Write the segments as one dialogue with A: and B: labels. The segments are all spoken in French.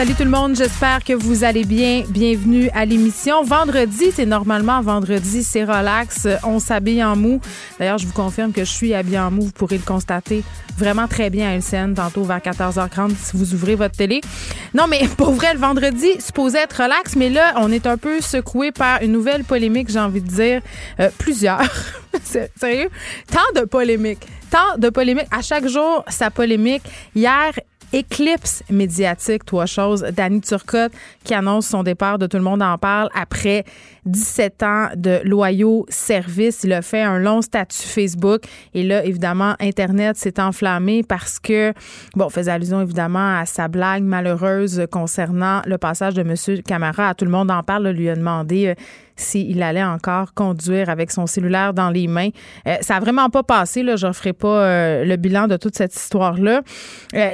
A: Salut tout le monde, j'espère que vous allez bien. Bienvenue à l'émission. Vendredi, c'est normalement vendredi, c'est relax. On s'habille en mou. D'ailleurs, je vous confirme que je suis habillée en mou. Vous pourrez le constater vraiment très bien à LCN tantôt vers 14h30 si vous ouvrez votre télé. Non, mais pour vrai, le vendredi, supposé être relax, mais là, on est un peu secoué par une nouvelle polémique, j'ai envie de dire. Euh, plusieurs. Sérieux? Tant de polémiques. Tant de polémiques. À chaque jour, sa polémique. Hier, éclipse médiatique, trois choses. Danny Turcotte qui annonce son départ de Tout le monde en parle après 17 ans de loyaux services. Il a fait un long statut Facebook et là, évidemment, Internet s'est enflammé parce que, bon, on faisait allusion évidemment à sa blague malheureuse concernant le passage de M. Camara Tout le monde en parle, lui a demandé euh, s'il allait encore conduire avec son cellulaire dans les mains. Euh, ça n'a vraiment pas passé. Je ne ferai pas euh, le bilan de toute cette histoire-là.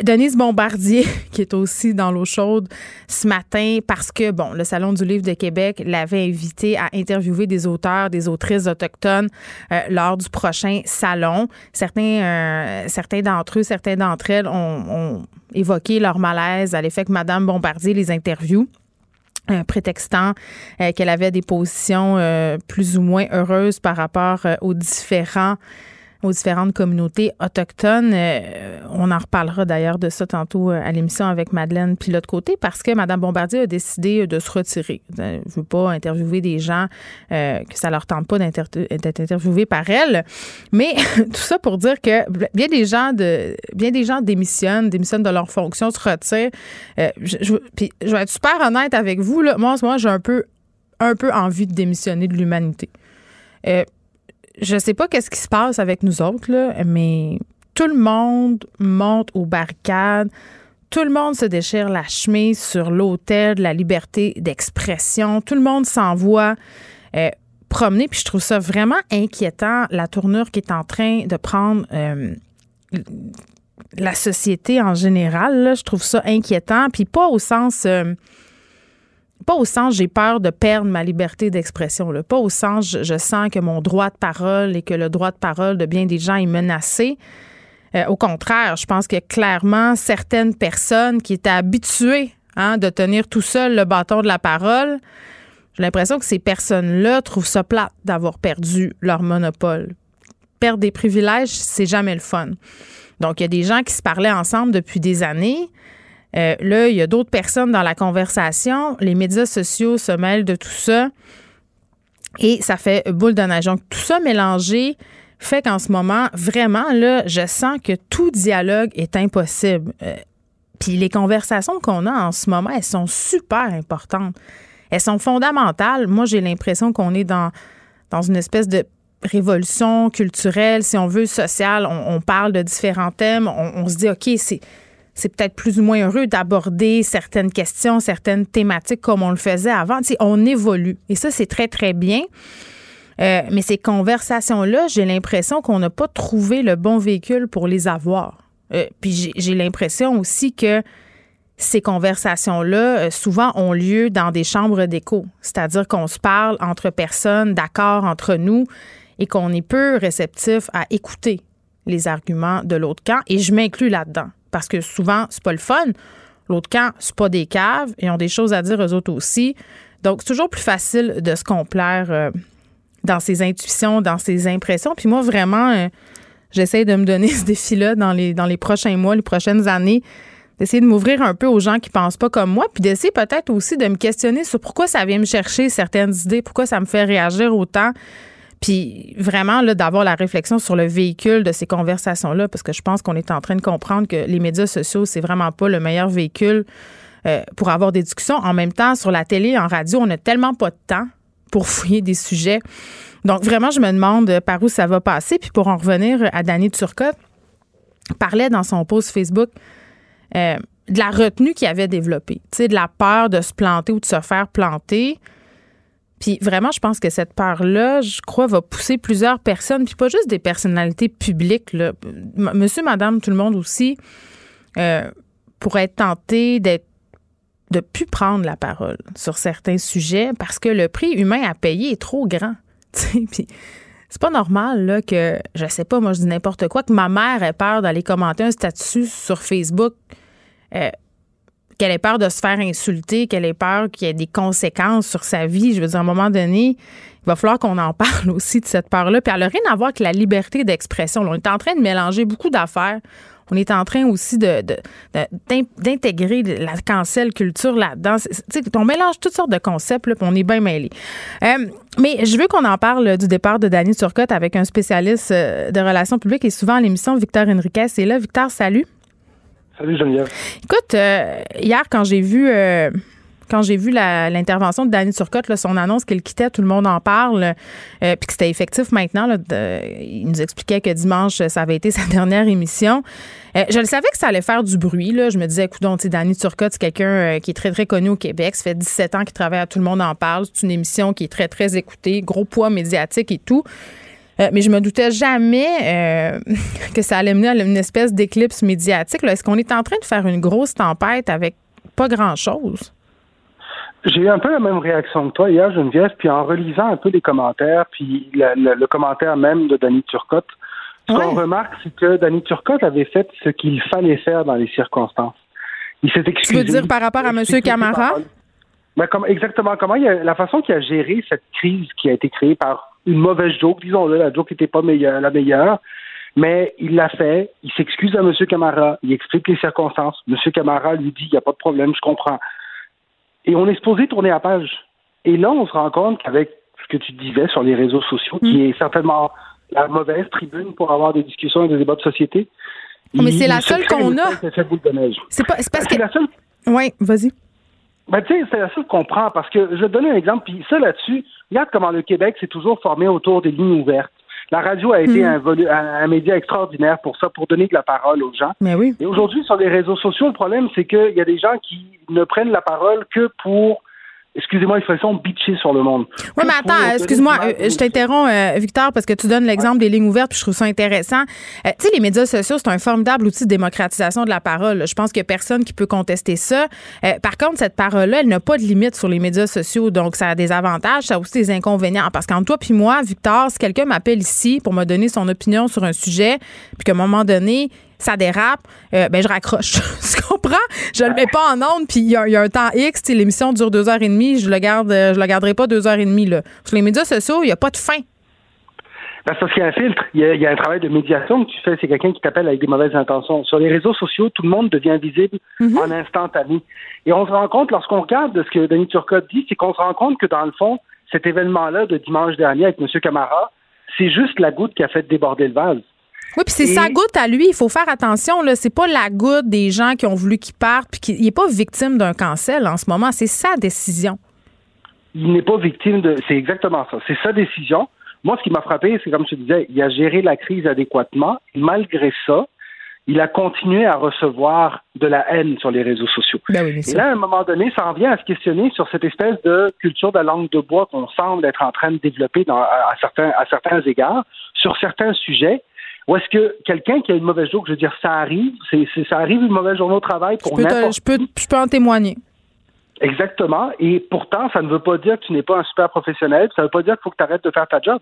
A: Denise Bombardier, qui est aussi dans l'eau chaude ce matin, parce que, bon, le Salon du Livre de Québec l'avait à interviewer des auteurs, des autrices autochtones lors du prochain salon. Certains, certains d'entre eux, certains d'entre elles ont, évoqué leur malaise à l'effet que Mme Bombardier les interviewe prétextant euh, qu'elle avait des positions euh, plus ou moins heureuses par rapport euh, aux différents aux différentes communautés autochtones. Euh, on en reparlera d'ailleurs de ça tantôt euh, à l'émission avec Madeleine puis l'autre côté parce que Mme Bombardier a décidé de se retirer. Euh, je veux pas interviewer des gens que ça leur tente pas d'être interviewés par elle, mais tout ça pour dire que bien des gens bien des gens démissionnent, démissionnent de leur fonction, se retirent. je, puis je vais être super honnête avec vous là. Moi, en ce moment, j'ai un peu un peu envie de démissionner de l'humanité je sais pas qu'est-ce qui se passe avec nous autres, là, mais tout le monde monte aux barricades. Tout le monde se déchire la chemise sur l'autel de la liberté d'expression. Tout le monde s'envoie euh, promener. Puis je trouve ça vraiment inquiétant, la tournure qui est en train de prendre euh, la société en général. Je trouve ça inquiétant. Puis pas au sens... Euh, pas au sens j'ai peur de perdre ma liberté d'expression, pas au sens je, sens que mon droit de parole et que le droit de parole de bien des gens est menacé. Euh, au contraire, je pense que clairement certaines personnes qui étaient habituées hein, de tenir tout seul le bâton de la parole, j'ai l'impression que ces personnes-là trouvent ça plate d'avoir perdu leur monopole. Perdre des privilèges, c'est jamais le fun. Donc, il y a des gens qui se parlaient ensemble depuis des années, euh, là, il y a d'autres personnes dans la conversation. Les médias sociaux se mêlent de tout ça et ça fait boule de neige. Donc, tout ça mélangé fait qu'en ce moment, vraiment, là, je sens que tout dialogue est impossible. Euh, puis les conversations qu'on a en ce moment, elles sont super importantes. Elles sont fondamentales. Moi, j'ai l'impression qu'on est dans, une espèce de révolution culturelle, si on veut, sociale. On, parle de différents thèmes. On, on se dit, OK, c'est c'est peut-être plus ou moins heureux d'aborder certaines questions, certaines thématiques comme on le faisait avant. on évolue. Et ça, c'est très, très bien. Euh, mais ces conversations-là, j'ai l'impression qu'on n'a pas trouvé le bon véhicule pour les avoir. Euh, puis j'ai l'impression aussi que ces conversations-là, euh, souvent, ont lieu dans des chambres d'écho. C'est-à-dire qu'on se parle entre personnes, d'accord entre nous, et qu'on est peu réceptif à écouter les arguments de l'autre camp. Et je m'inclus là-dedans parce que souvent, c'est pas le fun. L'autre camp, c'est pas des caves. Ils ont des choses à dire eux autres aussi. Donc, c'est toujours plus facile de se complaire euh, dans ses intuitions, dans ses impressions. Puis moi, vraiment, euh, j'essaie de me donner ce défi-là dans les, dans les prochains mois, les prochaines années, d'essayer de m'ouvrir un peu aux gens qui pensent pas comme moi, puis d'essayer peut-être aussi de me questionner sur pourquoi ça vient me chercher certaines idées, pourquoi ça me fait réagir autant. Puis vraiment, là, d'avoir la réflexion sur le véhicule de ces conversations-là, parce que je pense qu'on est en train de comprendre que les médias sociaux, c'est vraiment pas le meilleur véhicule euh, pour avoir des discussions. En même temps, sur la télé, en radio, on n'a tellement pas de temps pour fouiller des sujets. Donc, vraiment, je me demande par où ça va passer. Puis pour en revenir à Danny Turcotte, parlait dans son post Facebook euh, de la retenue qu'il avait développée, de la peur de se planter ou de se faire planter. Puis vraiment, je pense que cette peur-là, je crois, va pousser plusieurs personnes, puis pas juste des personnalités publiques, là. monsieur, madame, tout le monde aussi, euh, pourrait être tenté d'être de plus prendre la parole sur certains sujets parce que le prix humain à payer est trop grand. Puis c'est pas normal là, que, je sais pas, moi je dis n'importe quoi, que ma mère ait peur d'aller commenter un statut sur Facebook. Euh, qu'elle ait peur de se faire insulter, qu'elle ait peur qu'il y ait des conséquences sur sa vie. Je veux dire, à un moment donné, il va falloir qu'on en parle aussi de cette peur-là. Puis elle n'a rien à voir avec la liberté d'expression. On est en train de mélanger beaucoup d'affaires. On est en train aussi d'intégrer la cancel culture là-dedans. on mélange toutes sortes de concepts, là, puis on est bien mêlés. Euh, mais je veux qu'on en parle du départ de Danny Turcotte avec un spécialiste euh, de relations publiques et souvent à l'émission, Victor Henriquez. Et là, Victor, salut.
B: Salut Geneviève.
A: Écoute, euh, hier, quand j'ai vu euh, quand j'ai vu l'intervention de Danny Turcotte, son annonce qu'il quittait, tout le monde en parle, euh, puis que c'était effectif maintenant. Il nous expliquait que dimanche, ça avait été sa dernière émission. je le savais que ça allait faire du bruit. Je me disais, écoute, Danny Turcotte, c'est quelqu'un qui est très, très connu au Québec. Ça fait 17 ans qu'il travaille à Tout le monde en parle. C'est une émission qui est très, très écoutée, gros poids médiatique et tout. Euh, mais je me doutais jamais euh, que ça allait mener à une espèce d'éclipse médiatique. Est-ce qu'on est en train de faire une grosse tempête avec pas grand-chose?
B: J'ai eu un peu la même réaction que toi hier, Geneviève, puis en relisant un peu les commentaires, puis le, commentaire même de Danny Turcotte, ce qu'on remarque, c'est que Danny Turcotte avait fait ce qu'il fallait faire dans les circonstances. Il s'est excusé.
A: Tu veux dire par rapport à M. Camara?
B: Ben, comme, exactement. Comment il a, la façon qu'il a géré cette crise qui a été créée par une mauvaise joke, disons-le, la joke n'était pas meilleure, la meilleure, mais il l'a fait, il s'excuse à M. Camara, il explique les circonstances. M. Camara lui dit, il n'y a pas de problème, je comprends. Et on est supposé tourner à page. Et là, on se rend compte qu'avec ce que tu disais sur les réseaux sociaux, qui mm. est certainement la mauvaise tribune pour avoir des discussions et des débats de société.
A: mais c'est la seule qu'on a. C'est parce que. La seule... Oui, vas-y.
B: Ben, tu sais, c'est seule qu'on prend parce que je vais te donner un exemple, puis ça là-dessus, regarde comment le Québec s'est toujours formé autour des lignes ouvertes. La radio a été hmm. un, un, média extraordinaire pour ça, pour donner de la parole aux gens.
A: Mais oui.
B: Et aujourd'hui, sur les réseaux sociaux, le problème, c'est qu'il y a des gens qui ne prennent la parole que pour excusez-moi l'expression, bitcher sur le monde.
A: Oui, mais attends, excuse-moi, euh, je t'interromps, euh, Victor, parce que tu donnes l'exemple des lignes ouvertes, puis je trouve ça intéressant. Euh, tu sais, les médias sociaux, c'est un formidable outil de démocratisation de la parole. Je pense qu'il n'y a personne qui peut contester ça. par contre, cette parole-là, elle n'a pas de limite sur les médias sociaux, donc ça a des avantages, ça a aussi des inconvénients. Parce qu'entre toi puis moi, Victor, si quelqu'un m'appelle ici pour me donner son opinion sur un sujet, puis qu'à un moment donné, ça dérape, euh, ben je raccroche. tu comprends? Je le mets pas en onde, puis il y, a un temps X, l'émission dure deux heures et demie, je le garde, euh, je la garderai pas deux heures et demie. Là. Sur les médias sociaux, il n'y a pas de fin.
B: Ben, parce qu'il y a un filtre, il y a, un travail de médiation que tu fais, c'est quelqu'un qui t'appelle avec des mauvaises intentions. Sur les réseaux sociaux, tout le monde devient visible mhm. en instantané. Et on se rend compte, lorsqu'on regarde ce que Denis Turcotte dit, c'est qu'on se rend compte que dans le fond, cet événement-là de dimanche dernier avec M. Camara, c'est juste la goutte qui a fait déborder le vase.
A: Oui, puis c'est sa goutte à lui. Il faut faire attention. Là, c'est pas la goutte des gens qui ont voulu qu'il parte, puis qu'il n'est pas victime d'un cancel en ce moment. C'est sa décision.
B: Il n'est pas victime de. C'est exactement ça. C'est sa décision. Moi, ce qui m'a frappé, c'est comme je disais, il a géré la crise adéquatement. malgré ça, il a continué à recevoir de la haine sur les réseaux sociaux.
A: Ben
B: et là, à un moment donné, ça en vient à se questionner sur cette espèce de culture de la langue de bois qu'on semble être en train de développer à, certains, à certains égards, sur certains sujets. Ou est-ce que quelqu'un qui a une mauvaise journée, je veux dire, ça arrive, c'est, ça arrive une mauvaise journée au travail pour n'importe
A: je peux, je peux en témoigner.
B: Exactement. Et pourtant, ça ne veut pas dire que tu n'es pas un super professionnel. Ça ne veut pas dire qu'il faut que tu arrêtes de faire ta job.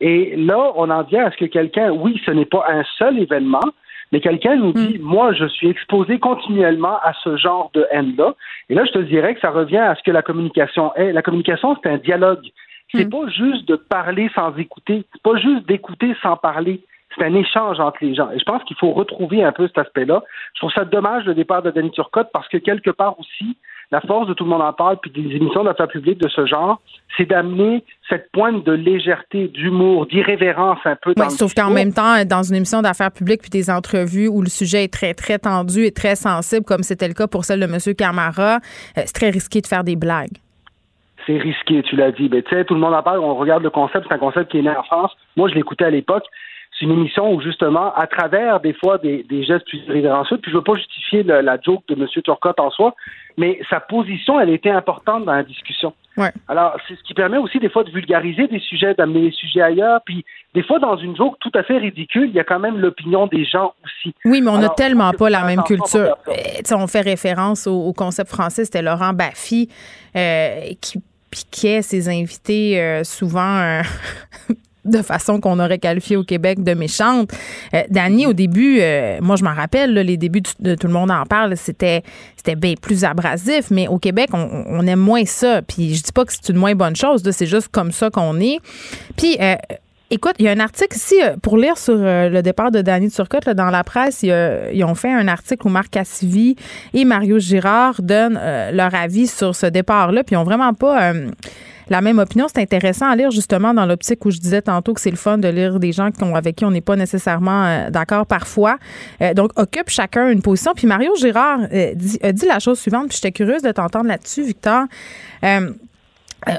B: Et là, on en vient à ce que quelqu'un, oui, ce n'est pas un seul événement, mais quelqu'un nous dit, hmm. moi, je suis exposé continuellement à ce genre de haine-là. Et là, je te dirais que ça revient à ce que la communication est. La communication, c'est un dialogue. C'est hmm. pas juste de parler sans écouter. C'est pas juste d'écouter sans parler c'est un échange entre les gens. Et je pense qu'il faut retrouver un peu cet aspect-là. Je trouve ça dommage le départ de Denis Turcotte parce que quelque part aussi, la force de tout le monde en parle, puis des émissions d'affaires publiques de ce genre, c'est d'amener cette pointe de légèreté, d'humour, d'irrévérence un peu.
A: Dans sauf qu'en même temps, dans une émission d'affaires publiques puis des entrevues où le sujet est très, très tendu et très sensible, comme c'était le cas pour celle de M. Camara, euh, c'est très risqué de faire des blagues.
B: C'est risqué, tu l'as dit. Mais tu sais, tout le monde en parle, on regarde le concept, c'est un concept qui est né en France. Moi, je l'écoutais à l'époque C'est une émission où, justement, à travers des fois des, gestes plus révérencieux, puis je ne veux pas justifier la joke de M. Turcotte en soi, mais sa position, elle était importante dans la discussion.
A: Ouais.
B: Alors, c'est ce qui permet aussi des fois de vulgariser des sujets, d'amener les sujets ailleurs. Puis, des fois, dans une joke tout à fait ridicule, il y a quand même l'opinion des gens aussi.
A: Oui, mais on n'a tellement pas la même culture. Euh, on fait référence au, concept français, c'était Laurent Baffy euh, qui piquait ses invités euh, souvent de façon qu'on aurait qualifié au Québec de méchante. Euh, Dany, au début, euh, moi je m'en rappelle, les débuts de, Tout le monde en parle, c'était c'était bien plus abrasif, mais au Québec, on, aime moins ça. Puis je dis pas que c'est une moins bonne chose, c'est juste comme ça qu'on est. Puis euh, Écoute, il y a un article ici pour lire sur le départ de Danny Turcotte dans la presse. Ils, ont fait un article où Marc Cassivi et Mario Girard donnent leur avis sur ce départ-là. Puis ils ont vraiment pas la même opinion. C'est intéressant à lire justement dans l'optique où je disais tantôt que c'est le fun de lire des gens avec qui on n'est pas nécessairement euh, d'accord parfois. Euh, donc, occupe chacun une position. Puis Mario Girard euh, dit, a dit la chose suivante, puis j'étais curieuse de t'entendre là-dessus, Victor.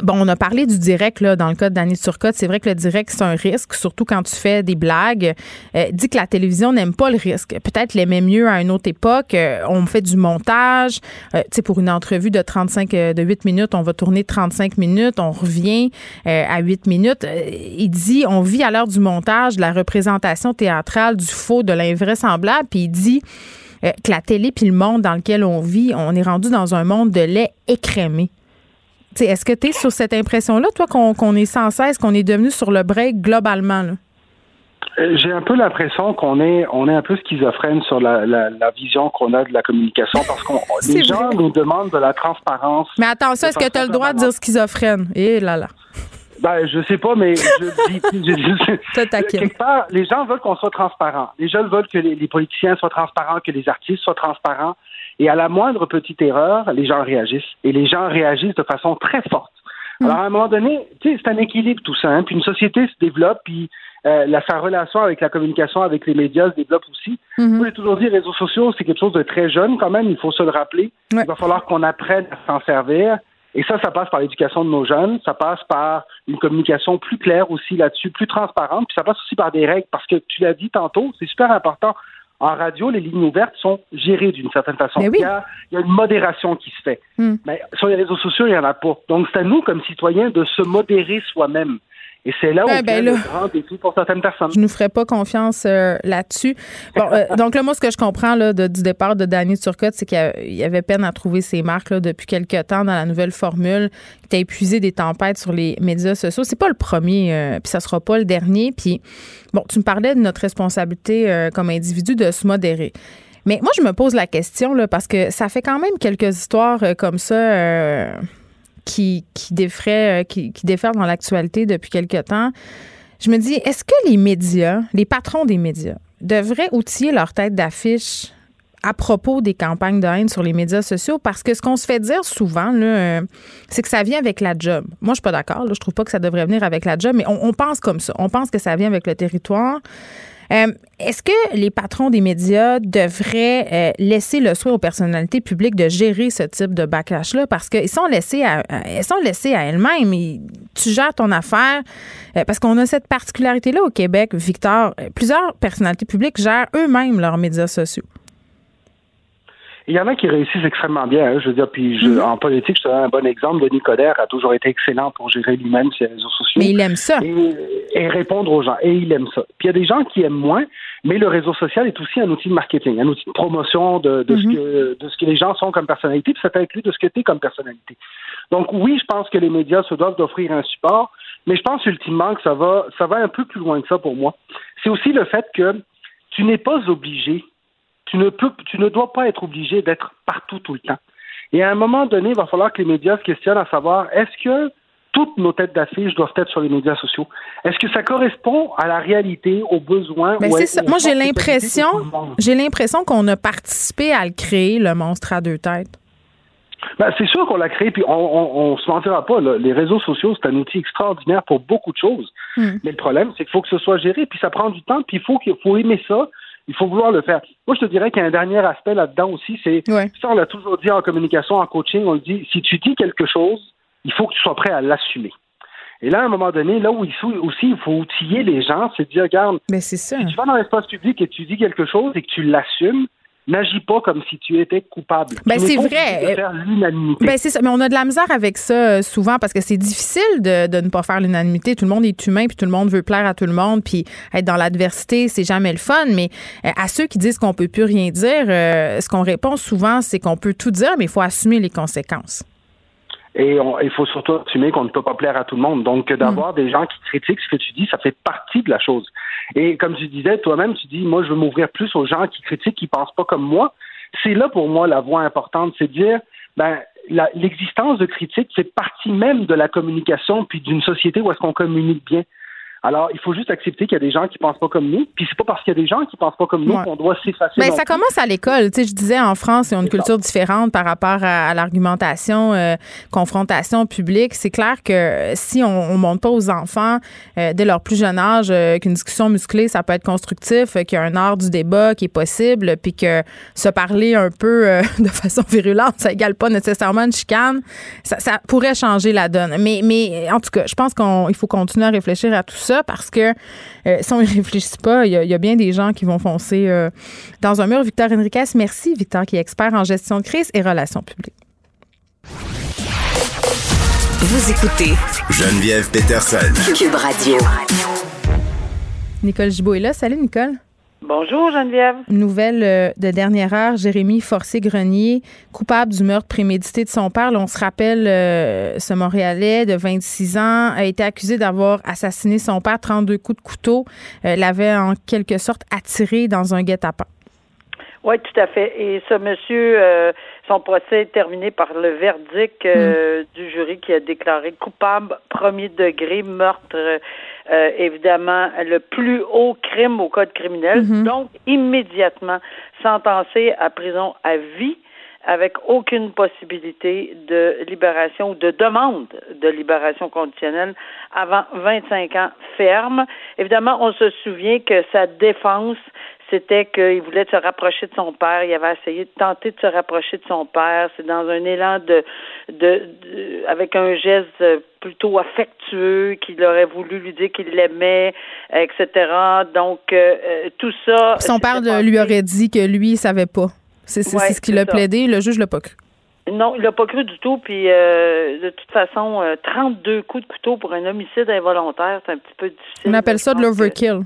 A: Bon, on a parlé du direct là, dans le cas Danny Turcotte. C'est vrai que le direct, c'est un risque, surtout quand tu fais des blagues. Euh, dit que la télévision n'aime pas le risque. Peut-être l'aimait mieux à une autre époque. Euh, on fait du montage. tu sais, pour une entrevue de 35, de 8 minutes, on va tourner 35 minutes. On revient à 8 minutes. il dit, on vit à l'heure du montage, de la représentation théâtrale, du faux, de l'invraisemblable. Puis il dit que la télé puis le monde dans lequel on vit, on est rendu dans un monde de lait écrémé. Est-ce que tu es sur cette impression-là, toi, qu'on est sans cesse, qu'on est devenu sur le break globalement?
B: Euh, j'ai un peu l'impression qu'on est, on est un peu schizophrène sur la, vision qu'on a de la communication parce que les gens nous demandent de la transparence.
A: Mais attention, est-ce que tu as le droit de dire schizophrène? Eh là là.
B: Ben, je sais pas, mais je dis. quelque part, les gens veulent qu'on soit transparent. Les gens veulent que les, politiciens soient transparents, que les artistes soient transparents. Et à la moindre petite erreur, les gens réagissent. Et les gens réagissent de façon très forte. Mm. Alors, à un moment donné, c'est un équilibre tout ça. Hein. Puis une société se développe, puis euh, la, sa relation avec la communication, avec les médias se développe aussi. Mm -hmm. toujours dit, les réseaux sociaux, c'est quelque chose de très jeune quand même, il faut se le rappeler. Il va falloir qu'on apprenne à s'en servir. Et ça, ça passe par l'éducation de nos jeunes, ça passe par une communication plus claire aussi là-dessus, plus transparente, puis ça passe aussi par des règles, parce que tu l'as dit tantôt, c'est super important. En radio, les lignes ouvertes sont gérées d'une certaine façon.
A: il,
B: y a, une modération qui se fait. Hmm. Mais sur les réseaux sociaux, il n'y en a pas. Donc, c'est à nous, comme citoyens, de se modérer soi-même. Et c'est là où ouais, ben le grand défi pour certaines personnes.
A: Je ne ferai pas confiance euh, là-dessus. Bon, euh, donc là, moi, ce que je comprends là, du départ de Danny Turcotte, c'est qu'il y avait peine à trouver ses marques là, depuis quelques temps dans la nouvelle formule, qui a épuisé des tempêtes sur les médias sociaux. C'est pas le premier, euh, puis ça sera pas le dernier. Puis, bon, tu me parlais de notre responsabilité comme individu de se modérer. Mais moi, je me pose la question, là, parce que ça fait quand même quelques histoires comme ça qui, qui euh, qui, qui dans l'actualité depuis quelque temps. Je me dis, est-ce que les médias, les patrons des médias, devraient outiller leur tête d'affiche à propos des campagnes de haine sur les médias sociaux? Parce que ce qu'on se fait dire souvent, euh, c'est que ça vient avec la job. Moi, je suis pas d'accord. Je trouve pas que ça devrait venir avec la job, mais on, pense comme ça. On pense que ça vient avec le territoire. Euh, est-ce que les patrons des médias devraient euh, laisser le soin aux personnalités publiques de gérer ce type de backlash-là? Parce qu'ils sont laissés à, elles sont laissées à elles-mêmes. Tu gères ton affaire. Euh, parce qu'on a cette particularité-là au Québec, Victor. Plusieurs personnalités publiques gèrent eux-mêmes leurs médias sociaux.
B: Il y en a qui réussissent extrêmement bien. Hein, je veux dire, puis mhm. en politique, je te donne un bon exemple. Denis Coderre a toujours été excellent pour gérer lui-même ses réseaux sociaux.
A: Mais il aime ça.
B: Et, répondre aux gens. Et il aime ça. Puis il y a des gens qui aiment moins, mais le réseau social est aussi un outil de marketing, un outil de promotion de, ce, mhm. que, de ce que les gens sont comme personnalité, puis ça inclut de ce que tu es comme personnalité. Donc oui, je pense que les médias se doivent d'offrir un support, mais je pense ultimement que ça va, ça va un peu plus loin que ça pour moi. C'est aussi le fait que tu n'es pas obligé tu ne peux, tu ne dois pas être obligé d'être partout tout le temps. Et à un moment donné, il va falloir que les médias se questionnent à savoir est-ce que toutes nos têtes d'affiches doivent être sur les médias sociaux? Est-ce que ça correspond à la réalité, aux besoins
A: c'est ça. Moi, j'ai l'impression, j'ai l'impression qu'on a participé à le créer, le monstre à deux têtes.
B: Ben, c'est sûr qu'on l'a créé, puis on, ne se mentira pas. Les réseaux sociaux, c'est un outil extraordinaire pour beaucoup de choses. Hmm. Mais le problème, c'est qu'il faut que ce soit géré, puis ça prend du temps, puis il faut qu'il faut aimer ça, il faut vouloir le faire. Moi, je te dirais qu'il y a un dernier aspect là-dedans aussi, c'est ça, on l'a toujours dit en communication, en coaching, on le dit, si tu dis quelque chose, il faut que tu sois prêt à l'assumer. Et là, à un moment donné, là où il faut aussi, il faut outiller les gens, c'est de dire, regarde,
A: Mais ça.
B: si tu vas dans l'espace public et tu dis quelque chose et que tu l'assumes, n'agis pas comme si tu étais coupable.
A: Ben, c'est vrai.
B: obligé de faire l'unanimité.
A: Ben c'est ça, mais on a de la misère avec ça euh, souvent parce que c'est difficile de, de ne pas faire l'unanimité. Tout le monde est humain, puis tout le monde veut plaire à tout le monde, puis être dans l'adversité, c'est jamais le fun. Mais euh, à ceux qui disent qu'on peut plus rien dire, euh, ce qu'on répond souvent, c'est qu'on peut tout dire, mais il faut assumer les conséquences.
B: Et il faut surtout assumer qu'on ne peut pas plaire à tout le monde. Donc, d'avoir des gens qui critiquent ce que tu dis, ça fait partie de la chose. Et comme tu disais, toi-même, tu dis, moi, je veux m'ouvrir plus aux gens qui critiquent, qui pensent pas comme moi. C'est là, pour moi, la voie importante, c'est de dire, ben, l'existence de critiques, c'est partie même de la communication, puis d'une société où est-ce qu'on communique bien. Alors, il faut juste accepter qu'il y a des gens qui pensent pas comme nous, puis c'est pas parce qu'il y a des gens qui pensent pas comme nous
A: Ouais.
B: qu'on doit s'effacer.
A: Mais
B: non
A: ça
B: plus.
A: commence à l'école. Tu sais, je disais en France, ils ont une culture différente par rapport à, à l'argumentation, euh, confrontation publique. C'est clair que si on, on montre pas aux enfants euh, dès leur plus jeune âge euh, qu'une discussion musclée, ça peut être constructif, euh, qu'il y a un art du débat qui est possible, puis que se parler un peu euh, de façon virulente, ça égale pas nécessairement une chicane. Ça, ça pourrait changer la donne. Mais, mais en tout cas, je pense qu'il faut continuer à réfléchir à tout ça parce que euh, si on y réfléchit pas, il y, a- il y a bien des gens qui vont foncer euh, dans un mur. Victor Enriquez, merci. Victor, qui est expert en gestion de crise et relations publiques.
C: Vous écoutez
D: Geneviève Peterson.
C: Cube Radio.
A: Nicole Gibault est là. Salut, Nicole.
E: Bonjour Geneviève.
A: Nouvelle euh, de dernière heure, Jérémy Forcé-Grenier, coupable du meurtre prémédité de son père. Là, on se rappelle, euh, ce Montréalais de 26 ans a été accusé d'avoir assassiné son père, 32 coups de couteau, euh, l'avait en quelque sorte attiré dans un guet-apens.
E: Oui, tout à fait. Et ce monsieur, euh, son procès est terminé par le verdict euh, du jury qui a déclaré coupable premier degré meurtre, euh, évidemment le plus haut crime au code criminel, donc immédiatement sentencé à prison à vie avec aucune possibilité de libération ou de demande de libération conditionnelle avant 25 ans ferme. Évidemment, on se souvient que sa défense c'était qu'il voulait se rapprocher de son père. Il avait essayé de tenter de se rapprocher de son père. C'est dans un élan de, de, de avec un geste plutôt affectueux qu'il aurait voulu lui dire qu'il l'aimait, etc. Donc euh, tout ça.
A: Son père lui aurait dit que lui, il savait pas. C'est
E: Ouais,
A: ce qu'il a plaidé. Le juge l'a pas cru.
E: Non, il l'a pas cru du tout. Puis euh, de toute façon, euh, 32 coups de couteau pour un homicide involontaire, c'est un petit peu difficile.
A: On appelle ça de l'overkill.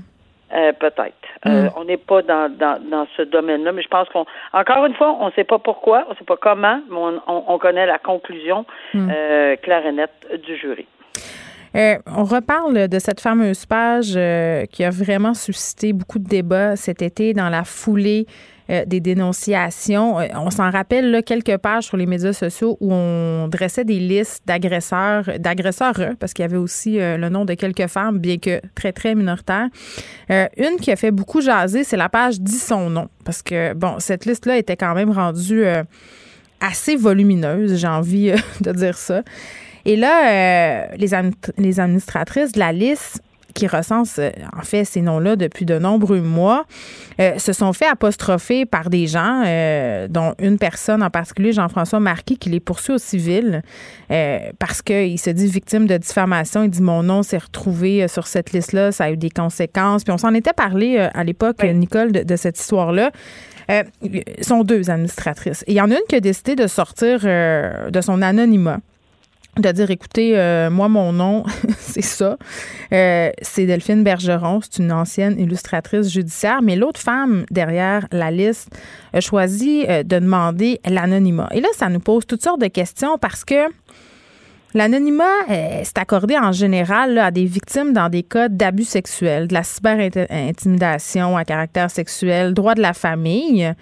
E: Euh, peut-être. Euh,
A: Mm.
E: on n'est pas dans, dans, dans ce domaine-là, mais je pense qu'on, encore une fois, on ne sait pas pourquoi, on ne sait pas comment, mais on, on, on connaît la conclusion
A: Mm.
E: euh, claire et nette du jury.
A: Euh, on reparle de cette fameuse page euh, qui a vraiment suscité beaucoup de débats cet été dans la foulée euh, des dénonciations. Euh, on s'en rappelle là, quelques pages sur les médias sociaux où on dressait des listes d'agresseurs, d'agresseurs, euh, parce qu'il y avait aussi le nom de quelques femmes, bien que très, très minoritaires. Une qui a fait beaucoup jaser, c'est la page Dit son nom, parce que, bon, cette liste-là était quand même rendue assez volumineuse, j'ai envie de dire ça. Et là, les, les administratrices de la liste qui recensent euh, en fait ces noms-là depuis de nombreux mois, euh, se sont fait apostropher par des gens, euh, dont une personne en particulier, Jean-François Marquis, qui les poursuit au civil euh, parce qu'il se dit victime de diffamation. Il dit mon nom s'est retrouvé sur cette liste-là, ça a eu des conséquences. Puis on s'en était parlé à l'époque,
E: Oui.
A: Nicole, de, de cette histoire-là. Euh, sont deux administratrices. Et il y en a une qui a décidé de sortir euh, de son anonymat de dire écoutez euh, moi mon nom c'est ça Euh, c'est Delphine Bergeron c'est une ancienne illustratrice judiciaire mais l'autre femme derrière la liste a choisi euh, de demander l'anonymat et là ça nous pose toutes sortes de questions parce que L'anonymat, c'est accordé en général à des victimes dans des cas d'abus sexuels, de la cyber-intimidation à caractère sexuel, droit de la famille.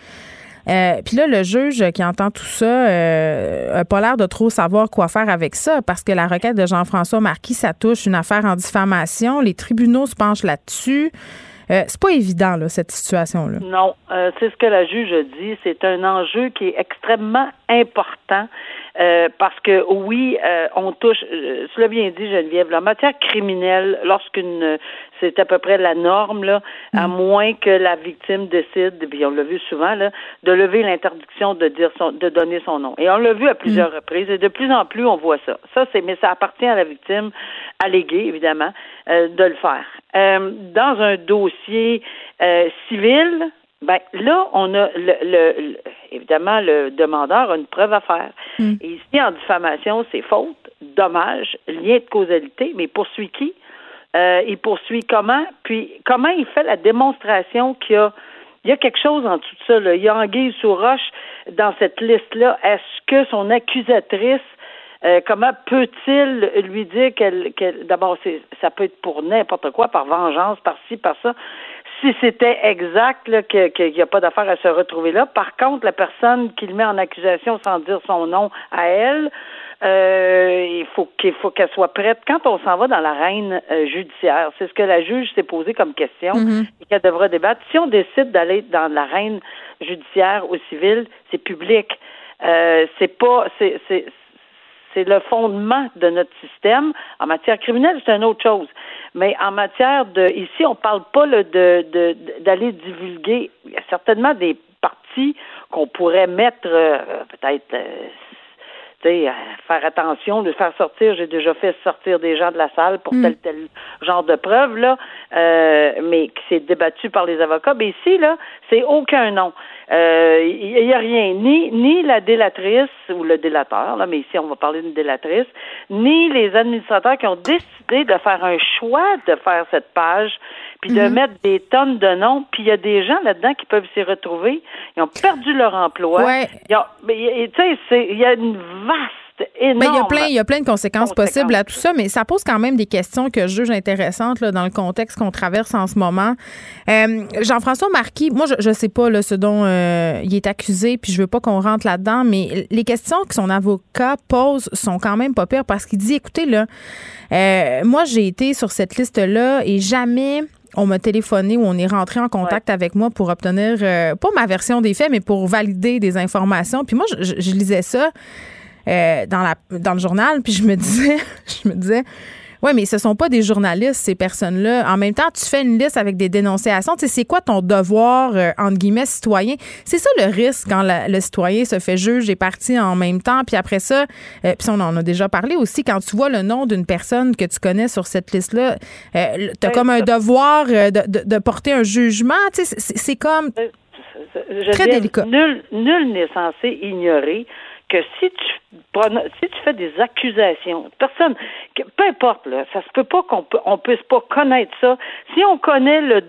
A: Euh, Puis là, le juge qui entend tout ça euh, a pas l'air de trop savoir quoi faire avec ça parce que la requête de Jean-François Marquis, ça touche une affaire en diffamation. Les tribunaux se penchent là-dessus. Euh, c'est pas évident, là, cette situation-là.
E: Non, euh, c'est ce que la juge dit. C'est un enjeu qui est extrêmement important Euh, parce que oui, euh, on touche, euh, cela bien dit Geneviève, la matière criminelle, lorsqu'une, c'est à peu près la norme là, à
A: Mm.
E: moins que la victime décide, puis on l'a vu souvent là, de lever l'interdiction de dire son, de donner son nom. Et on l'a vu à plusieurs
A: Mm.
E: reprises, et de plus en plus on voit ça. Ça c'est, mais ça appartient à la victime alléguée évidemment euh, de le faire. Euh, dans un dossier euh, civil, ben là, on a le, le- le- évidemment le demandeur a une preuve à faire.
A: Mm.
E: Et ici, en diffamation, c'est faute, dommage, lien de causalité, mais il poursuit qui? Euh, il poursuit comment? Puis comment il fait la démonstration qu'il y a il y a quelque chose en de ça. Là? Il y a anguille sous roche dans cette liste-là. Est-ce que son accusatrice euh, comment peut-il lui dire qu'elle, qu'elle d'abord c'est, ça peut être pour n'importe quoi, par vengeance, par ci, par ça. Si c'était exact qu'il n'y a pas d'affaire à se retrouver là. Par contre, la personne qui le met en accusation sans dire son nom à elle, euh, il faut qu'il faut qu'elle soit prête. Quand on s'en va dans l'arène euh, judiciaire, c'est ce que la juge s'est posé comme question
A: Mhm.
E: et qu'elle devra débattre. Si on décide d'aller dans l'arène judiciaire ou civile, c'est public. Euh, c'est pas c'est, c'est le fondement de notre système. En matière criminelle, c'est une autre chose. Mais en matière de, ici, on parle pas de, d'aller divulguer. Il y a certainement des parties qu'on pourrait mettre, euh, peut-être, euh, faire attention, de faire sortir. J'ai déjà fait sortir des gens de la salle pour tel tel genre de preuve là, euh, mais qui s'est débattu par les avocats. Mais ici là, c'est aucun nom. Euh, Il n'y a rien, ni ni la délatrice ou le délateur, là, mais ici on va parler d'une délatrice, ni les administrateurs qui ont décidé de faire un choix de faire cette page, puis de mettre des tonnes de noms, puis il y a des gens là-dedans qui peuvent s'y retrouver, ils ont perdu leur emploi.
A: Ouais.
E: Tu sais, il y a une vaste, énorme.
A: Il y a plein, il y a plein de conséquences,
E: Conséquences.
A: possibles à tout ça, mais ça pose quand même des questions que je juge intéressantes là, dans le contexte qu'on traverse en ce moment. Euh, Jean-François Marquis, moi, je, je sais pas là, ce dont euh, il est accusé, puis je veux pas qu'on rentre là-dedans, mais les questions que son avocat pose sont quand même pas pires parce qu'il dit, écoutez là, euh, moi j'ai été sur cette liste-là et jamais on m'a téléphoné ou on est rentré en contact avec moi pour obtenir euh, pas ma version des faits, mais pour valider des informations. Puis moi, je, je- je lisais ça euh, dans, la, dans le journal, puis je me disais, je me disais, ouais, mais ce sont pas des journalistes, ces personnes-là. En même temps, tu fais une liste avec des dénonciations. Tu sais, c'est quoi ton devoir, euh, entre guillemets, citoyen? C'est ça le risque quand la- le citoyen se fait juge et parti en même temps. Puis après ça, euh, puis on en a déjà parlé aussi, quand tu vois le nom d'une personne que tu connais sur cette liste-là, euh, tu as comme un devoir euh, de, de- de porter un jugement. Tu sais, c'est c'est comme...
E: Je
A: Très
E: dis,
A: délicat.
E: Nul, nul n'est censé ignorer que si tu si tu fais des accusations, personne, peu importe là, ça se peut pas qu'on peut, on puisse pas connaître ça. Si on connaît le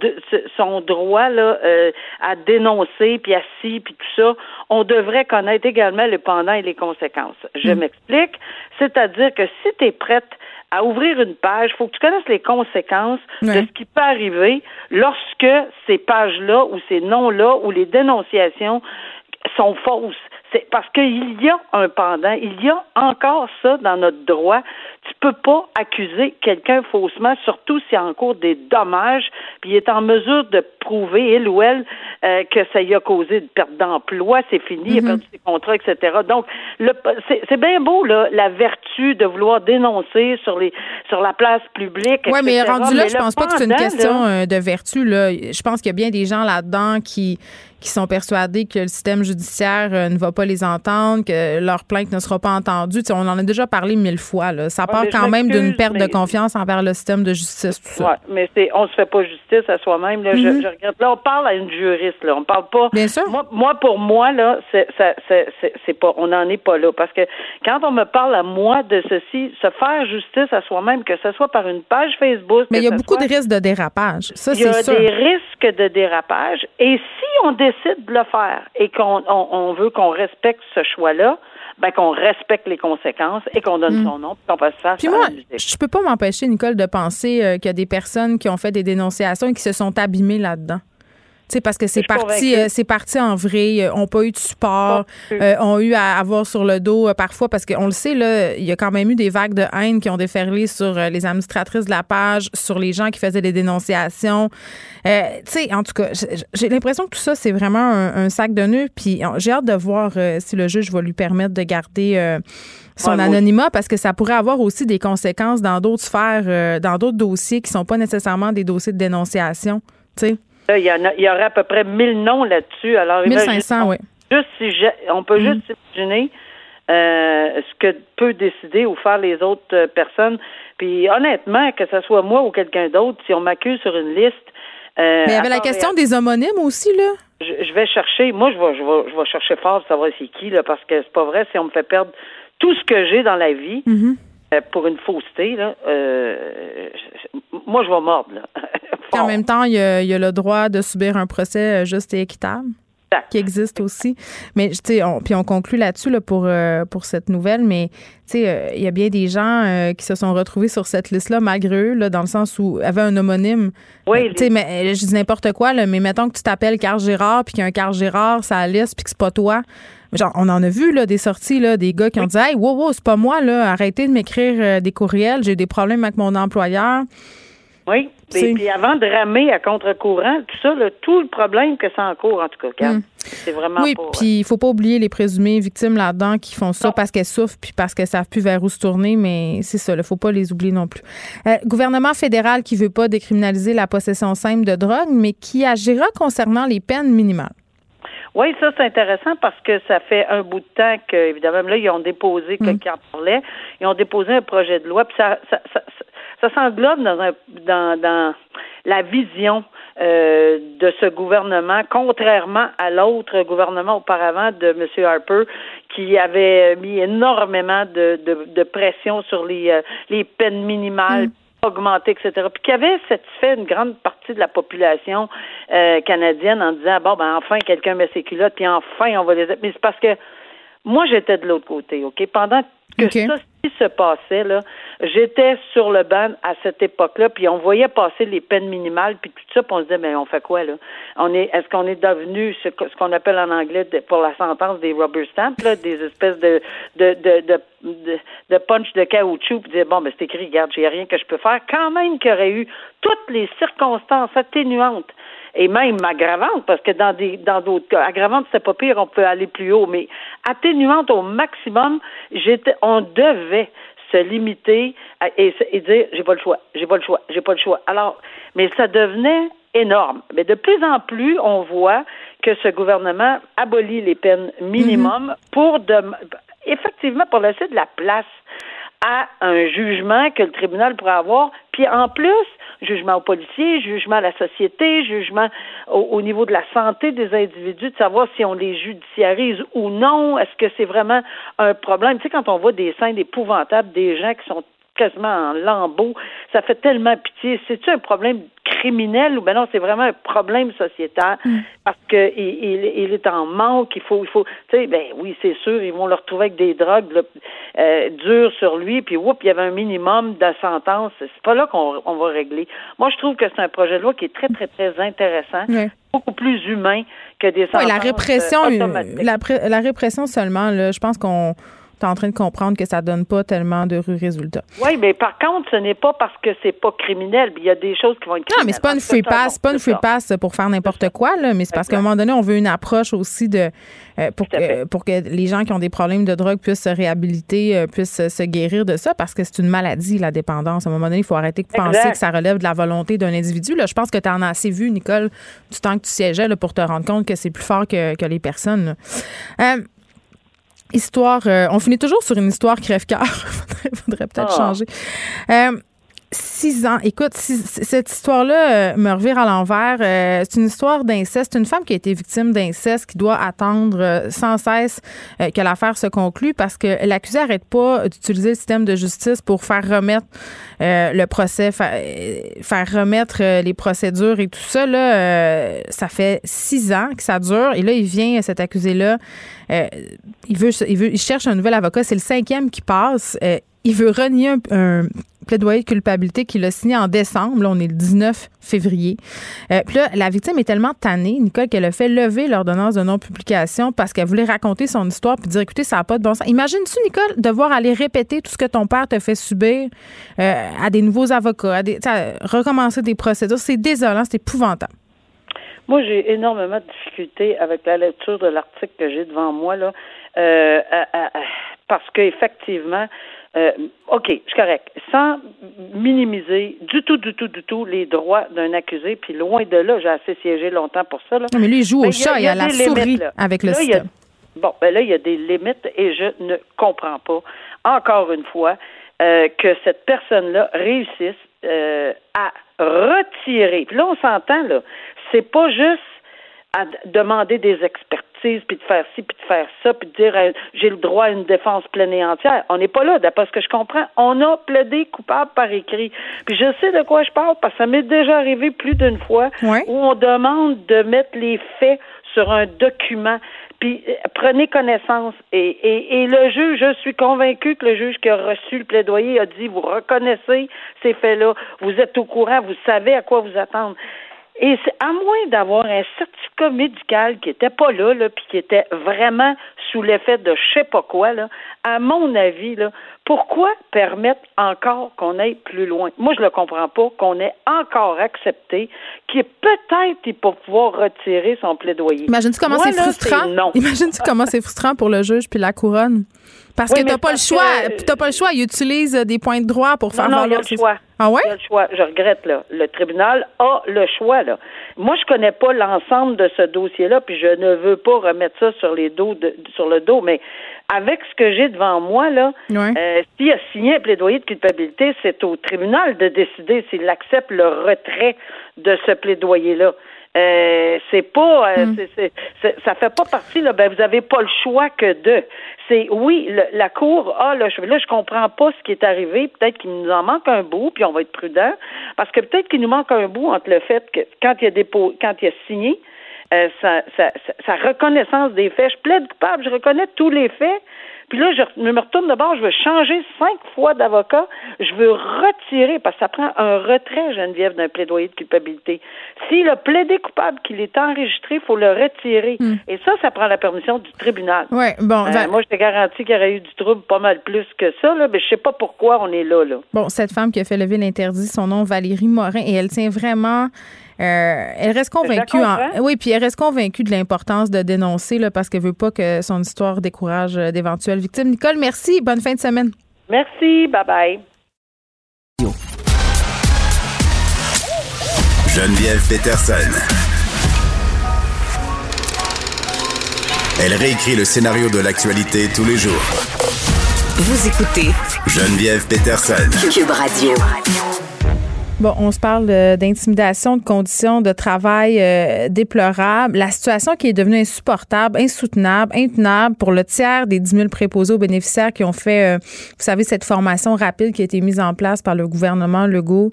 E: son droit là euh, à dénoncer puis à ci puis tout ça, on devrait connaître également le pendant et les conséquences. Je m'explique, c'est-à-dire que si tu es prête à ouvrir une page, il faut que tu connaisses les conséquences de ce qui peut arriver lorsque ces pages-là ou ces noms-là ou les dénonciations sont fausses. C'est parce qu'il y a un pendant, il y a encore ça dans notre droit. Tu peux pas accuser quelqu'un faussement, surtout s'il y a en cours des dommages, puis il est en mesure de prouver, il ou elle, euh, que ça y a causé une perte d'emploi, c'est fini, il a perdu ses contrats, etc. Donc, c'est bien beau, là, la vertu de vouloir dénoncer sur les sur la place publique.
A: Oui, mais rendu là,
E: Mais
A: je pense pas que c'est une question
E: là,
A: euh, de vertu. Là. Je pense qu'il y a bien des gens là-dedans qui, qui sont persuadés que le système judiciaire euh, ne va pas les entendre, que leur plainte ne sera pas entendue. Tu sais, on en a déjà parlé mille fois. Là. Ça
E: Ouais,
A: part
E: mais je
A: quand même d'une perte de confiance envers le système de justice, tout ça.
E: Ouais, mais c'est on se fait pas justice à soi-même. Là, je, je regrette. Là, on parle à une juriste. Là, on parle pas.
A: Bien sûr.
E: Moi, moi pour moi là, c'est c'est c'est- c'est pas. On n'en est pas là parce que quand on me parle à moi de ceci, se faire justice à soi-même, que ce soit par une page Facebook.
A: Mais il y a beaucoup
E: soit-
A: de risques de dérapage. Ça,
E: il y a
A: c'est sûr.
E: des risques de dérapage. Et si on décide de le faire et qu'on on, on veut qu'on respecte ce choix-là, ben qu'on respecte les conséquences et qu'on donne son nom, puis qu'on fasse face
A: Mm. Puis
E: à
A: moi, je peux pas m'empêcher, Nicole, de penser euh, qu'il y a des personnes qui ont fait des dénonciations et qui se sont abîmées là-dedans. Sais, parce que c'est parti, euh, c'est parti en vrai. euh, ont pas eu de support, euh, ont eu à avoir sur le dos euh, parfois parce qu'on le sait là, il y a quand même eu des vagues de haine qui ont déferlé sur les administratrices de la page, sur les gens qui faisaient des dénonciations. Tu sais, en tout cas, j'ai l'impression que tout ça c'est vraiment un, un sac de nœuds. Puis j'ai hâte de voir si le juge va lui permettre de garder. son anonymat parce que ça pourrait avoir aussi des conséquences dans d'autres sphères, dans d'autres dossiers qui sont pas nécessairement des dossiers de dénonciation. Tu sais,
E: Là, il y, en a, il y aurait à peu près 1000 noms là-dessus. Alors, imagine-
A: 1500, oui.
E: juste si on peut
A: Mm.
E: juste imaginer euh, ce que peut décider ou faire les autres euh, personnes. Puis honnêtement, que ce soit moi ou quelqu'un d'autre, si on m'accuse sur une liste. euh,
A: Mais il y avait la question
E: et
A: des homonymes aussi, là.
E: je, je vais chercher. Moi, je vais, je vais, je vais chercher fort pour savoir c'est qui, là, parce que c'est pas vrai si on me fait perdre tout ce que j'ai dans la vie
A: Mhm.
E: euh, pour une fausseté. Là, euh, moi, je vais mordre. Là.
A: Puis en même temps, il y, a, il y a le droit de subir un procès euh, juste et équitable qui existe aussi. Mais tu sais, on, puis on conclut là-dessus là, pour, euh, pour cette nouvelle, mais tu sais, euh, il y a bien des gens euh, qui se sont retrouvés sur cette liste-là malgré eux, là, dans le sens où avait un homonyme.
E: Oui,
A: tu sais, mais je dis n'importe quoi, là, mais mettons que tu t'appelles Carl Gérard, puis qu'il y a un Carl Gérard, ça liste, puis que c'est pas toi. Genre, on en a vu là, des sorties, là, des gars qui ont dit Hey, wow, wow, c'est pas moi, là, arrêtez de m'écrire des courriels, j'ai des problèmes avec mon employeur.
E: Oui. Et puis avant de ramer à contre-courant, tout ça, là, tout le problème que ça encourt, en tout cas, Kat,
A: Mm.
E: c'est vraiment
A: Oui,
E: pas...
A: puis il faut pas oublier les présumées victimes là-dedans qui font ça
E: Non.
A: parce qu'elles souffrent puis parce qu'elles savent plus vers où se tourner, mais c'est ça, il faut pas les oublier non plus. Euh, gouvernement fédéral qui veut pas décriminaliser la possession simple de drogue, mais qui agira concernant les peines minimales.
E: Oui, ça, c'est intéressant parce que ça fait un bout de temps que, évidemment, là, ils ont déposé, quelqu'un en parlait, ils ont déposé un projet de loi, puis ça, ça, ça, ça, s'englobe dans, un, dans, dans la vision euh, de ce gouvernement, contrairement à l'autre gouvernement auparavant de M. Harper, qui avait mis énormément de, de, de pression sur les, euh, les peines minimales. augmenter, etc. Puis qui avait satisfait une grande partie de la population euh, canadienne en disant bon ben enfin quelqu'un met ses culottes, puis enfin on va les mais c'est parce que moi j'étais de l'autre côté, ok? Pendant que ça se passait là, j'étais sur le banc à cette époque-là, puis on voyait passer les peines minimales, puis tout ça, puis on se disait mais on fait quoi là? On est, est-ce qu'on est devenu ce, qu'on appelle en anglais de- pour la sentence des rubber stamps là, des espèces de de de de, de, de punch de caoutchouc, puis dire bon ben c'est écrit, regarde, j'ai rien que je peux faire, quand même qu'il y aurait eu toutes les circonstances atténuantes et même aggravantes, parce que dans des dans d'autres cas, aggravantes, c'est pas pire, on peut aller plus haut, mais atténuantes au maximum, j'étais on devait se limiter à- et, et dire j'ai pas le choix, j'ai pas le choix, j'ai pas le choix. Alors, mais ça devenait énorme. Mais de plus en plus, on voit que ce gouvernement abolit les peines minimum pour de, effectivement pour laisser de la place à un jugement que le tribunal pourrait avoir, puis en plus, jugement aux policiers, jugement à la société, jugement au, au niveau de la santé des individus, de savoir si on les judiciarise ou non, est-ce que c'est vraiment un problème? Tu sais, quand on voit des scènes épouvantables, des gens qui sont quasiment en lambeaux, ça fait tellement pitié. C'est-tu un problème criminel ou ben non, c'est vraiment un problème sociétal parce que il, il, il est en manque, il faut, il faut, tu sais, ben oui, c'est sûr, ils vont le retrouver avec des drogues là, euh, dures sur lui, puis oups, il y avait un minimum de sentence. C'est pas là qu'on on va régler. Moi, je trouve que c'est un projet de loi qui est très, très, très intéressant,
A: Ouais.
E: beaucoup plus humain que des
A: Oui, la répression,
E: euh,
A: la, la répression seulement, là, je pense qu'on en train de comprendre que ça donne pas tellement de résultats.
E: Oui, mais par contre, ce n'est pas parce que c'est pas criminel. Il y a des choses qui vont être
A: Non, mais
E: criminelles.
A: c'est pas une free pass, pas une free pass pour faire n'importe quoi, là, mais c'est parce qu'à un moment donné, on veut une approche aussi de euh, pour pour que les gens qui ont des problèmes de drogue puissent se réhabiliter, euh, puissent se- se guérir de ça, parce que c'est une maladie la dépendance. À un moment donné, il faut arrêter de penser
E: Exact.
A: que ça relève de la volonté d'un individu. Là, je pense que tu en as assez vu, Nicole, du temps que tu siégeais là, pour te rendre compte que c'est plus fort que, que les personnes. là. Histoire, euh, on finit toujours sur une histoire crève-cœur. faudrait, faudrait peut-être
E: Ah.
A: changer. Euh, Six ans. Écoute, cette histoire-là euh, me revire à l'envers. Euh, c'est une histoire d'inceste. Une femme qui a été victime d'inceste qui doit attendre euh, sans cesse que l'affaire se conclue parce que l'accusé n'arrête pas d'utiliser le système de justice pour faire remettre le procès, fa- faire remettre les procédures et tout ça. Là, ça fait six ans que ça dure. Et là, il vient, cet accusé-là, il, veut, il veut, il cherche un nouvel avocat. C'est le cinquième qui passe. Il veut renier un- plaidoyer culpabilité qu'il a signé en décembre. Là, on est le 19 février. Euh, puis là, la victime est tellement tannée, Nicole, qu'elle a fait lever l'ordonnance de non-publication parce qu'elle voulait raconter son histoire puis dire, écoutez, ça n'a pas de bon sens. Imagine-tu, Nicole, devoir aller répéter tout ce que ton père te fait subir euh, à des nouveaux avocats, à, des, recommencer des procédures? C'est désolant, c'est épouvantable.
E: Moi, j'ai énormément de difficultés avec la lecture de l'article que j'ai devant moi, là, euh, parce qu'effectivement, euh, OK, c'est correct. Sans minimiser du tout, du tout, du tout les droits d'un accusé, puis loin de là, j'ai assez siégé longtemps pour ça. Là.
A: mais lui, il joue au chat et à la souris avec le système.
E: bon, ben là, il y a des limites et je ne comprends pas, encore une fois, euh, que cette personne-là réussisse euh, à retirer. Puis là, on s'entend, là, c'est pas juste à demander des expertises, puis de faire ci, puis de faire ça, puis de dire euh, j'ai le droit à une défense pleine et entière. On n'est pas là, d'après ce que je comprends. On a plaidé coupable par écrit. Puis je sais de quoi je parle, parce que ça m'est déjà arrivé plus d'une fois où on demande de mettre les faits sur un document. Puis euh, prenez connaissance. Et, et, et le juge, je suis convaincu que le juge qui a reçu le plaidoyer a dit vous reconnaissez ces faits-là, vous êtes au courant, vous savez à quoi vous attendre. Et c'est à moins d'avoir un certificat médical qui était pas là, là, puis qui était vraiment sous l'effet de je sais pas quoi, là, à mon avis, là, pourquoi permettre encore qu'on aille plus loin? Moi, je le comprends pas, qu'on ait encore accepté qu'il peut-être il pas pouvoir retirer son plaidoyer.
A: Imagine-tu comment c'est frustrant? Imagine-tu comment c'est frustrant pour le juge puis la couronne? Parce que t'as pas le choix. T'as pas le choix. Il utilise des points de droit pour faire
E: non, non, le choix.
A: Ah ouais?
E: Il a le choix. Je regrette, là. Le tribunal a le choix, là. Moi, je connais pas l'ensemble de ce dossier-là, puis je ne veux pas remettre ça sur les dos sur le dos, mais avec ce que j'ai devant moi, là, euh, s'il a signé un plaidoyer de culpabilité, c'est au tribunal de décider s'il accepte le retrait de ce plaidoyer-là. Euh, c'est pas, euh, hmm. ça fait pas partie là. Ben vous avez pas le choix que de. C'est oui, la cour a là, je, là je comprends pas ce qui est arrivé. Peut-être qu'il nous en manque un bout, puis on va être prudent, parce que peut-être qu'il nous manque un bout entre le fait que quand il a dépôt, quand il a signé, euh, sa, sa, sa, reconnaissance des faits. Je plaide coupable, je reconnais tous les faits, puis là, je me retourne de bord, je veux changer cinq fois d'avocat. Je veux retirer, parce que ça prend un retrait, Geneviève, d'un plaidoyer de culpabilité. S'il a plaidé coupable, qu'il est enregistré, il faut le retirer. Hmm. Et ça, ça prend la permission du tribunal.
A: Oui, bon.
E: Euh, moi, je t'ai garanti qu'il y aurait eu du trouble pas mal plus que ça, là, mais je sais pas pourquoi on est là, là.
A: Bon, cette femme qui a fait lever l'interdit, son nom, Valérie Morin, et elle tient vraiment euh, elle reste convaincue. oui, puis elle reste convaincue de l'importance de dénoncer là, parce qu'elle veut pas que son histoire décourage euh, d'éventuelles victimes. Nicole, merci. Bonne fin de semaine.
E: Merci. Bye bye.
D: Geneviève Peterson. Elle réécrit le scénario de l'actualité tous les jours.
C: Vous écoutez
D: Geneviève Peterson.
C: Cube Radio.
A: On se parle d'intimidation, de conditions de travail euh, déplorables. La situation qui est devenue insupportable, insoutenable, intenable pour le tiers des 10 000 préposés aux bénéficiaires qui ont fait, euh, vous savez, cette formation rapide qui a été mise en place par le gouvernement Legault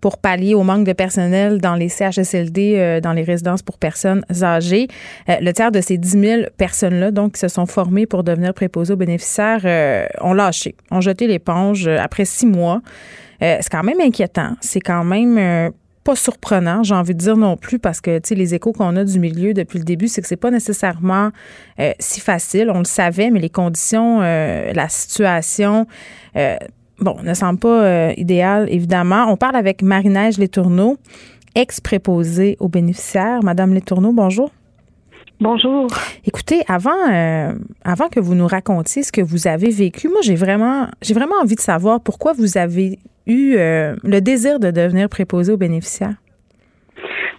A: pour pallier au manque de personnel dans les CHSLD, euh, dans les résidences pour personnes âgées. le tiers de ces 10 000 personnes-là, donc, qui se sont formées pour devenir préposés aux bénéficiaires, ont lâché, ont jeté l'éponge après six mois. Euh, c'est quand même inquiétant. C'est quand même euh, pas surprenant, j'ai envie de dire non plus, parce que les échos qu'on a du milieu depuis le début, c'est que c'est pas nécessairement euh, si facile. On le savait, mais les conditions, la situation, bon, ne semble pas idéale, évidemment. On parle avec Marie-Neige Letourneau, ex-préposée aux bénéficiaires. Madame Letourneau, bonjour.
F: Bonjour.
A: Écoutez, avant, euh, avant que vous nous racontiez ce que vous avez vécu, moi j'ai vraiment, j'ai vraiment envie de savoir pourquoi vous avez eu euh, le désir de devenir préposé aux bénéficiaires?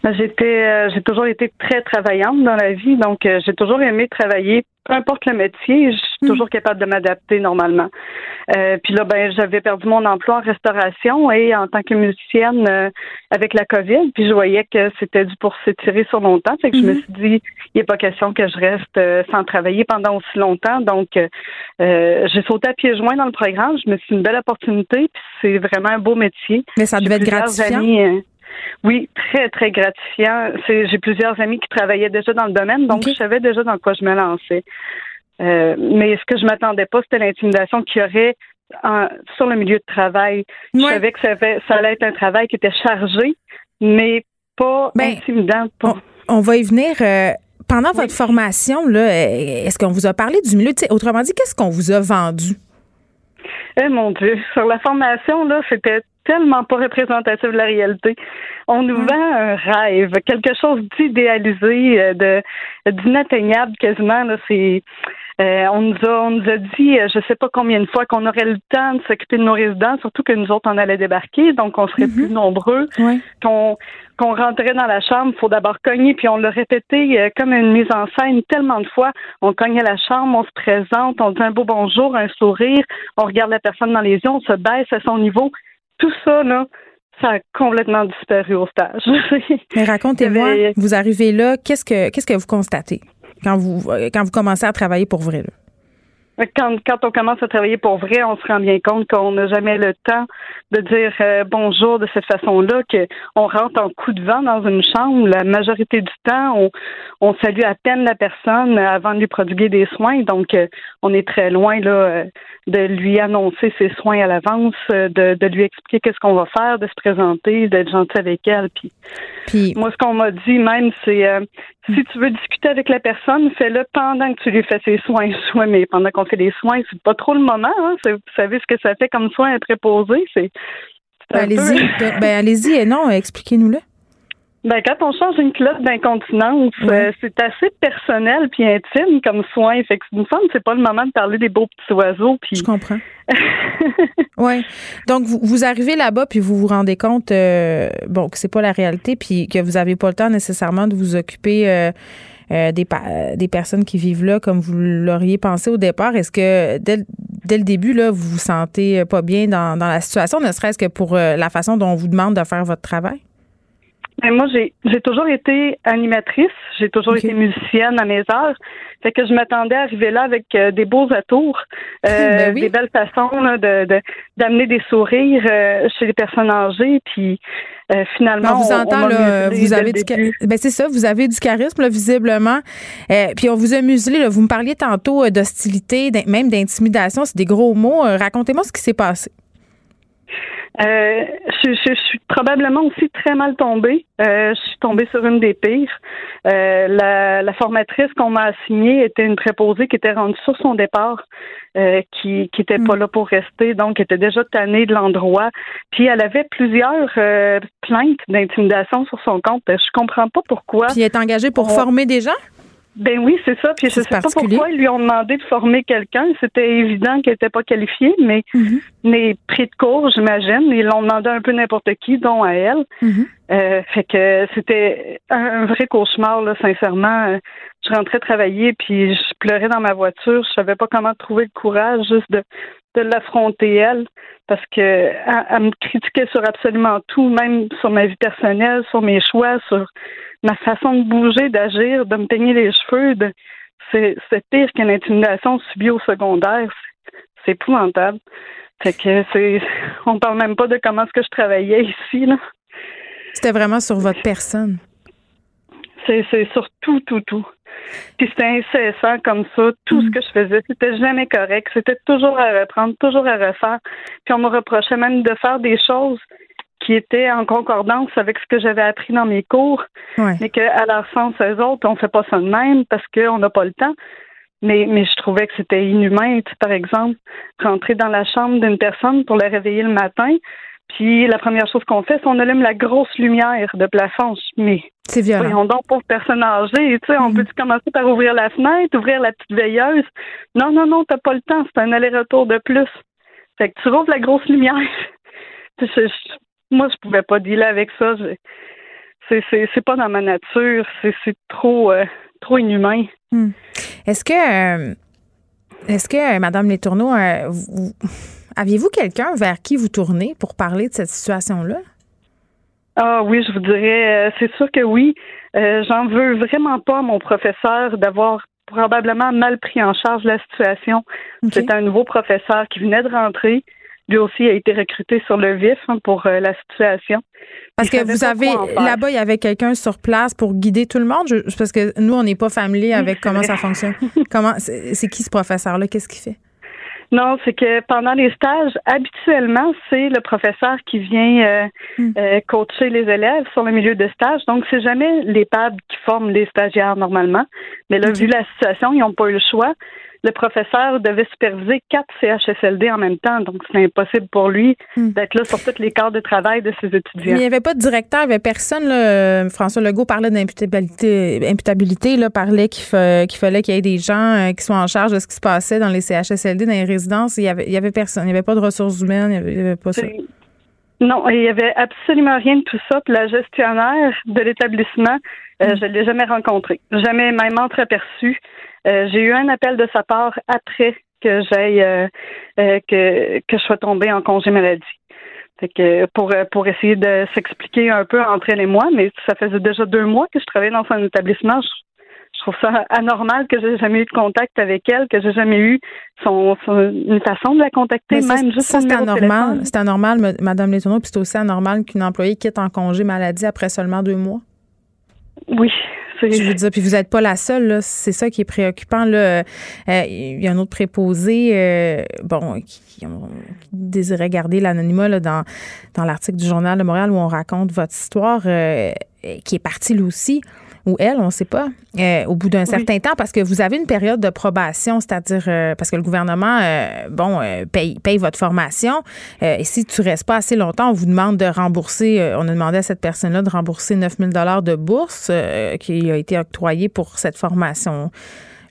F: Ben, j'étais, euh, j'ai toujours été très travaillante dans la vie, donc j'ai toujours aimé travailler peu importe le métier, je suis hmm. toujours capable de m'adapter normalement. Euh, puis là, ben, j'avais perdu mon emploi en restauration et en tant que musicienne euh, avec la COVID, puis je voyais que c'était dû pour s'étirer sur longtemps. Fait que je me hmm. suis dit, il n'est pas question que je reste euh, sans travailler pendant aussi longtemps. Donc, j'ai sauté à pieds joints dans le programme. Je me suis dit une belle opportunité, puis c'est vraiment un beau métier.
A: Mais ça devait être gratifiant.
F: Oui, très, très gratifiant. J'ai plusieurs amis qui travaillaient déjà dans le domaine, donc je savais déjà dans quoi je me lançais. Euh, mais ce que je m'attendais pas, c'était l'intimidation qu'il y aurait sur le milieu de travail. Je savais que ça, ça, allait être un travail qui était chargé, mais pas ben, intimidant.
A: On, va y venir. Euh, pendant votre formation, là, est-ce qu'on vous a parlé du milieu? autrement dit, qu'est-ce qu'on vous a vendu?
F: Eh mon Dieu, sur la formation, là, c'était tellement pas représentatif de la réalité. On nous vend un rêve, quelque chose d'idéalisé, euh, de d'inatteignable quasiment. Là, c'est euh, on nous a on nous a dit, euh, je sais pas combien de fois, qu'on aurait le temps de s'occuper de nos résidents, surtout que nous autres on allait débarquer, donc on serait plus mhm. nombreux, qu'on qu'on rentrait dans la chambre, faut d'abord cogner, puis on l'a répété euh, comme une mise en scène tellement de fois. On cognait la chambre, on se présente, on dit un beau bonjour, un sourire, on regarde la personne dans les yeux, on se baisse à son niveau. Tout ça, là, ça a complètement disparu au stage.
A: Mais racontez-moi, vous arrivez là, qu'est-ce que qu'est-ce que vous constatez? quand vous, euh, quand vous commencez à travailler pour vrai?
F: Quand, quand on commence à travailler pour vrai, on se rend bien compte qu'on n'a jamais le temps de dire euh, bonjour de cette façon-là, qu'on rentre en coup de vent dans une chambre. La majorité du temps, on, on salue à peine la personne avant de lui prodiguer des soins. Donc, euh, on est très loin là de lui annoncer ses soins à l'avance, de, de lui expliquer qu'est-ce qu'on va faire, de se présenter, d'être gentil avec elle. Puis, puis moi, ce qu'on m'a dit même, c'est si tu veux discuter avec la personne, fais-le pendant que tu lui fais ses soins. Soit, mais pendant qu'on fait les soins, c'est pas trop le moment. Hein? Vous savez ce que ça fait comme soin à préposer. C'est,
A: ben, allez-y. Ben, allez-y et non, expliquez-nous-le.
F: Ben, quand on change une clotte d'incontinence, euh, c'est assez personnel puis intime comme soin. Fait que, me semble c'est pas le moment de parler des beaux petits oiseaux. Puis...
A: Je comprends. oui. Donc, vous, vous arrivez là-bas puis vous vous rendez compte, euh, bon, que c'est pas la réalité puis que vous avez pas le temps nécessairement de vous occuper euh, des, des personnes qui vivent là comme vous l'auriez pensé au départ. Est-ce que dès, dès, le début, là, vous vous sentez pas bien dans, dans la situation, ne serait-ce que pour la façon dont on vous demande de faire votre travail?
F: Ben, moi, j'ai j'ai toujours été animatrice, j'ai toujours été musicienne à mes heures. Fait que je m'attendais à arriver là avec euh, des beaux atours, euh, ben des belles façons de d'amener des sourires euh, chez les personnes âgées. Puis finalement,
A: on vous entend là, vous avez du ben c'est ça, vous avez du charisme là, visiblement. puis on vous a muselé. Là, vous me parliez tantôt d'hostilité, même d'intimidation. C'est des gros mots. Racontez-moi ce qui s'est passé.
F: Euh, je, je, suis probablement aussi très mal tombée. Euh, je suis tombée sur une des pires. Euh, la, la, formatrice qu'on m'a assignée était une préposée qui était rendue sur son départ, euh, qui qui était pas mm. là pour rester, donc était déjà tannée de l'endroit. Puis elle avait plusieurs euh, plaintes d'intimidation sur son compte. Je comprends pas pourquoi.
A: Puis elle est engagée pour former des gens?
F: Ben oui, c'est ça. Puis je sais pas pourquoi ils lui ont demandé de former quelqu'un. C'était évident qu'elle n'était pas qualifiée, mais pris de cours, j'imagine. Ils l'ont demandé un peu n'importe qui, dont à elle. Mm-hmm. euh, fait que c'était un, vrai cauchemar, là, sincèrement. Je rentrais travailler, puis je pleurais dans ma voiture. Je savais pas comment trouver le courage juste de de l'affronter elle parce que elle, me critiquait sur absolument tout, même sur ma vie personnelle, sur mes choix, sur ma façon de bouger, d'agir, de me peigner les cheveux. De, c'est, pire qu'une intimidation subie au secondaire. C'est, épouvantable. Fait que c'est, on parle même pas de comment est-ce que je travaillais ici, là.
A: C'était vraiment sur votre personne.
F: C'est, c'est sur tout, tout, tout. Puis c'était incessant comme ça. Tout ce mm. que je faisais, c'était jamais correct. C'était toujours à reprendre, toujours à refaire. Puis on me reprochait même de faire des choses qui étaient en concordance avec ce que j'avais appris dans mes cours, mais qu'à leur sens, eux autres, on fait pas ça de même parce qu'on n'a pas le temps. Mais, mais je trouvais que c'était inhumain, par exemple, rentrer dans la chambre d'une personne pour la réveiller le matin, puis la première chose qu'on fait, c'est qu'on allume la grosse lumière de plafond. Mais
A: c'est violent.
F: Voyons donc, pour personne âgée, tu sais, on mm. peut commencer par ouvrir la fenêtre, ouvrir la petite veilleuse? Non, non, non, t'as pas le temps, c'est un aller-retour de plus. Fait que tu rouvres la grosse lumière. moi, je pouvais pas dealer avec ça. C'est, c'est, c'est pas dans ma nature. C'est, c'est trop, euh, trop inhumain.
A: Mm. Est-ce que, euh, est-ce que, euh, Madame Letourneau, vous Aviez-vous quelqu'un vers qui vous tournez pour parler de cette situation-là?
F: Ah oui, je vous dirais, euh, c'est sûr que oui. Euh, j'en veux vraiment pas à mon professeur d'avoir probablement mal pris en charge la situation. C'est un nouveau professeur qui venait de rentrer. Lui aussi a été recruté sur le vif hein, pour euh, la situation.
A: Parce que vous avez là-bas, il y avait quelqu'un sur place pour guider tout le monde? parce que nous, on n'est pas familier avec comment ça fonctionne. comment c'est qui ce professeur-là? Qu'est-ce qu'il fait?
F: Non, c'est que pendant les stages, habituellement, c'est le professeur qui vient euh, hmm. euh, coacher les élèves sur le milieu de stage. Donc, c'est jamais les PAB qui forment les stagiaires normalement. Mais là, vu la situation, ils n'ont pas eu le choix le professeur devait superviser quatre CHSLD en même temps, donc c'est impossible pour lui hmm. d'être là sur tous les quarts de travail de ses étudiants.
A: Mais il n'y avait pas de directeur, il n'y avait personne. Là. François Legault parlait d'imputabilité, imputabilité, là, parlait qu'il, fallait qu'il y ait des gens euh, qui soient en charge de ce qui se passait dans les CHSLD, dans les résidences. Il n'y avait, avait personne, il n'y avait pas de ressources humaines, il n'y avait, pas ça.
F: Non, il n'y avait absolument rien de tout ça. Puis la gestionnaire de l'établissement, euh, hmm. je ne l'ai jamais rencontrée, jamais même entreaperçue. Euh, j'ai eu un appel de sa part après que j'aille euh, euh, que, que je sois tombée en congé maladie. Fait que pour pour essayer de s'expliquer un peu entre elle et moi, mais ça faisait déjà deux mois que je travaillais dans un établissement. Je, trouve ça anormal que j'ai jamais eu de contact avec elle, que j'ai jamais eu son, une façon de la contacter, même juste
A: ça, c'est anormal. C'est anormal, Madame Letourneau, puis c'est aussi anormal qu'une employée quitte en congé maladie après seulement deux mois.
F: Oui,
A: je veux dire, puis vous n'êtes pas la seule, c'est ça qui est préoccupant. Là. Euh, il y a un autre préposé, euh, bon, qui, désirait garder l'anonymat dans, dans l'article du Journal de Montréal où on raconte votre histoire, euh, qui est parti lui aussi ou elle, on ne sait pas, euh, au bout d'un certain temps, parce que vous avez une période de probation, c'est-à-dire euh, parce que le gouvernement, euh, bon, paye, paye, votre formation. et si tu restes pas assez longtemps, on vous demande de rembourser, on a demandé à cette personne-là de rembourser 9000 dollars de bourse qui a été octroyée pour cette formation.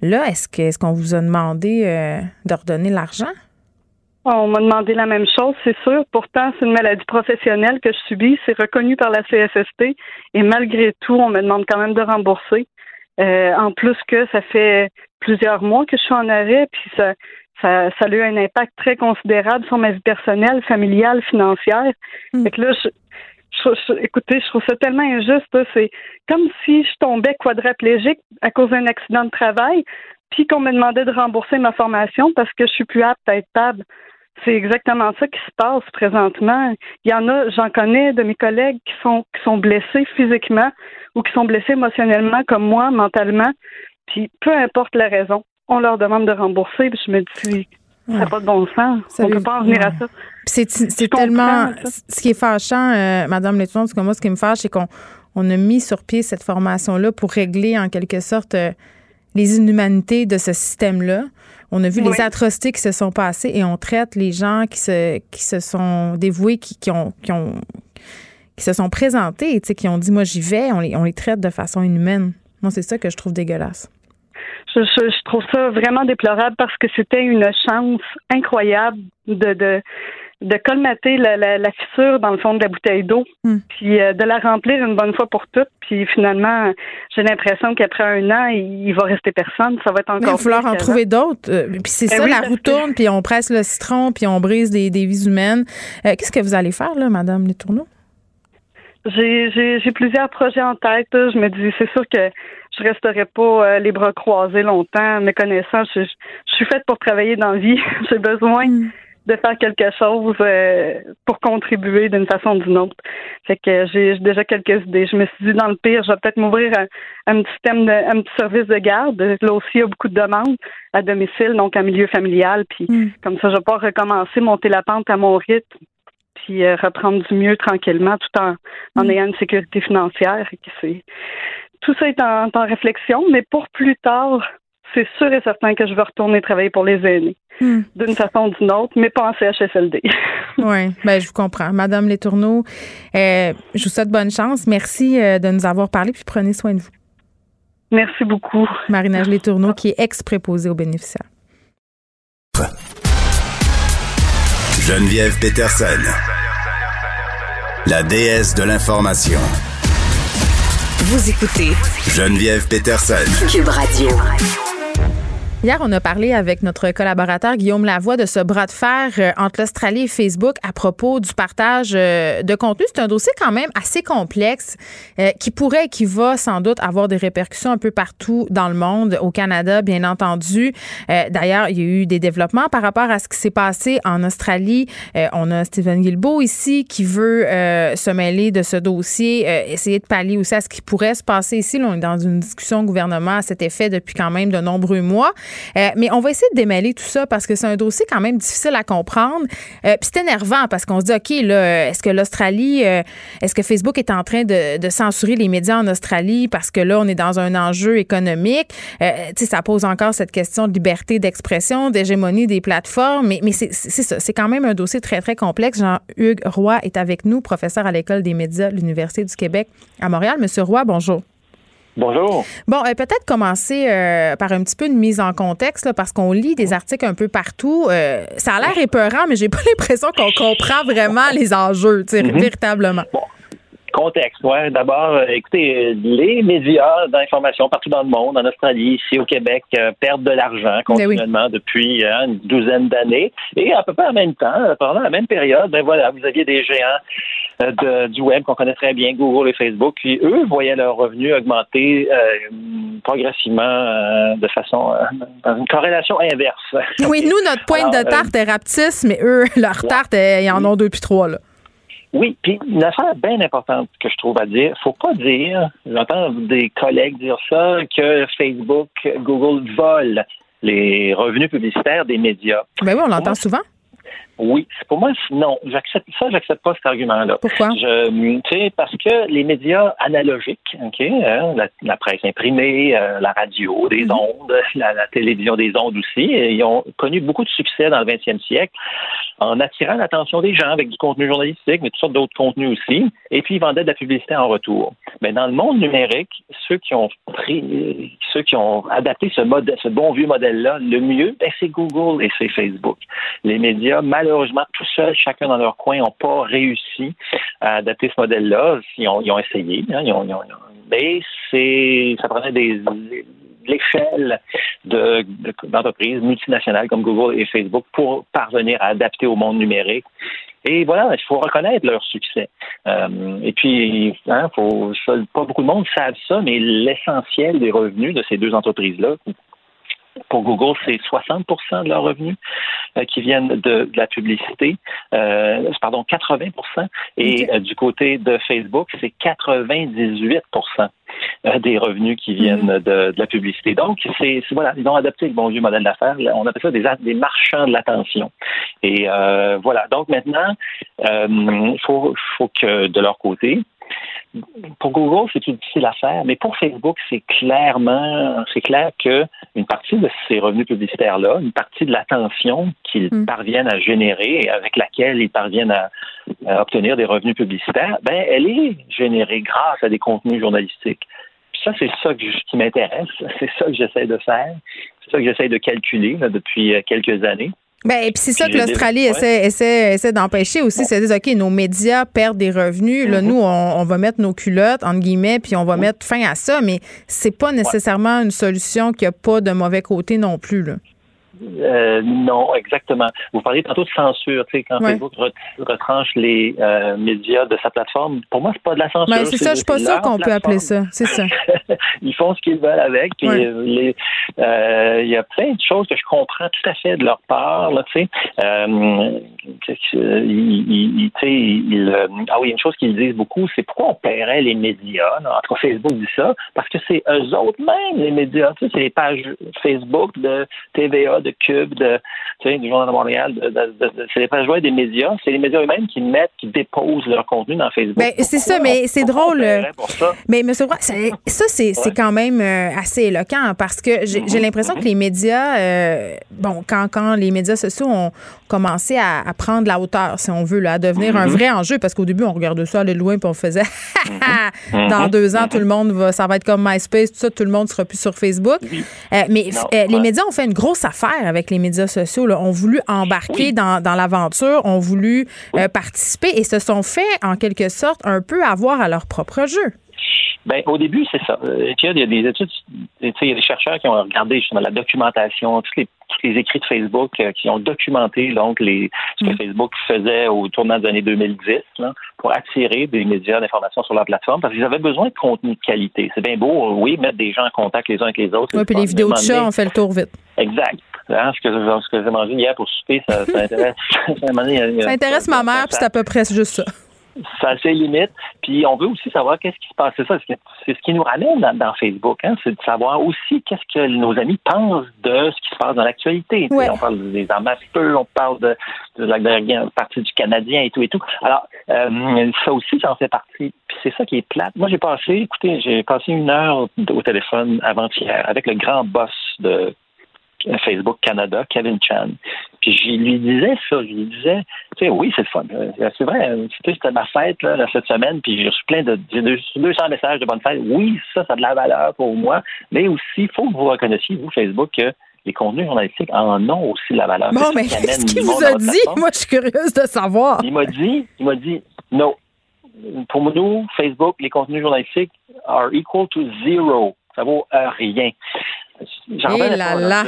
A: Là, est-ce qu'on est qu'on vous a demandé de redonner l'argent?
F: On m'a demandé la même chose, c'est sûr. Pourtant, c'est une maladie professionnelle que je subis. C'est reconnu par la CSST. Et malgré tout, on me demande quand même de rembourser. Euh, en plus que ça fait plusieurs mois que je suis en arrêt, puis ça, ça, ça a eu un impact très considérable sur ma vie personnelle, familiale, financière. Hmm. Fait que là, je, écoutez, je trouve ça tellement injuste. C'est comme si je tombais quadraplégique à cause d'un accident de travail, puis qu'on me demandait de rembourser ma formation parce que je suis plus apte à être table. C'est exactement ça qui se passe présentement. Il y en a, j'en connais de mes collègues qui sont qui sont blessés physiquement ou qui sont blessés émotionnellement comme moi, mentalement. Puis peu importe la raison, on leur demande de rembourser. Puis je me dis, ça n'a pas de bon sens. Ça on peut pas en venir à ça.
A: C'est tellement. Ce qui est fâchant, euh, Madame Letton, que moi, ce qui me fâche, c'est qu'on on a mis sur pied cette formation-là pour régler en quelque sorte euh, les inhumanités de ce système-là. On a vu les atrocités qui se sont passées et on traite les gens qui se, qui se sont dévoués, qui, qui ont, qui, ont, qui se sont présentés, qui ont dit moi j'y vais, on les, on les traite de façon inhumaine. Moi, c'est ça que je trouve dégueulasse.
F: Je, je, trouve ça vraiment déplorable parce que c'était une chance incroyable de, de de colmater la, la, fissure dans le fond de la bouteille d'eau, hmm. puis euh, de la remplir une bonne fois pour toutes. Puis finalement, j'ai l'impression qu'après un an, il, va rester personne. Ça va être encore. il va
A: falloir en trouver d'autres. Euh, puis c'est ben ça, la roue tourne, puis on presse le citron, puis on brise des, des vies humaines. Euh, qu'est-ce que vous allez faire, là, Madame Letourneau?
F: J'ai, j'ai, j'ai plusieurs projets en tête. Je me dis, c'est sûr que je resterai pas les bras croisés longtemps. Mes connaissances, je, suis faite pour travailler dans la vie. j'ai besoin. Hmm de faire quelque chose euh, pour contribuer d'une façon ou d'une autre. Fait que j'ai déjà quelques idées. Je me suis dit, dans le pire, je vais peut-être m'ouvrir un, petit système de, un petit service de garde. Là aussi, il y a beaucoup de demandes à domicile, donc en milieu familial. Puis mm. comme ça, je vais pas recommencer, monter la pente à mon rythme, puis euh, reprendre du mieux tranquillement, tout en, en mm. ayant une sécurité financière. Et tout ça est en, en réflexion, mais pour plus tard, c'est sûr et certain que je vais retourner travailler pour les aînés. Hmm. D'une façon ou d'une autre, mais pas en CHSLD.
A: oui, ben, je vous comprends. Madame Letourneau, euh, je vous souhaite bonne chance. Merci euh, de nous avoir parlé, puis prenez soin de vous.
F: Merci beaucoup.
A: Marinage Letourneau, qui est ex-préposée aux bénéficiaires.
D: Geneviève Peterson, la déesse de l'information.
C: Vous écoutez
D: Geneviève Peterson,
C: Cube Radio.
A: Hier, on a parlé avec notre collaborateur Guillaume Lavoie de ce bras de fer euh, entre l'Australie et Facebook à propos du partage euh, de contenu. C'est un dossier quand même assez complexe euh, qui pourrait et qui va sans doute avoir des répercussions un peu partout dans le monde, au Canada, bien entendu. D'ailleurs, il y a eu des développements par rapport à ce qui s'est passé en Australie. On a Stephen Guilbeault ici qui veut se mêler de ce dossier, essayer de pallier aussi à ce qui pourrait se passer ici. on est dans une discussion au gouvernement à cet effet depuis quand même de nombreux mois. Euh, mais on va essayer de démêler tout ça parce que c'est un dossier quand même difficile à comprendre. Euh, puis c'est énervant parce qu'on se dit, OK, là, est-ce que l'Australie, euh, est-ce que Facebook est en train de, de, censurer les médias en Australie parce que là, on est dans un enjeu économique? tu sais, ça pose encore cette question de liberté d'expression, d'hégémonie des plateformes. Mais, mais c'est ça, c'est quand même un dossier très, très complexe. Jean-Hugues Roy est avec nous, professeur à l'École des médias de l'Université du Québec à Montréal. Monsieur Roy, bonjour.
G: Bonjour.
A: Bon, euh, peut-être commencer euh, par un petit peu une mise en contexte, parce qu'on lit des articles un peu partout. Euh, ça a l'air épeurant, mais j'ai pas l'impression qu'on comprend vraiment les enjeux, mm véritablement
G: contexte, ouais. D'abord, écoutez, les médias d'information partout dans le monde, en Australie, ici au Québec, perdent de l'argent ben continuellement depuis une douzaine d'années. Et à peu près en même temps, pendant la même période, ben voilà, vous aviez des géants de, du web qu'on connaît très bien, Google et Facebook, qui eux voyaient leurs revenus augmenter progressivement de façon dans une corrélation inverse.
A: Oui, nous, notre pointe de tarte est rapetisse, mais eux, leur tarte, ils en ont deux puis trois, là.
G: Oui, puis une affaire bien importante que je trouve à dire, faut pas dire, j'entends des collègues dire ça, que Facebook, Google volent les revenus publicitaires des médias.
A: Ben oui, on l'entend souvent.
G: Oui, pour moi, non. J'accepte ça, j'accepte pas cet argument-là.
A: Pourquoi?
G: Je, parce que les médias analogiques, ok, hein, la, presse imprimée, euh, la radio, des mhm. ondes, la, télévision des ondes aussi, ils ont connu beaucoup de succès dans le 20e siècle en attirant l'attention des gens avec du contenu journalistique, mais toutes sortes d'autres contenus aussi. Et puis ils vendaient de la publicité en retour. Mais dans le monde numérique, ceux qui ont pris, ceux qui ont adapté ce modèle, ce bon vieux modèle-là, le mieux, ben, c'est Google et c'est Facebook. Les médias, malheureusement malheureusement, tout seuls, chacun dans leur coin, n'ont pas réussi à adapter ce modèle-là. Ils ont, ils ont essayé, hein, mais ça prenait des, l'échelle de, d'entreprises multinationales comme Google et Facebook pour parvenir à adapter au monde numérique. Et voilà, il faut reconnaître leur succès. Euh, et puis, hein, pas beaucoup de monde savent ça, mais l'essentiel des revenus de ces deux entreprises-là, pour Google, c'est 60% de leurs revenus euh, qui viennent de, la publicité, euh, pardon, 80% et euh, du côté de Facebook, c'est 98% des revenus qui viennent mhm. de, la publicité. Donc, c'est voilà, ils ont adopté le bon vieux modèle d'affaires. On appelle ça des, des marchands de l'attention. Et voilà. Donc maintenant, il faut, faut que de leur côté, pour Google, c'est difficile à faire, mais pour Facebook, c'est clairement, c'est clair que une partie de ces revenus publicitaires-là, une partie de l'attention qu'ils hmm. parviennent à générer et avec laquelle ils parviennent à, obtenir des revenus publicitaires, ben, elle est générée grâce à des contenus journalistiques. Puis ça, c'est ça qui m'intéresse, c'est ça que j'essaie de faire, c'est ça que j'essaie de calculer depuis euh, quelques années.
A: Ben, et puis c'est ça que l'Australie essaie, essaie, essaie d'empêcher aussi. C'est dire, OK, nos médias perdent des revenus. Là, mm-hmm. nous, on, va mettre nos culottes, entre guillemets, puis on va mettre fin à ça. Mais c'est pas nécessairement une solution qui a pas de mauvais côté non plus. Là.
G: Euh, non, exactement. Vous parliez tantôt de censure, tu sais, quand Facebook retranche les euh, médias de sa plateforme. Pour moi, c'est pas de la censure.
A: Ben, c'est ça, je suis pas sûr qu'on peut appeler ça. C'est ça.
G: Ils font ce qu'ils veulent avec. Euh, il y a plein de choses que je comprends tout à fait de leur part, tu sais. Ils, ah oui, une chose qu'ils disent beaucoup, c'est pourquoi on paierait les médias. En tout cas, Facebook dit ça, parce que c'est eux autres même, les médias. Tu sais, c'est les pages Facebook de TVA, de de Cube, de, tu sais, du Journal de Montréal, c'est les pages web des médias. C'est les médias eux-mêmes qui mettent, qui déposent leur contenu dans Facebook.
A: Ben, c'est ça, mais c'est drôle. Mais M. Roy, ça, c'est quand même euh, assez éloquent parce que j'ai mm-hmm. l'impression que les médias, euh, bon, quand, quand les médias sociaux ont commencé à, prendre la hauteur, si on veut, là, à devenir un mm-hmm. vrai enjeu, parce qu'au début, on regardait ça aller loin puis on faisait mm-hmm. dans deux ans, tout le monde va, ça va être comme MySpace, tout ça, tout le monde sera plus sur Facebook. Euh, mais les médias ont fait une grosse affaire avec les médias sociaux, là, ont voulu embarquer dans, l'aventure, ont voulu euh, participer et se sont fait, en quelque sorte, un peu avoir à leur propre jeu.
G: Ben, au début, c'est ça. Euh, il y a des études, il y a des chercheurs qui ont regardé justement la documentation, tous les, les écrits de Facebook euh, qui ont documenté donc les, ce que mm. Facebook faisait au tournant des années 2010 pour attirer des médias d'information sur leur plateforme parce qu'ils avaient besoin de contenu de qualité. C'est bien beau, oui, mettre des gens en contact les uns avec les autres.
A: Oui, puis les vidéos de chat, on fait le tour vite.
G: Exact. Hein, ce que, j'ai mangé hier pour souper, ça, ça intéresse.
A: ça intéresse ma mère, puis c'est à peu près juste ça.
G: ça a ses limites. Puis on veut aussi savoir qu'est-ce qui se passe. C'est ça, c'est ce qui nous ramène dans, Facebook, hein, c'est de savoir aussi qu'est-ce que nos amis pensent de ce qui se passe dans l'actualité. On parle des armes à feu, on parle de, de la partie du Canadien et tout et tout. Alors, euh, ça aussi, ça en fait partie. Puis c'est ça qui est plate. Moi, j'ai passé, écoutez, j'ai passé une heure au téléphone avant-hier avec le grand boss de Facebook Canada, Kevin Chan. Puis je lui disais ça, je lui disais, tu sais, oui, c'est le fun. Euh, c'est vrai, c'était ma fête là, cette semaine, puis j'ai reçu plein de 200 messages de bonne fête. Oui, ça, ça a de la valeur pour moi, mais aussi, il faut que vous reconnaissiez, vous, Facebook, que les contenus journalistiques en ont aussi de la valeur.
A: Bon, mais qu'est-ce qu'il vous a dit? Moi, je suis curieuse de savoir.
G: Il m'a dit, il m'a dit, non. Pour nous, Facebook, les contenus journalistiques are equal to zero. Ça vaut rien.
A: J'en eh là là.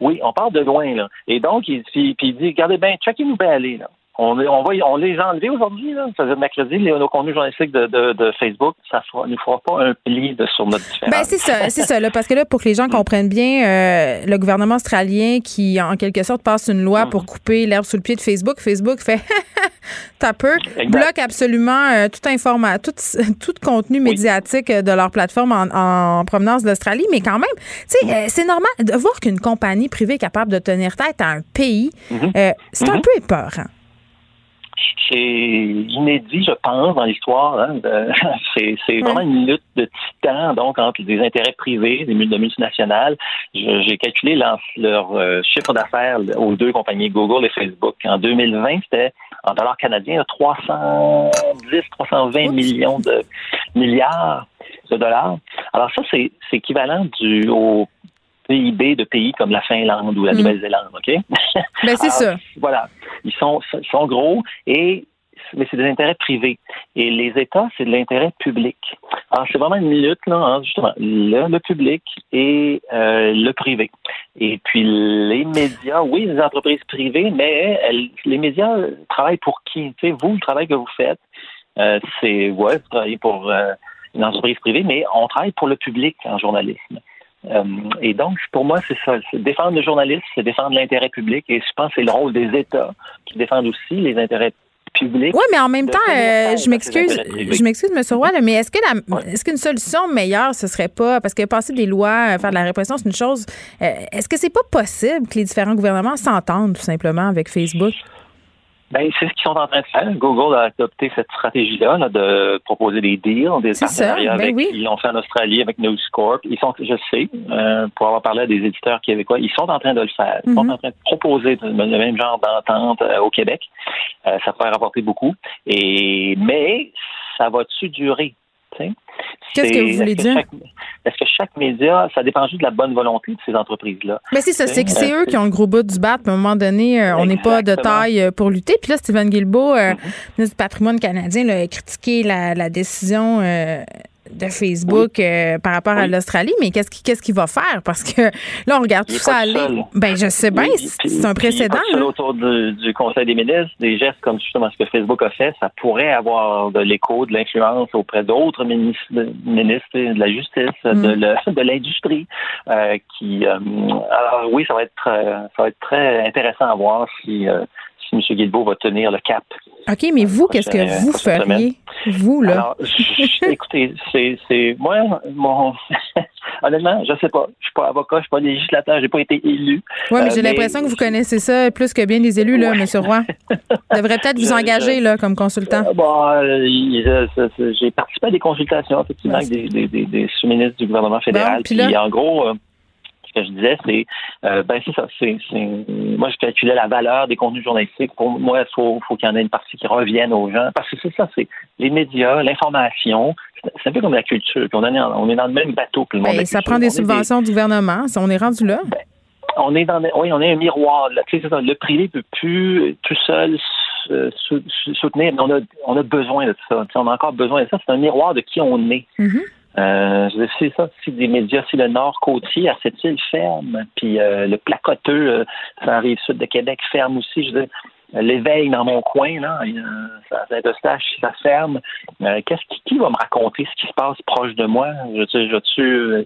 G: Oui, on part de loin, là. Et donc, il, puis, il dit, regardez bien, checkez-nous bien aller, là. On, on, va, on les a enlevés aujourd'hui. Ça mercredi, les, nos contenus journalistiques de, de, de Facebook. Ça ne fera pas un pli de, sur notre différence.
A: Ben, c'est ça, c'est ça, là. Parce que là, pour que les gens comprennent bien, euh, le gouvernement australien qui, en quelque sorte, passe une loi pour couper l'herbe sous le pied de Facebook, Facebook fait t'as peu, bloque absolument euh, tout, informa tout, tout contenu médiatique de leur plateforme en, provenance d'Australie. Mais quand même, tu sais, euh, c'est normal de voir qu'une compagnie privée est capable de tenir tête à un pays. Mhm. c'est un mhm. peu épeurant
G: c'est inédit, je pense, dans l'histoire. Hein, c'est vraiment une lutte de titans, donc, entre des intérêts privés, des multinationales. J'ai calculé leur, euh, chiffre d'affaires aux deux compagnies, Google et Facebook. En 2020, c'était en dollars canadiens 310, 320 millions de milliards de dollars. Alors ça, c'est équivalent du au PIB de pays comme la Finlande ou la mm. Nouvelle-Zélande, OK?
A: Ben, c'est ça.
G: Voilà. Ils sont, sont gros et mais c'est des intérêts privés. Et les États, c'est de l'intérêt public. Alors, c'est vraiment une lutte, là, hein, justement, le, public et euh, le privé. Et puis, les médias, oui, les entreprises privées, mais les médias travaillent pour qui? Tu sais, vous, le travail que vous faites, euh, c'est, ouais, vous travaillez pour euh, une entreprise privée, mais on travaille pour le public en journalisme. Euh, et donc, pour moi, c'est ça. Défendre le journaliste, c'est défendre l'intérêt public. Et je pense que c'est le rôle des États qui défendent aussi les intérêts publics.
A: Oui, mais en même temps, euh, je m'excuse, je m'excuse, M. Roy, mais est-ce que est-ce qu'une solution meilleure, ce serait pas, parce que passer des lois, faire de la répression, c'est une chose. Euh, est-ce que c'est pas possible que les différents gouvernements s'entendent tout simplement avec Facebook?
G: Ben, c'est ce qu'ils sont en train de faire. Google a adopté cette stratégie-là de proposer des deals, des partenariats ben avec. Ils l'ont fait en Australie avec News Corp. Ils sont, je sais, euh, pour avoir parlé à des éditeurs québécois, ils sont en train de le faire. Ils sont mm-hmm. en train de proposer le même genre d'entente euh, au Québec. Euh, ça pourrait rapporter beaucoup. Et mais ça va-tu durer?
A: Qu'est-ce que vous voulez dire?
G: Est-ce que chaque média, ça dépend juste de la bonne volonté de ces entreprises-là?
A: Mais c'est ça, c'est que c'est eux qui ont le gros bout du bat. À un moment donné, euh, on n'est pas de taille euh, pour lutter. Puis là, Stephen Guilbeault, euh, mm-hmm. ministre du patrimoine canadien, a critiqué la, décision de Facebook euh, par rapport à l'Australie, mais qu'est-ce qu'il qu'est-ce qu'il va faire? Parce que là, on regarde tout ça aller. Ben, je sais bien, c'est un précédent.
G: autour du, Conseil des ministres, des gestes comme justement ce que Facebook a fait, ça pourrait avoir de l'écho, de l'influence auprès d'autres ministres, ministres de la justice, de mm. l'industrie, euh, qui, euh, alors oui, ça va être, ça va être très intéressant à voir si M. Guilbeault va tenir le cap.
A: OK, mais vous, qu'est-ce que vous feriez, vous, là?
G: Alors, écoutez, c'est, moi, mon, honnêtement, je sais pas. Je suis pas avocat, je suis pas législateur, j'ai pas été élu.
A: Oui, mais j'ai euh, l'impression que vous connaissez ça plus que bien des élus, là, M. Roy. Vous devriez peut-être vous engager, là, comme consultant.
G: Euh, bon, euh, j'ai participé à des consultations, effectivement, avec des, des, sous-ministres du gouvernement fédéral. puis, en gros, ce que je disais, c'est euh, ben c'est ça. C'est, moi, je calculais la valeur des contenus journalistiques. Pour moi, il faut, faut qu'il y en ait une partie qui revienne aux gens. Parce que c'est ça, c'est les médias, l'information. C'est un peu comme la culture. on, est, on est dans le même bateau que le monde.
A: Ben, ça prend des subventions du gouvernement. On est rendu là. Ben,
G: on est dans oui, on est un miroir. le privé peut plus tout seul soutenir, mais on a, on a besoin de ça. on a encore besoin de ça. C'est un miroir de qui on est. Mm-hmm. Euh, c'est ça, si des médias, si le nord côtier à cette île ferme, puis euh, le placoteux, euh, ça rive sud de Québec ferme aussi, je veux l'éveil dans mon coin, là, Saint-Eustache, ça ferme. qu'est-ce qui, qui va me raconter ce qui se passe proche de moi? Je, je, je,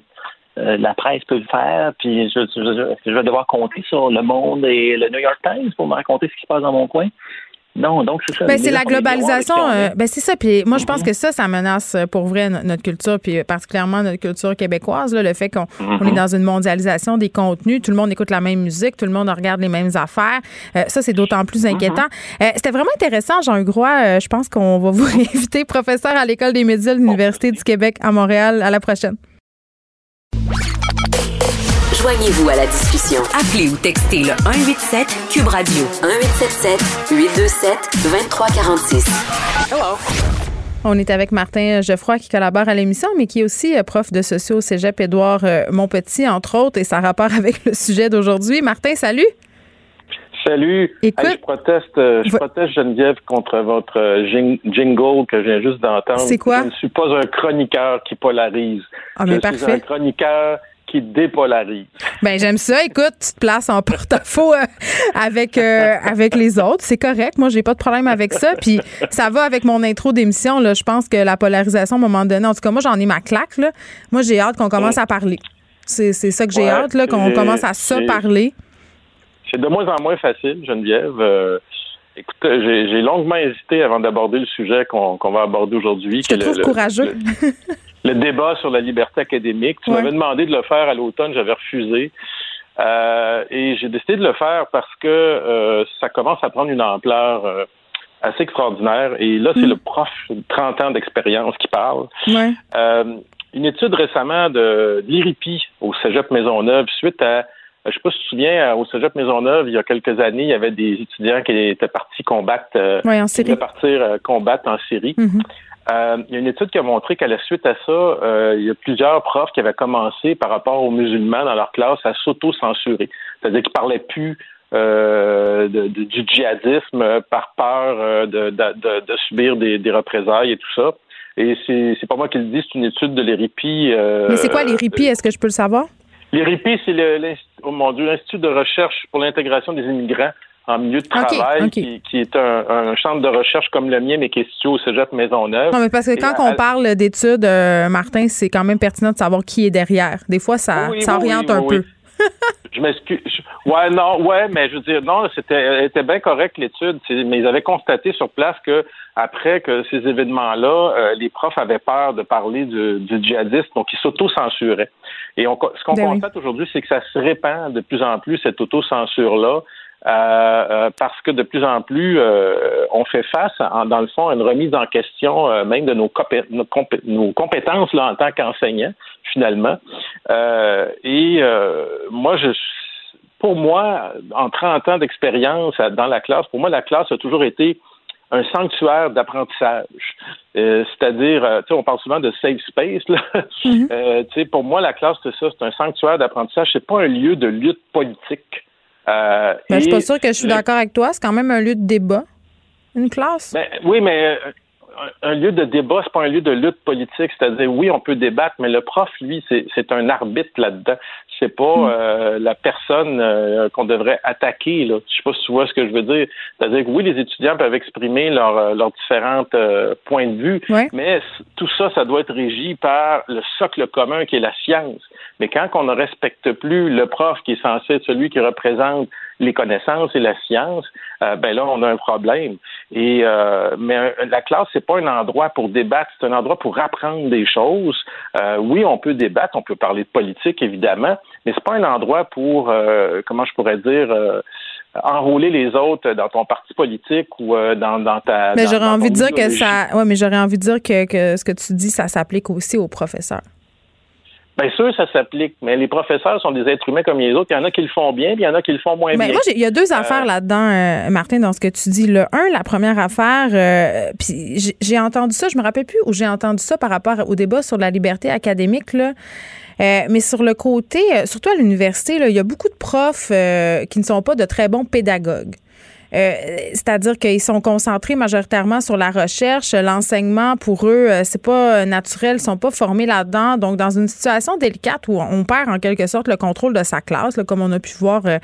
G: la presse peut le faire, puis je, je, je, vais devoir compter sur Le Monde et le New York Times pour me raconter ce qui se passe dans mon coin? Non, donc c'est ça.
A: Ben, c'est la globalisation. Euh, ben, c'est ça. Puis moi, je pense mm-hmm. que ça, ça menace euh, pour vrai notre culture, puis particulièrement notre culture québécoise. Là, le fait qu'on est mm-hmm. dans une mondialisation des contenus, tout le monde écoute la même musique, tout le monde regarde les mêmes affaires. Euh, ça, c'est d'autant plus mm-hmm. inquiétant. C'était vraiment intéressant, Jean Groix. je pense qu'on va vous réinviter, professeur à l'École des médias de l'Université du Québec à Montréal. À la prochaine.
C: Joignez-vous à la discussion. Appelez ou textez le 187 Cube Radio 1877 827 2346. Hello.
A: On est avec Martin Geoffroy qui collabore à l'émission, mais qui est aussi euh, prof de socio au Cégep Édouard euh, Montpetit, entre autres, et ça rapport avec le sujet d'aujourd'hui. Martin, salut.
H: Salut.
A: Écoute,
H: je proteste, euh, je proteste Geneviève contre votre jingle que je viens juste d'entendre.
A: C'est quoi?
H: Je ne suis pas un chroniqueur qui polarise.
A: Ah, mais
H: je suis un chroniqueur qui dépolarise.
A: Ben j'aime ça. Écoute, tu te places en porte-à-faux euh, avec euh, avec les autres, c'est correct. Moi, j'ai pas de problème avec ça. Puis ça va avec mon intro d'émission. Là, je pense que la polarisation, à un moment donné, en tout cas, moi, j'en ai ma claque. Là. Moi, j'ai hâte qu'on commence à parler. C'est ça que j'ai hâte, là, qu'on commence à se parler.
H: C'est de moins en moins facile, Geneviève. Euh, écoute, j'ai longuement hésité avant d'aborder le sujet qu'on va aborder aujourd'hui.
A: Je te trouve courageux.
H: le débat sur la liberté académique. Tu m'avais demandé de le faire à l'automne, j'avais refusé. Euh, et j'ai décidé de le faire parce que euh, ça commence à prendre une ampleur euh, assez extraordinaire. Et là, c'est mm. le prof de 30 ans d'expérience qui parle. une étude récemment de l'IRIPI au Cégep Maisonneuve suite à je ne sais pas si tu te souviens, au Cégep Maisonneuve, il y a quelques années, il y avait des étudiants qui étaient partis combattre,
A: en Syrie.
H: partir combattre en Syrie.
A: Mm-hmm.
H: Euh, il y a une étude qui a montré qu'à la suite à ça, euh, il y a plusieurs profs qui avaient commencé par rapport aux musulmans dans leur classe à s'auto-censurer. C'est-à-dire qu'ils parlaient plus euh, de, du djihadisme par peur de, de, subir des, des, représailles et tout ça. Et c'est pas moi qui le dis, c'est une étude de l'ERIPI.
A: Mais c'est quoi l'ERIPI? Est-ce que je peux le savoir?
H: L'ERIPI, c'est l'Institut oh de recherche pour l'intégration des immigrants en milieu de travail, Qui, est un, centre de recherche comme le mien, mais qui est situé au Cégep Maisonneuve.
A: Non, mais parce que quand on parle d'études, euh, Martin, c'est quand même pertinent de savoir qui est derrière. Des fois, ça, ça oriente un peu.
H: je m'excuse. Ouais, non, ouais, mais je veux dire, non, c'était, était bien correct l'étude, mais ils avaient constaté sur place que après que ces événements-là, euh, les profs avaient peur de parler du, du djihadisme, donc ils s'auto-censuraient. Et on, ce qu'on ben constate aujourd'hui, c'est que ça se répand de plus en plus cette auto-censure-là. Euh, euh, parce que de plus en plus, euh, on fait face, dans le fond, à une remise en question même de nos, nos, compétences là, en tant qu'enseignants, finalement. et moi, je pour moi, en 30 ans d'expérience dans la classe, pour moi, la classe a toujours été un sanctuaire d'apprentissage. C'est-à-dire, tu sais, on parle souvent de safe space. Là. Tu sais, pour moi, la classe, c'est ça, c'est un sanctuaire d'apprentissage. C'est pas un lieu de lutte politique.
A: Euh, ben, je suis pas sûre que je suis d'accord avec toi. C'est quand même un lieu de débat, une classe.
H: Ben, oui, mais euh, un lieu de débat, c'est pas un lieu de lutte politique. C'est-à-dire, oui, on peut débattre, mais le prof, lui, c'est un arbitre là-dedans. C'est pas hmm. euh, la personne euh, qu'on devrait attaquer. Là. Je sais pas si tu vois ce que je veux dire. C'est-à-dire que oui, les étudiants peuvent exprimer leurs différents points de vue, mais tout ça, ça doit être régi par le socle commun qui est la science. Mais quand on ne respecte plus le prof qui est censé être celui qui représente les connaissances et la science, euh, ben là, on a un problème. Et euh, mais la classe, c'est pas un endroit pour débattre, c'est un endroit pour apprendre des choses. Euh, oui, on peut débattre, on peut parler de politique, évidemment, mais c'est pas un endroit pour, comment je pourrais dire, enrôler les autres dans ton parti politique ou dans, dans ta.
A: Mais j'aurais envie de dire que ça. Ouais, mais j'aurais envie de dire que, que ce que tu dis, ça s'applique aussi aux professeurs.
H: Bien sûr, ça s'applique, mais les professeurs sont des êtres humains comme les autres. Il y en a qui le font bien, puis il y en a qui le font moins bien.
A: Moi, il y a deux affaires euh, là-dedans, euh, Martin, dans ce que tu dis. Le un, la première affaire, euh, puis j'ai entendu ça, je me rappelle plus où j'ai entendu ça par rapport au débat sur la liberté académique, là. mais sur le côté, surtout à l'université, il y a beaucoup de profs qui ne sont pas de très bons pédagogues. Euh, c'est-à-dire qu'ils sont concentrés majoritairement sur la recherche, l'enseignement pour eux, euh, c'est pas naturel, ils sont pas formés là-dedans. Donc, dans une situation délicate où on perd en quelque sorte le contrôle de sa classe, comme on a pu voir euh,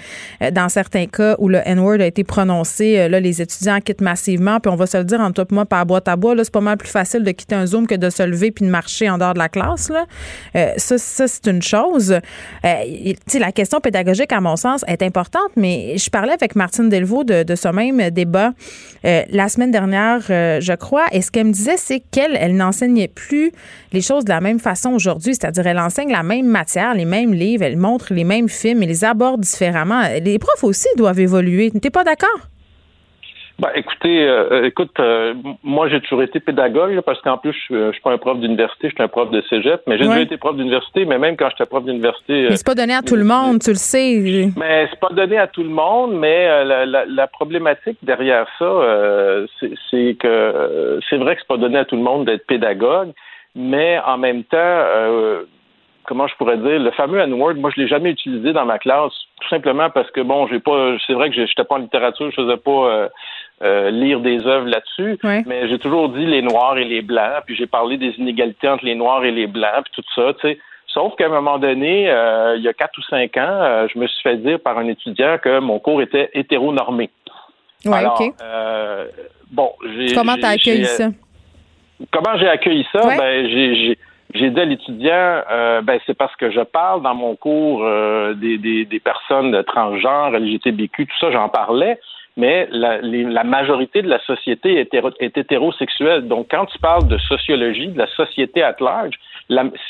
A: dans certains cas où le N-word a été prononcé, là, les étudiants quittent massivement. Puis on va se le dire en toi et moi par boîte à bois, là, c'est pas mal plus facile de quitter un Zoom que de se lever puis de marcher en dehors de la classe. Là. ça, c'est une chose. la question pédagogique, à mon sens, est importante, mais je parlais avec Martine Delvaux de, de ce même débat la semaine dernière, je crois. Et ce qu'elle me disait, c'est qu'elle, elle, n'enseignait plus les choses de la même façon aujourd'hui. C'est-à-dire, elle enseigne la même matière, les mêmes livres, elle montre les mêmes films, et les aborde différemment. Les profs aussi doivent évoluer. T'es pas d'accord?
H: Ben, écoutez, euh, écoute, euh, moi j'ai toujours été pédagogue parce qu'en plus je, je suis pas un prof d'université, je suis un prof de cégep, mais j'ai déjà été prof d'université, mais même quand j'étais prof d'université.
A: Mais c'est pas donné à tout le monde, tu le sais.
H: Mais c'est pas donné à tout le monde, mais euh, la, la, problématique derrière ça, c'est que c'est vrai que c'est pas donné à tout le monde d'être pédagogue, mais en même temps comment je pourrais dire, le fameux N-word, moi, je l'ai jamais utilisé dans ma classe, tout simplement parce que, bon, j'ai pas, c'est vrai que j'étais pas en littérature, je faisais pas euh, lire des œuvres là-dessus, mais j'ai toujours dit les noirs et les blancs, puis j'ai parlé des inégalités entre les noirs et les blancs, puis tout ça, tu sais. Sauf qu'à un moment donné, euh, il y a quatre ou cinq ans, euh, je me suis fait dire par un étudiant que mon cours était hétéronormé.
A: Oui, OK.
H: bon,
A: j'ai. Comment t'as accueilli ça?
H: Comment j'ai accueilli ça? Ben, j'ai j'ai dit à l'étudiant, ben c'est parce que je parle dans mon cours des, des, des, personnes transgenres, LGTBQ, tout ça, j'en parlais mais la, la, majorité de la société est, est, hétérosexuelle. Donc, quand tu parles de sociologie, de la société at large,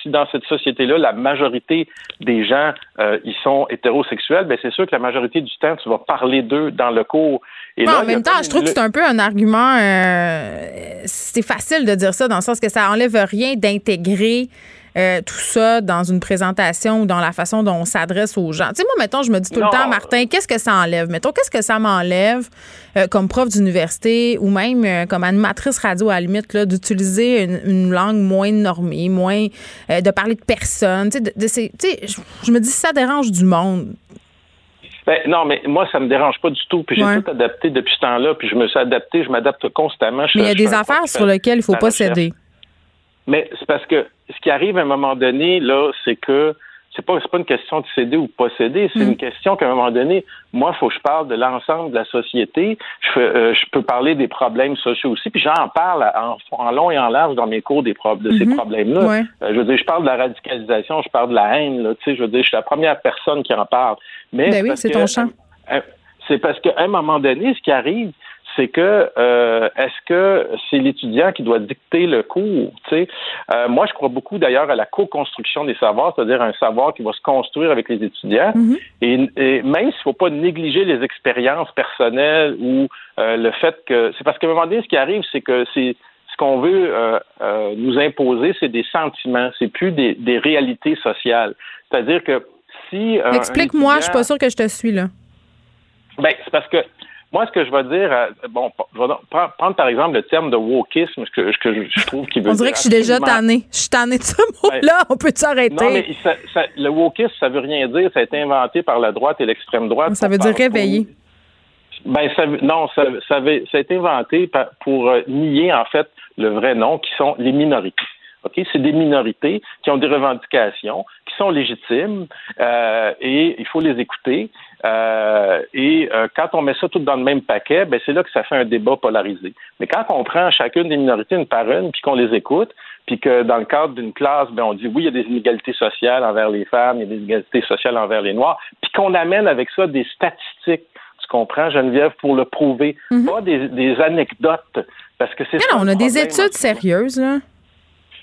H: si dans cette société-là, la majorité des gens euh, ils sont hétérosexuels, ben c'est sûr que la majorité du temps, tu vas parler d'eux dans le cours.
A: Et en même temps, je trouve que c'est un peu un argument. Euh, c'est facile de dire ça dans le sens que ça enlève rien d'intégrer euh, tout ça dans une présentation ou dans la façon dont on s'adresse aux gens. Tu sais, moi, mettons, je me dis tout le temps, Martin, qu'est-ce que ça enlève? Mettons, qu'est-ce que ça m'enlève euh, comme prof d'université ou même euh, comme animatrice radio à la limite, d'utiliser une, langue moins normée, moins de parler de personnes. Tu sais, je me dis, ça dérange du monde.
H: Ben, non, mais moi, ça me dérange pas du tout. Puis j'ai tout adapté depuis ce temps-là. Puis je me suis adapté, je m'adapte constamment.
A: mais il y a des affaires sur lesquelles il faut pas céder.
H: Mais c'est parce que ce qui arrive à un moment donné, là, c'est que c'est pas pas une question de céder ou pas céder, c'est mm. une question qu'à un moment donné, moi, il faut que je parle de l'ensemble de la société. Je, euh, je peux parler des problèmes sociaux aussi, puis j'en parle en, long et en large dans mes cours des de ces mm-hmm. problèmes-là. Euh, je veux dire, je parle de la radicalisation, je parle de la haine, là, tu sais, je veux dire, je suis la première personne qui en parle.
A: Mais ben oui, c'est ton champ.
H: Euh, c'est parce qu'à un moment donné, ce qui arrive, c'est que euh, est-ce que c'est l'étudiant qui doit dicter le cours? Euh, moi, je crois beaucoup d'ailleurs à la co-construction des savoirs, c'est-à-dire un savoir qui va se construire avec les étudiants. Mm-hmm. et, même s'il ne faut pas négliger les expériences personnelles ou euh, le fait que c'est parce qu'à un moment donné, ce qui arrive, c'est que c'est ce qu'on veut nous imposer, c'est des sentiments, c'est plus des, des réalités sociales. C'est-à-dire que si
A: explique-moi, je suis pas sûr que je te suis là.
H: Ben, c'est parce que moi, ce que je vais dire, euh, bon, je vais prendre par exemple le terme de wokisme, ce que, je trouve qu'il veut
A: On dirait que je suis déjà tanné. Je suis tanné de ce mot-là. On peut s'arrêter? Non, mais
H: le wokisme, ça veut rien dire. Ça a été inventé par la droite et l'extrême droite.
A: Ça veut dire réveiller.
H: Ben, ça, non, ça, ça, a été inventé pour euh, nier, en fait, le vrai nom, qui sont les minorités. OK? C'est des minorités qui ont des revendications, qui sont légitimes, euh, et il faut les écouter. Euh, et euh, quand on met ça tout dans le même paquet, ben c'est là que ça fait un débat polarisé. Mais quand on prend chacune des minorités une par une, puis qu'on les écoute, puis que dans le cadre d'une classe, ben on dit oui, il y a des inégalités sociales envers les femmes, il y a des inégalités sociales envers les noirs, puis qu'on amène avec ça des statistiques. Comprends, Geneviève, pour le prouver, mhm. pas des, anecdotes, parce que c'est.
A: Non, on a des études sérieuses là.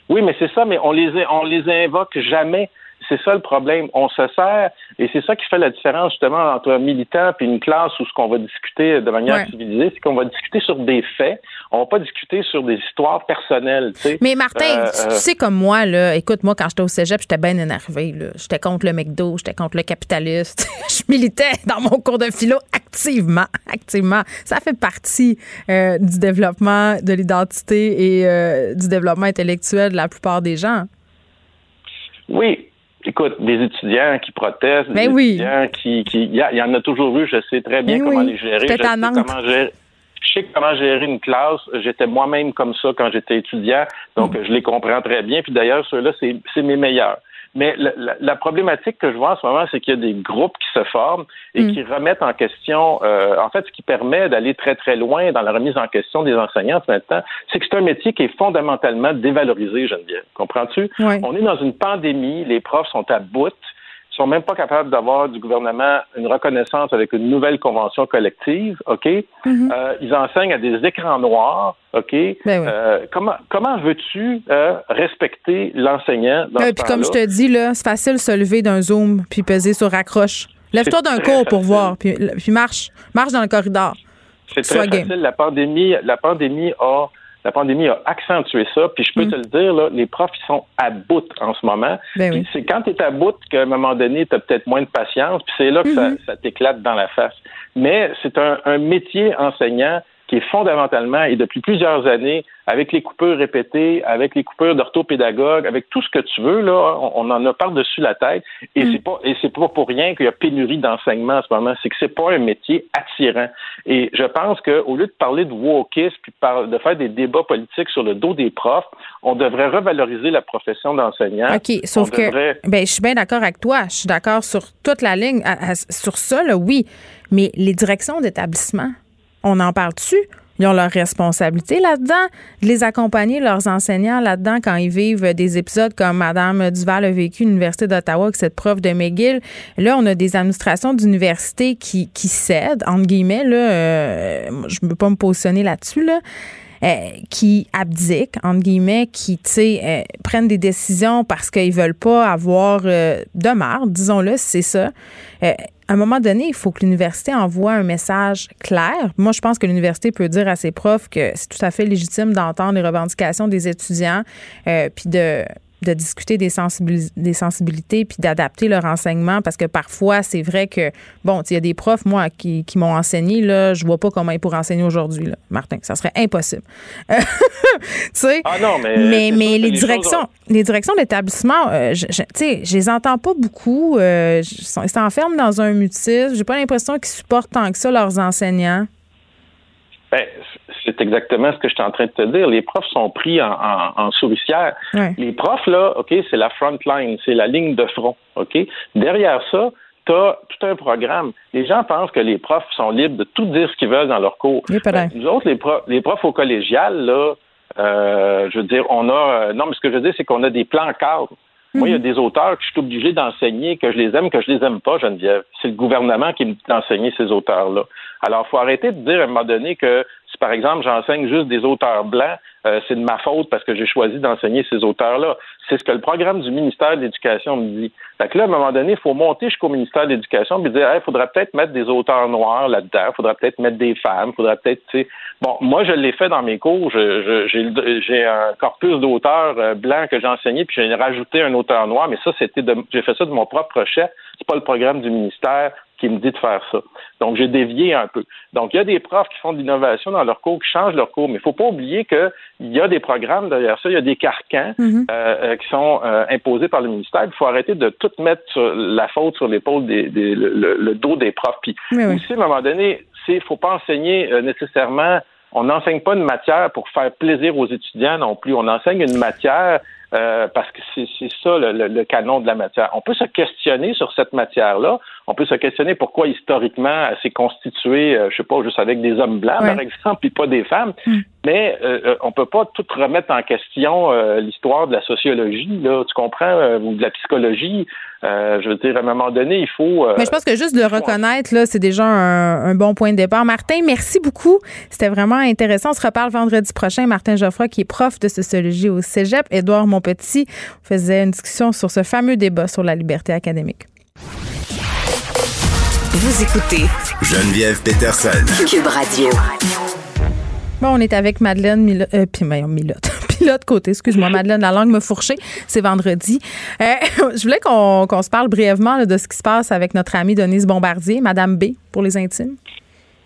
H: Oui, mais c'est ça, mais on les on les invoque jamais. C'est ça le problème. On se sert, et c'est ça qui fait la différence justement entre un militant et une classe où ce qu'on va discuter de manière civilisée, c'est qu'on va discuter sur des faits. On va pas discuter sur des histoires personnelles.
A: Mais Martin, euh, tu, euh, sais comme moi, là, écoute, moi, quand j'étais au cégep, j'étais bien énervé. J'étais contre le McDo, j'étais contre le capitaliste. je militais dans mon cours de philo activement. Activement. Ça fait partie euh, du développement de l'identité et du développement intellectuel de la plupart des gens.
H: Oui, écoute, des étudiants qui protestent,
A: des
H: ben étudiants qui, il y, en a toujours eu, je sais très bien ben comment les gérer. Je sais comment gérer. Je sais comment gérer une classe. J'étais moi-même comme ça quand j'étais étudiant, donc mm. je les comprends très bien. Puis d'ailleurs, ceux-là, c'est mes meilleurs. Mais la, problématique que je vois en ce moment, c'est qu'il y a des groupes qui se forment et mm. qui remettent en question, euh, en fait, ce qui permet d'aller très, très loin dans la remise en question des enseignants maintenant, c'est que c'est un métier qui est fondamentalement dévalorisé, Geneviève. Comprends-tu? On est dans une pandémie, les profs sont à bout sont même pas capables d'avoir du gouvernement une reconnaissance avec une nouvelle convention collective, OK?
A: Mhm.
H: Euh, ils enseignent à des écrans noirs, OK?
A: Ben oui.
H: Euh, comment comment veux-tu euh, respecter l'enseignant dans
A: puis comme je te dis, là, c'est facile de se lever d'un zoom puis peser sur raccroche. Lève-toi d'un cours pour voir, puis, puis marche. Marche dans le corridor.
H: C'est très
A: game.
H: facile. La pandémie, la pandémie a la pandémie a accentué ça. Puis je peux
A: Mm.
H: te le dire, là, les profs ils sont à bout en ce moment.
A: Ben oui.
H: c'est quand tu es à bout qu'à un moment donné, tu as peut-être moins de patience, puis c'est là que
A: Mm-hmm.
H: ça, ça t'éclate dans la face. Mais c'est un, un métier enseignant qui est fondamentalement et depuis plusieurs années, avec les coupures répétées, avec les coupures d'orthopédagogues, avec tout ce que tu veux, là, on, on en a par-dessus la tête. Et
A: Mm.
H: c'est pas et c'est pas pour rien qu'il y a pénurie d'enseignement en ce moment. C'est que c'est pas un métier attirant. Et je pense qu'au lieu de parler de wokisme puis de faire des débats politiques sur le dos des profs, on devrait revaloriser la profession d'enseignant.
A: OK, sauf
H: On
A: que
H: devrait-
A: ben, je suis bien d'accord avec toi. Je suis d'accord sur toute la ligne. À- à- sur ça, là, oui. Mais les directions d'établissement, on en parle-tu? Ils ont leur responsabilité là-dedans, de les accompagner, leurs enseignants là-dedans, quand ils vivent des épisodes comme Madame Duval a vécu à l'Université d'Ottawa avec cette prof de McGill. Là, on a des administrations d'universités qui, cèdent, entre guillemets, là, euh, je ne peux pas me positionner là-dessus, là. Euh, qui abdiquent, entre guillemets, qui, tu sais, euh, prennent des décisions parce qu'ils veulent pas avoir euh, de marde, disons-le, c'est ça. Euh, à un moment donné, il faut que l'université envoie un message clair. Moi, je pense que l'université peut dire à ses profs que c'est tout à fait légitime d'entendre les revendications des étudiants, euh, puis de de discuter des, sensibilis- des sensibilités puis d'adapter leur enseignement parce que parfois c'est vrai que bon il y a des profs moi qui, qui m'ont enseigné là je vois pas comment ils pourraient enseigner aujourd'hui là Martin ça serait impossible tu sais
H: Ah non, mais
A: mais, les directions,
H: choses
A: les directions d'établissement, euh, tu sais, je les entends pas beaucoup. Euh, ils s'enferment dans un mutisme. J'ai pas l'impression qu'ils supportent tant que ça leurs enseignants.
H: Ben, c'est exactement ce que je suis en train de te dire. Les profs sont pris en, en, en souricière. Les profs, là, OK, c'est la front line, c'est la ligne de front, OK? Derrière ça, tu as tout un programme. Les gens pensent que les profs sont libres de tout dire ce qu'ils veulent dans leur cours.
A: Oui.
H: Ben, nous autres, les profs, les profs au collégial, là, euh, je veux dire, on a... euh, non, mais ce que je veux dire, c'est qu'on a des plans cadres. Moi, il y a des auteurs que je suis obligé d'enseigner, que je les aime, que je les aime pas, Geneviève. C'est le gouvernement qui me dit d'enseigner ces auteurs-là. Alors, il faut arrêter de dire à un moment donné que par exemple, j'enseigne juste des auteurs blancs, euh, c'est de ma faute parce que j'ai choisi d'enseigner ces auteurs-là. C'est ce que le programme du ministère de l'Éducation me dit. Fait que là, à un moment donné, il faut monter jusqu'au ministère de l'Éducation et dire, il faudrait peut-être mettre des auteurs noirs là-dedans, il faudrait peut-être mettre des femmes, il faudrait peut-être. Bon, moi, je l'ai fait dans mes cours. J'ai un corpus d'auteurs euh, blancs que j'ai enseigné, puis j'ai rajouté un auteur noir, mais ça, c'était j'ai fait ça de mon propre chef. C'est pas le programme du ministère qui me dit de faire ça. Donc, j'ai dévié un peu. Donc, il y a des profs qui font de l'innovation dans leurs cours, qui changent leurs cours, mais il faut pas oublier qu'il y a des programmes derrière ça, il y a des carcans
A: Mhm.
H: euh, euh, qui sont euh, imposés par le ministère. Il faut arrêter de tout mettre sur la faute sur l'épaule des, des- le, le- le dos des profs. Puis
A: Oui, oui.
H: aussi, à un moment donné, il faut pas enseigner euh, nécessairement. On n'enseigne pas une matière pour faire plaisir aux étudiants non plus. On enseigne une matière euh, parce que c'est c'est ça le, le- le canon de la matière. On peut se questionner sur cette matière-là. On peut se questionner pourquoi historiquement elle s'est constituée, euh, je sais pas, juste avec des hommes blancs,
A: Ouais.
H: par exemple, puis pas des femmes.
A: Mm.
H: Mais euh, euh, on peut pas tout remettre en question euh, l'histoire de la sociologie, là, tu comprends, euh, ou de la psychologie. Euh, je veux dire, à un moment donné, il faut. euh,
A: Mais je pense que juste de le reconnaître, là, c'est déjà un, un bon point de départ. Martin, merci beaucoup. C'était vraiment intéressant. On se reparle vendredi prochain. Martin Geoffroy, qui est prof de sociologie au Cégep. Édouard Montpetit faisait une discussion sur ce fameux débat sur la liberté académique.
C: Vous écoutez
D: Geneviève Peterson.
C: Cube Radio.
A: Bon, on est avec Madeleine Milotte. Euh, puis, Milotte. Pilote côté, excuse-moi, Madeleine, la langue me fourchée. C'est vendredi. Euh, je voulais qu'on qu'on se parle brièvement là, de ce qui se passe avec notre amie Denise Bombardier, Madame B, pour les intimes.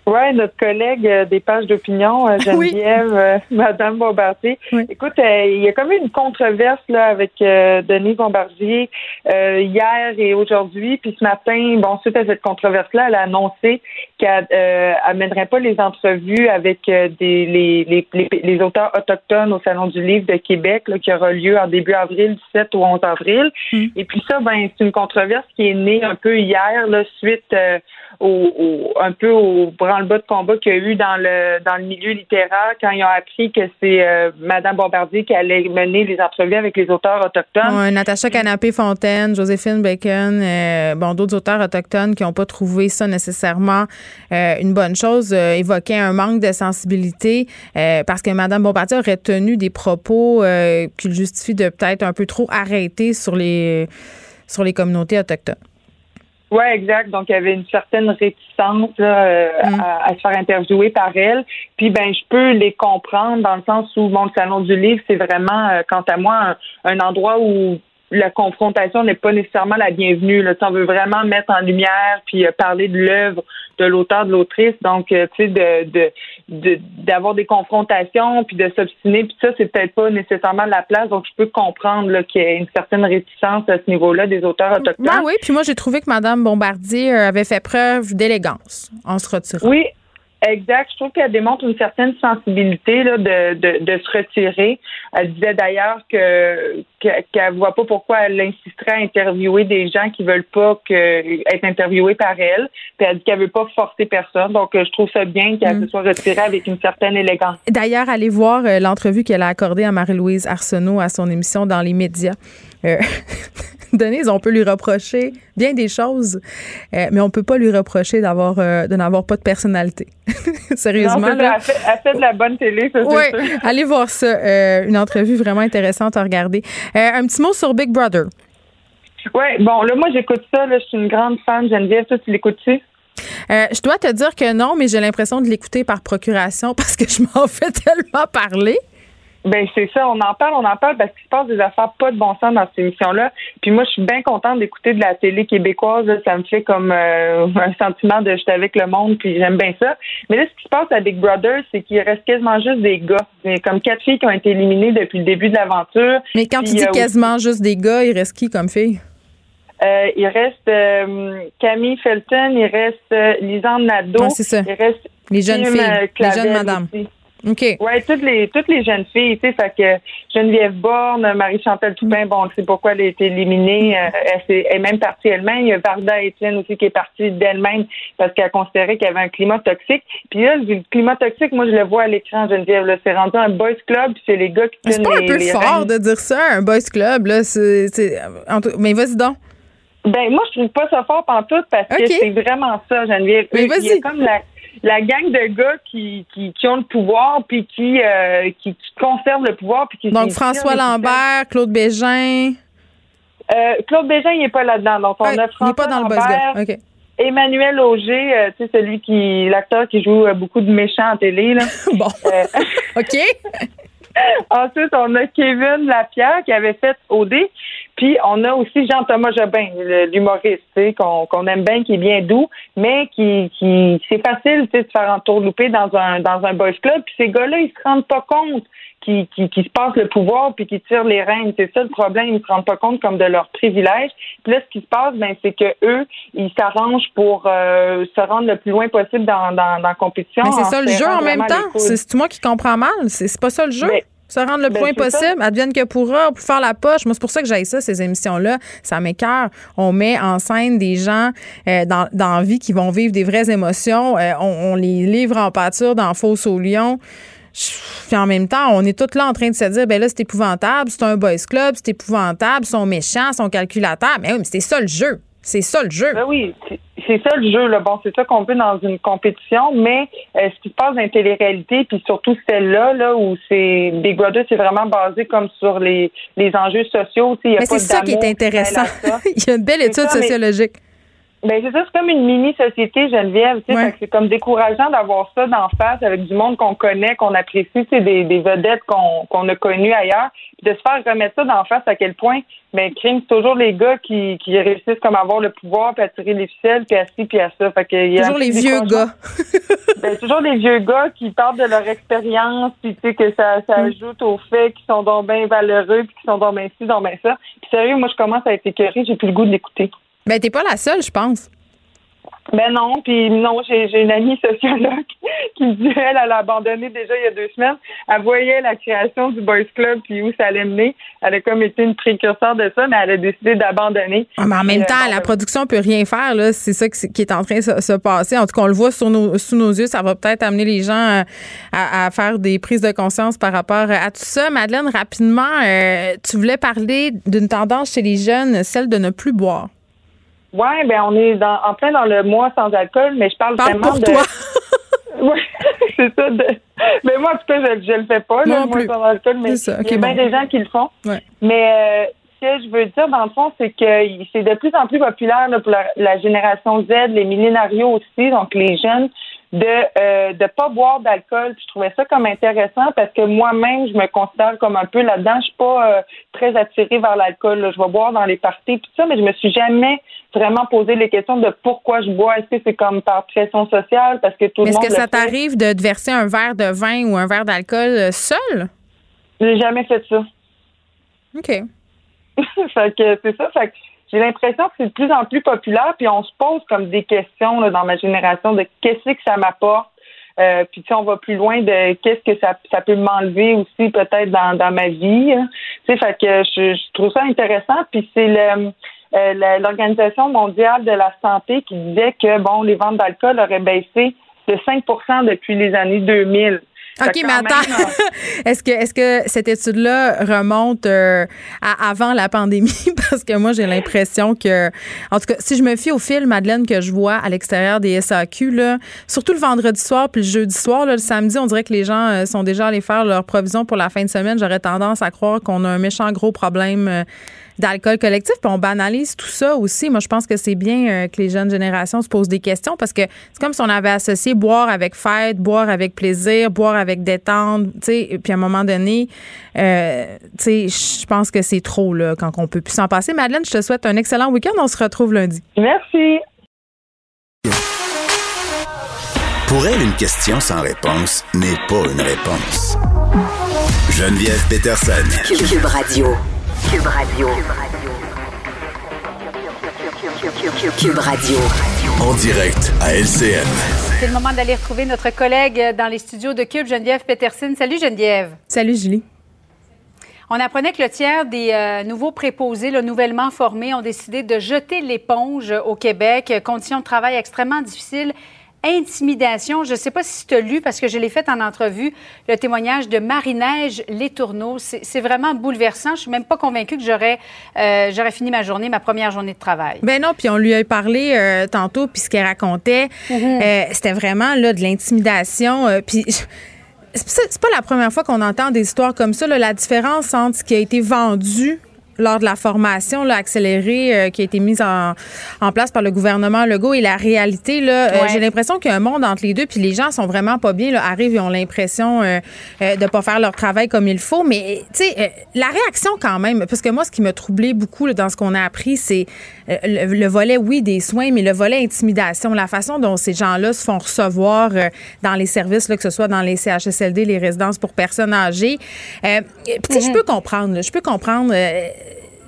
F: Oui, notre collègue euh, des pages d'opinion, euh,
A: Oui.
F: Geneviève, euh, Madame Bombardier.
A: Oui.
F: Écoute, euh, il y a comme eu une controverse là avec euh, Denis Bombardier euh, hier et aujourd'hui. Puis ce matin, bon, suite à cette controverse-là, elle a annoncé qu'elle euh, amènerait pas les entrevues avec euh, des les, les, les, les auteurs autochtones au Salon du Livre de Québec, là, qui aura lieu en début avril, du 7 au 11 avril.
A: Mm.
F: Et puis ça, ben, c'est une controverse qui est née un peu hier, là, suite euh,
I: au, un peu au branle-bas de combat qu'il y a eu dans le dans le milieu littéraire quand ils ont appris que c'est euh, Madame Bombardier qui allait mener les entrevues avec les auteurs autochtones.
A: Natacha Canapé-Fontaine, Joséphine Bacon, euh, bon, d'autres auteurs autochtones qui n'ont pas trouvé ça nécessairement euh, une bonne chose, évoquaient un manque de sensibilité parce que Madame Bombardier aurait tenu des propos qui justifient de peut-être un peu trop arrêter sur les sur les communautés autochtones.
I: Oui, exact. Donc, il y avait une certaine réticence euh, mm. à, se faire interviewer par elle. Puis, ben, je peux les comprendre dans le sens où, mon salon du livre, c'est vraiment, euh, quant à moi, un, endroit où la confrontation n'est pas nécessairement la bienvenue. Là. On veut vraiment mettre en lumière puis euh, parler de l'œuvre de l'auteur, de l'autrice. Donc, euh, tu sais, de, de, d'avoir des confrontations puis de s'obstiner, puis ça, c'est peut-être pas nécessairement la place. Donc, je peux comprendre qu'il y ait une certaine réticence à ce niveau-là des auteurs autochtones.
A: Ben oui, puis moi, j'ai trouvé que Mme Bombardier euh, avait fait preuve d'élégance en se retirant.
I: Oui, Exact. Je trouve qu'elle démontre une certaine sensibilité là, de, de, de se retirer. Elle disait d'ailleurs que qu'elle voit pas pourquoi elle insisterait à interviewer des gens qui veulent pas que, être interviewés par elle. Puis elle dit qu'elle veut pas forcer personne. Donc je trouve ça bien qu'elle mm. se soit retirée avec une certaine élégance.
A: D'ailleurs, allez voir euh, l'entrevue qu'elle a accordée à Marie-Louise Arsenault à son émission dans les médias. Euh, Denise, on peut lui reprocher bien des choses, euh, mais on peut pas lui reprocher d'avoir euh, de n'avoir pas de personnalité. Sérieusement.
I: elle, fait, de la bonne télé, ça,
A: Oui, allez voir ça. Euh, une entrevue vraiment intéressante à regarder. un petit mot sur Big Brother.
I: Oui, bon, là, moi, j'écoute ça. Là, je suis une grande fan. Geneviève, toi, tu l'écoutes-tu?
A: je dois te dire que non, mais j'ai l'impression de l'écouter par procuration parce que je m'en fais tellement parler.
I: Ben c'est ça, on en parle, on en parle parce qu'il se passe des affaires pas de bon sens dans cette émission-là. Puis moi, je suis bien contente d'écouter de la télé québécoise. Ça me fait comme euh, un sentiment de j'étais avec le monde, puis j'aime bien ça. Mais là, ce qui se passe à Big Brother, c'est qu'il reste quasiment juste des gars. Il y a comme quatre filles qui ont été éliminées depuis le début de l'aventure.
A: Mais quand tu dis euh, quasiment juste des gars, il reste qui comme filles?
I: Euh, il reste Camille Felton, il reste Lisanne Nadeau. Il reste
A: les jeunes filles, les jeunes madames. OK.
I: Oui, toutes les toutes les jeunes filles, tu sais, fait que Geneviève Borne, Marie-Chantal Toupin, bon, on sait pourquoi elle a été éliminée. Euh, elle, est, même partie elle-même. Il y a Varda Etienne aussi qui est partie d'elle-même parce qu'elle considérait qu'il y avait un climat toxique. Puis là, le climat toxique, moi, je le vois à l'écran, Geneviève. Là, c'est rendu un boys club, c'est les gars qui
A: C'est pas un peu fort de dire ça, un boys club, là? C'est, mais vas-y donc.
I: Ben, moi, je trouve pas ça fort pantoute parce que c'est vraiment ça, Geneviève.
A: Mais vas-y.
I: comme la la gang de gars qui, qui, qui ont le pouvoir puis qui, euh, qui, conservent le pouvoir puis qui
A: Donc François Lambert, Claude Bégin.
I: Euh, Claude Bégin, il n'est pas là-dedans. Donc on a François il n'est pas dans Lambert, le buzz Emmanuel Auger, euh, tu sais celui qui l'acteur qui joue beaucoup de méchants en télé là.
A: bon. OK.
I: Ensuite, on a Kevin Lapierre qui avait fait OD. Puis on a aussi Jean-Thomas Jobin, l'humoriste, qu'on aime bien, qui est bien doux, mais qui, qui c'est facile de se faire entourlouper dans un dans un boys club. Puis ces gars-là, ils se rendent pas compte qui, qui, qui, se passent le pouvoir puis qui tirent les rênes. C'est ça le problème. Ils ne se rendent pas compte comme de leur privilège. Puis là, ce qui se passe, ben, c'est que eux, ils s'arrangent pour euh, se rendre le plus loin possible dans, dans, dans la compétition.
A: Mais c'est ça le jeu en même temps. C'est moi qui comprends mal. C'est pas ça le jeu. Se rendre le ben, loin possible, advienne que pourra, pour faire la poche. Moi, c'est pour ça que j'aille ça, ces émissions-là. Ça m'écœure. On met en scène des gens euh, dans, dans la vie qui vont vivre des vraies émotions. Euh, on, on, les livre en pâture dans Fausse au Lion. Puis en même temps, on est tous là en train de se dire, ben là, c'est épouvantable, c'est un boys club, c'est épouvantable, ils sont méchants, ils sont calculateurs. Mais oui, mais c'est ça le jeu. C'est ça le jeu.
I: Ben oui, c'est ça le jeu. Là. Bon, c'est ça qu'on veut dans une compétition, mais euh, ce qui se passe dans les télé-réalités, puis surtout celle-là, là, où c'est Big Brother, c'est vraiment basé comme sur les, les enjeux sociaux.
A: mais c'est ça qui est intéressant. Il y a une belle étude sociologique.
I: Ben c'est ça, c'est comme une mini-société, Geneviève. Tu sais, C'est comme décourageant d'avoir ça d'en face avec du monde qu'on connaît, qu'on apprécie, c'est des, des vedettes qu'on qu'on a connues ailleurs. Puis de se faire remettre ça d'en face à quel point, ben crime, c'est toujours les gars qui, qui réussissent comme à avoir le pouvoir, puis à tirer les ficelles, puis à ci, puis à ça. Fait que, y
A: a toujours les vieux gars.
I: ben, toujours les vieux gars qui parlent de leur expérience, puis tu sais que ça, ça mm. ajoute au fait qu'ils sont donc bien valeureux, puis qu'ils sont donc bien ci, donc bien ça. Puis sérieux, moi je commence à être écœurée, j'ai plus le goût de l'écouter.
A: Ben, t'es pas la seule, je pense.
I: Ben non, puis non, j'ai une amie sociologue qui me dit elle, elle a abandonné déjà il y a deux semaines. Elle voyait la création du Boys Club puis où ça allait mener. Elle a comme été une précurseur de ça, mais elle a décidé d'abandonner.
A: Ah, mais en même temps, la production peut rien faire là. C'est ça qui est en train de se, passer. En tout cas, on le voit sous nos, sous nos yeux. Ça va peut-être amener les gens à, faire des prises de conscience par rapport à tout ça. Madeleine, rapidement, euh, tu voulais parler d'une tendance chez les jeunes, celle de ne plus boire.
I: Oui, ben on est dans, en plein dans le mois sans alcool, mais je parle,
A: parle
I: vraiment
A: pour
I: de.
A: Toi.
I: oui, c'est ça. De... Mais moi, en tout cas, je, je le fais pas, le mois sans alcool, mais il y a bien des gens qui le font.
A: Ouais.
I: Mais euh, ce que je veux dire, dans le fond, c'est que c'est de plus en plus populaire pour la, génération Z, les millénarios aussi, donc les jeunes, de euh, de pas boire d'alcool. Je trouvais ça comme intéressant parce que moi-même, je me considère comme un peu là-dedans. Je suis pas euh, très attirée vers l'alcool. Je vais boire dans les parties tout ça, mais je me suis jamais vraiment posé les questions de pourquoi je bois. Est-ce que c'est comme par pression sociale? Parce que tout le monde
A: Est-ce que ça t'arrive de te verser un verre de vin ou un verre d'alcool euh, seul?
I: J'ai jamais fait ça.
A: OK.
I: fait que c'est ça. Fait que j'ai l'impression que c'est de plus en plus populaire, puis on se pose comme des questions là, dans ma génération de qu'est-ce que ça m'apporte? Euh, puis si on va plus loin de qu'est-ce que ça, ça peut m'enlever aussi peut-être dans, dans ma vie. Hein. Tu sais, fait que je, je, trouve ça intéressant. Puis c'est euh, l'Organisation mondiale de la santé qui disait que bon, les ventes d'alcool auraient baissé de 5% depuis les années 2000.
A: OK, mais attends. est-ce que, est que cette étude-là remonte euh, à avant la pandémie? Parce que moi, j'ai l'impression que, en tout cas, si je me fie au film, Madeleine, que je vois à l'extérieur des SAQ, là, surtout le vendredi soir puis le jeudi soir, le samedi, on dirait que les gens euh, sont déjà allés faire leurs provisions pour la fin de semaine. J'aurais tendance à croire qu'on a un méchant gros problème. Euh, d'alcool collectif, puis on banalise tout ça aussi. Moi, je pense que c'est bien euh, que les jeunes générations se posent des questions parce que c'est comme si on avait associé boire avec fête, boire avec plaisir, boire avec détente, tu sais, puis à un moment donné, euh, tu sais, je pense que c'est trop, là, quand on peut plus s'en passer. Madeleine, je te souhaite un excellent week-end. On se retrouve lundi.
I: Merci.
D: Pour elle, une question sans réponse n'est pas une réponse. Geneviève Peterson.
C: Cube Radio. Cube Radio. Cube Radio.
D: En direct à LCN.
J: C'est le moment d'aller retrouver notre collègue dans les studios de Cube, Geneviève Peterson. Salut Geneviève.
A: Salut Julie.
J: On apprenait que le tiers des euh, nouveaux préposés, le nouvellement formés, ont décidé de jeter l'éponge au Québec. Conditions de travail extrêmement difficiles intimidation. Je ne sais pas si tu as lu, parce que je l'ai fait en entrevue, le témoignage de Marie-Neige Letourneau. C'est vraiment bouleversant. Je suis même pas convaincue que j'aurais euh, j'aurais fini ma journée, ma première journée de travail.
A: Ben non, puis on lui a parlé euh, tantôt, puis ce qu'elle racontait, mm-hmm. euh, c'était vraiment là, de l'intimidation. puis c'est pas la première fois qu'on entend des histoires comme ça. la différence entre ce qui a été vendu lors de la formation là, accélérée euh, qui a été mise en, en, place par le gouvernement Legault et la réalité, là, euh, j'ai l'impression qu'il y a un monde entre les deux, puis les gens sont vraiment pas bien, là, arrivent et ont l'impression euh, de pas faire leur travail comme il faut. Mais, tu sais, la réaction quand même, parce que moi, ce qui m'a troublé beaucoup dans ce qu'on a appris, c'est le, volet, oui, des soins, mais le volet intimidation, la façon dont ces gens-là se font recevoir dans les services, là, que ce soit dans les CHSLD, les résidences pour personnes âgées. Euh, je mm-hmm. peux comprendre, je peux comprendre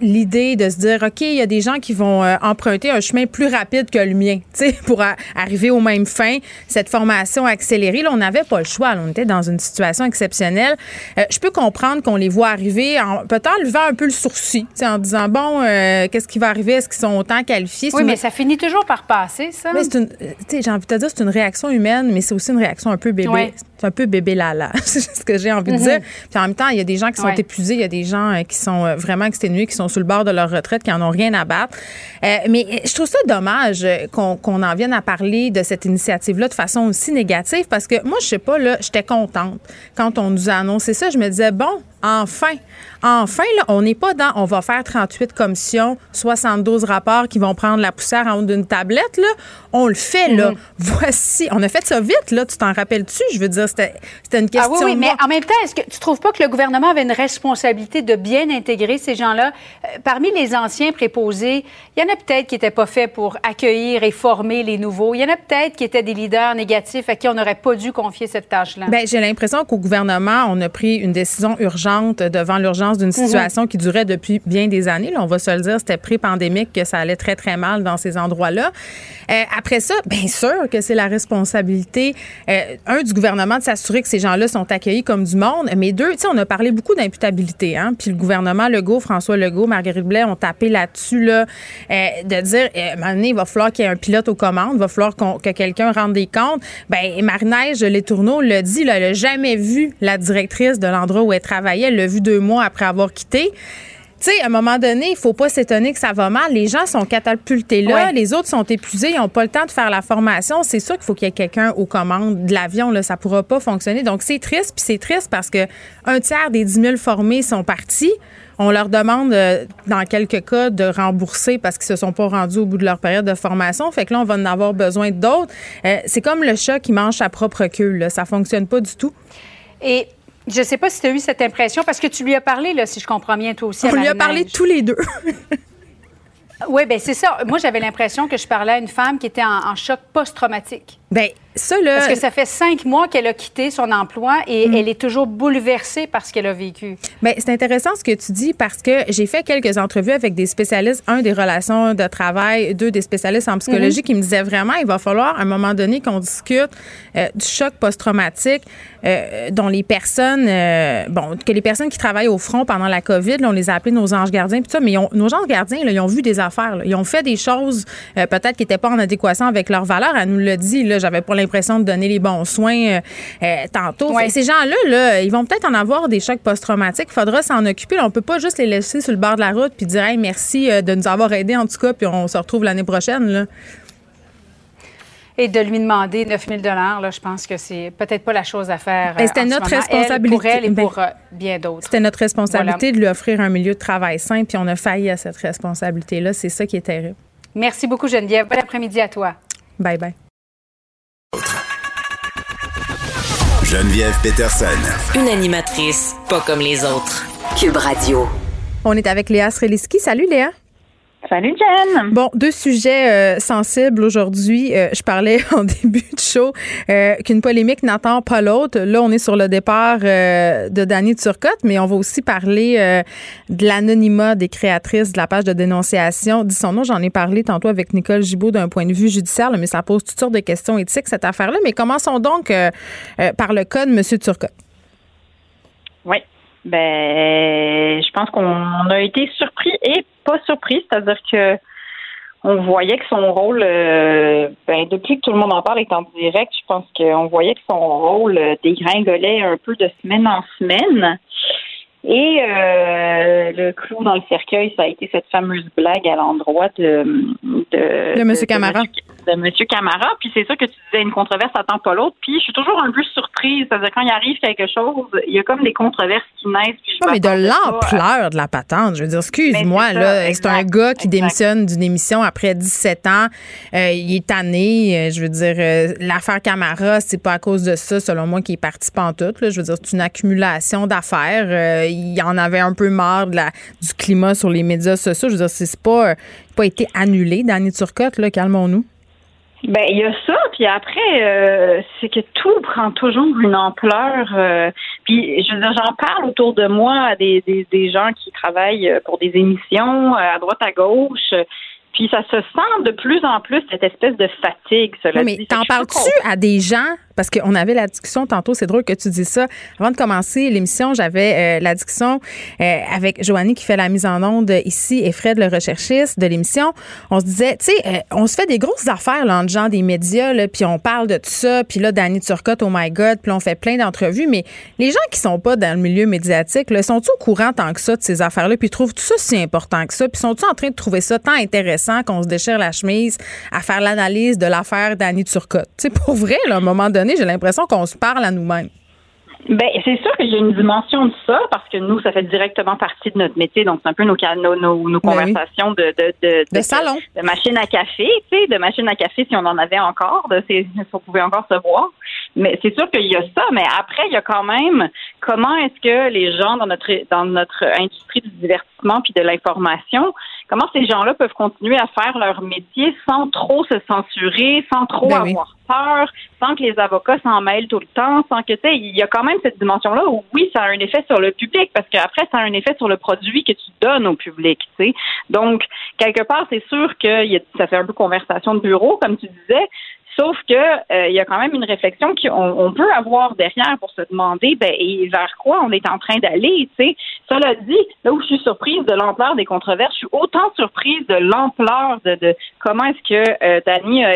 A: l'idée de se dire, OK, il y a des gens qui vont euh, emprunter un chemin plus rapide que le mien, tu sais, pour arriver aux mêmes fins. Cette formation accélérée, là, on n'avait pas le choix. on était dans une situation exceptionnelle. Euh, je peux comprendre qu'on les voit arriver en peut-être levant un peu le sourcil, tu sais, en disant, bon, euh, qu'est-ce qui va arriver? Est-ce qu'ils sont autant qualifiés?
J: Oui, mais ça finit toujours par passer, ça.
A: Mais c'est une, tu sais, j'ai envie de te dire, c'est une réaction humaine, mais c'est aussi une réaction un peu bébé. C'est un peu bébé lala, c'est ce que j'ai envie de mm-hmm. dire. Puis en même temps, il y a des gens qui sont épuisés, il y a des gens qui sont vraiment exténués, qui sont sur le bord de leur retraite, qui en ont rien à battre. Euh, mais je trouve ça dommage qu'on en vienne à parler de cette initiative-là de façon aussi négative parce que moi, je sais pas, là, j'étais contente quand on nous a annoncé ça. Je me disais, bon, enfin, enfin, là, on n'est pas dans on va faire 38 commissions, 72 rapports qui vont prendre la poussière en haut d'une tablette. Là. On le fait, là. Mhm. Voici. On a fait ça vite, là. Tu t'en rappelles-tu? Je veux dire, c'était une question.
J: Ah oui, oui, mais en même temps, est-ce que tu trouves pas que le gouvernement avait une responsabilité de bien intégrer ces gens-là? Euh, parmi les anciens préposés, il y en a peut-être qui n'étaient pas faits pour accueillir et former les nouveaux. Il y en a peut-être qui étaient des leaders négatifs à qui on n'aurait pas dû confier cette tâche-là.
A: Bien, j'ai l'impression qu'au gouvernement, on a pris une décision urgente urgente devant l'urgence d'une
J: Mhm.
A: situation qui durait depuis bien des années. Là, on va se le dire, c'était pré-pandémique que ça allait très, très mal dans ces endroits-là. Euh, après ça, bien sûr que c'est la responsabilité, euh, un, du gouvernement de s'assurer que ces gens-là sont accueillis comme du monde, mais deux, tu sais, on a parlé beaucoup d'imputabilité, hein, puis le gouvernement Legault, François Legault, Marguerite Blais ont tapé là-dessus, là, euh, de dire, à un moment donné, il va falloir qu'il y ait un pilote aux commandes, il va falloir qu'on- que quelqu'un rende des comptes. Ben, Marie-Neige Les Tourneaux le dit, là, elle n'a jamais vu la directrice de l'endroit où elle travaillait, elle l'a vu deux mois après avoir quitté. Tu sais, à un moment donné, il faut pas s'étonner que ça va mal. Les gens sont catapultés là,
J: Ouais.
A: les autres sont épuisés, ils n'ont pas le temps de faire la formation. C'est sûr qu'il faut qu'il y ait quelqu'un aux commandes de l'avion. Là, ça pourra pas fonctionner. Donc c'est triste, puis c'est triste parce que un tiers des 10 000 formés sont partis. On leur demande, euh, dans quelques cas, de rembourser parce qu'ils se sont pas rendus au bout de leur période de formation. Fait que là, on va en avoir besoin d'autres. Euh, c'est comme le chat qui mange sa propre queue. Là. Ça fonctionne pas du tout.
J: Et je ne sais pas si tu as eu cette impression, parce que tu lui as parlé, là, si je comprends bien, toi aussi. à
A: On lui a parlé tous les deux.
J: Oui, bien, c'est ça. Moi, j'avais l'impression que je parlais à une femme qui était en, en choc post-traumatique.
A: ben ça, là.
J: Parce que ça fait cinq mois qu'elle a quitté son emploi et
A: Mm.
J: elle est toujours bouleversée par ce qu'elle a vécu.
A: Bien, c'est intéressant ce que tu dis parce que j'ai fait quelques entrevues avec des spécialistes, un des relations de travail, deux des spécialistes en psychologie
J: Mhm.
A: qui me disaient vraiment il va falloir à un moment donné qu'on discute euh, du choc post-traumatique euh, dont les personnes, euh, bon, que les personnes qui travaillent au front pendant la COVID, là, on les a appelés nos anges gardiens, puis ça, mais ils ont- nos anges gardiens, là, ils ont vu des affaires, là. ils ont fait des choses peut-être qui n'étaient pas en adéquation avec leurs valeurs. Elle nous l'a dit, là, j'avais pas l'impression de donner les bons soins euh, euh, tantôt.
J: Ouais.
A: Ces gens-là, là, ils vont peut-être en avoir des chocs post-traumatiques. Il faudra s'en occuper. Là, on peut pas juste les laisser sur le bord de la route puis dire hey, merci euh, de nous avoir aidés en tout cas, puis on se retrouve l'année prochaine. Là.
J: Et de lui demander 9 000 là, je pense que c'est peut-être pas la chose à faire.
A: Ben,
J: euh,
A: c'était
J: ce
A: notre responsabilité.
J: pour elle et
A: Ben,
J: pour euh, bien d'autres.
A: C'était notre responsabilité
J: Voilà.
A: de lui offrir un milieu de travail sain, puis on a failli à cette responsabilité-là. C'est ça qui est terrible.
J: Merci beaucoup, Geneviève. Bon après-midi à toi.
A: Bye bye.
D: Geneviève Peterson.
C: Une animatrice pas comme les autres. Cube Radio.
A: On est avec Léa Sreliski. Salut Léa.
F: Salut Jen.
A: Bon, deux sujets euh, sensibles aujourd'hui. Euh, je parlais en début de show euh, qu'une polémique n'attend pas l'autre. Là, on est sur le départ euh, de Dany Turcotte, mais on va aussi parler euh, de l'anonymat des créatrices de la page de dénonciation. Dis son nom, j'en ai parlé tantôt avec Nicole Gibault d'un point de vue judiciaire, là, mais ça pose toutes sortes de questions éthiques, cette affaire-là. Mais commençons donc euh, euh, par le cas de M. Turcotte.
K: Oui. Ben, je pense qu'on a été surpris et pas surpris, c'est-à-dire que on voyait que son rôle, euh, ben, depuis que tout le monde en parle est en direct, je pense qu'on voyait que son rôle euh, dégringolait un peu de semaine en semaine. Et euh, le clou dans le cercueil, ça a été cette fameuse blague à l'endroit de de,
A: De Monsieur Camara.
K: De Monsieur Camara. Puis c'est sûr que tu disais une controverse attend pas l'autre. Puis je suis toujours un peu surprise. C'est-à-dire quand il arrive quelque chose, il y a comme des controverses qui naissent. Puis je
A: Non, mais de
K: à-
A: l'ampleur de la patente. Je veux dire, excuse-moi, là, c'est un gars qui
K: exact.
A: démissionne d'une émission après 17 ans. Euh, il est tanné. Euh, Je veux dire, euh, l'affaire Camara, c'est pas à cause de ça, selon moi, qu'il est parti pantoute. Là. Je veux dire, c'est une accumulation d'affaires. Euh, il en avait un peu marre de la, du climat sur les médias sociaux. Je veux dire, c'est pas, euh, pas été annulé, Danny Turcotte, là, calmons-nous.
K: Ben, il y a ça, puis après, euh, c'est que tout prend toujours une ampleur. euh, puis, je veux dire, j'en parle autour de moi à des, des, des gens qui travaillent euh, pour des émissions euh, à droite, à gauche. euh, Puis, ça se sent de plus en plus cette espèce de fatigue, cela
A: Oui, mais t'en parles-tu à des gens? Parce qu'on avait la discussion tantôt, c'est drôle que tu dis ça. Avant de commencer l'émission, j'avais euh, la discussion euh, avec Joanie qui fait la mise en onde ici et Fred, le recherchiste de l'émission. On se disait, tu sais, euh, on se fait des grosses affaires là, entre gens des médias, là, puis on parle de tout ça, puis là, Danny Turcotte, oh my God, puis on fait plein d'entrevues, mais les gens qui sont pas dans le milieu médiatique, sont-ils au courant tant que ça de ces affaires-là, puis trouvent tout ça si important que ça, puis sont-ils en train de trouver ça tant intéressant qu'on se déchire la chemise à faire l'analyse de l'affaire Danny Turcotte? Tu sais, pour vrai, là, à un moment donné, j'ai l'impression qu'on se parle à nous-mêmes.
K: Ben, c'est sûr qu'il y a une dimension de ça parce que nous, ça fait directement partie de notre métier. Donc, c'est un peu nos, nos, nos, nos
A: Ben oui.
K: conversations de, de, de,
A: De salon.
K: de machine à café, tu sais, de machine à café si on en avait encore, de, si on pouvait encore se voir. Mais c'est sûr qu'il y a ça, mais après, il y a quand même comment est-ce que les gens dans notre dans notre industrie du divertissement puis de l'information, comment ces gens-là peuvent continuer à faire leur métier sans trop se censurer, sans trop
A: Ben oui.
K: avoir peur, sans que les avocats s'en mêlent tout le temps, sans que tu sais, il y a quand même cette dimension-là où oui, ça a un effet sur le public, parce qu'après, ça a un effet sur le produit que tu donnes au public, tu sais. Donc, quelque part, c'est sûr que ça fait un peu conversation de bureau, comme tu disais. Sauf que euh, il y a quand même une réflexion qu'on on peut avoir derrière pour se demander ben et vers quoi on est en train d'aller, tu sais. Cela dit, là où je suis surprise de l'ampleur des controverses, je suis autant surprise de l'ampleur de, de comment est-ce que euh, Danny a,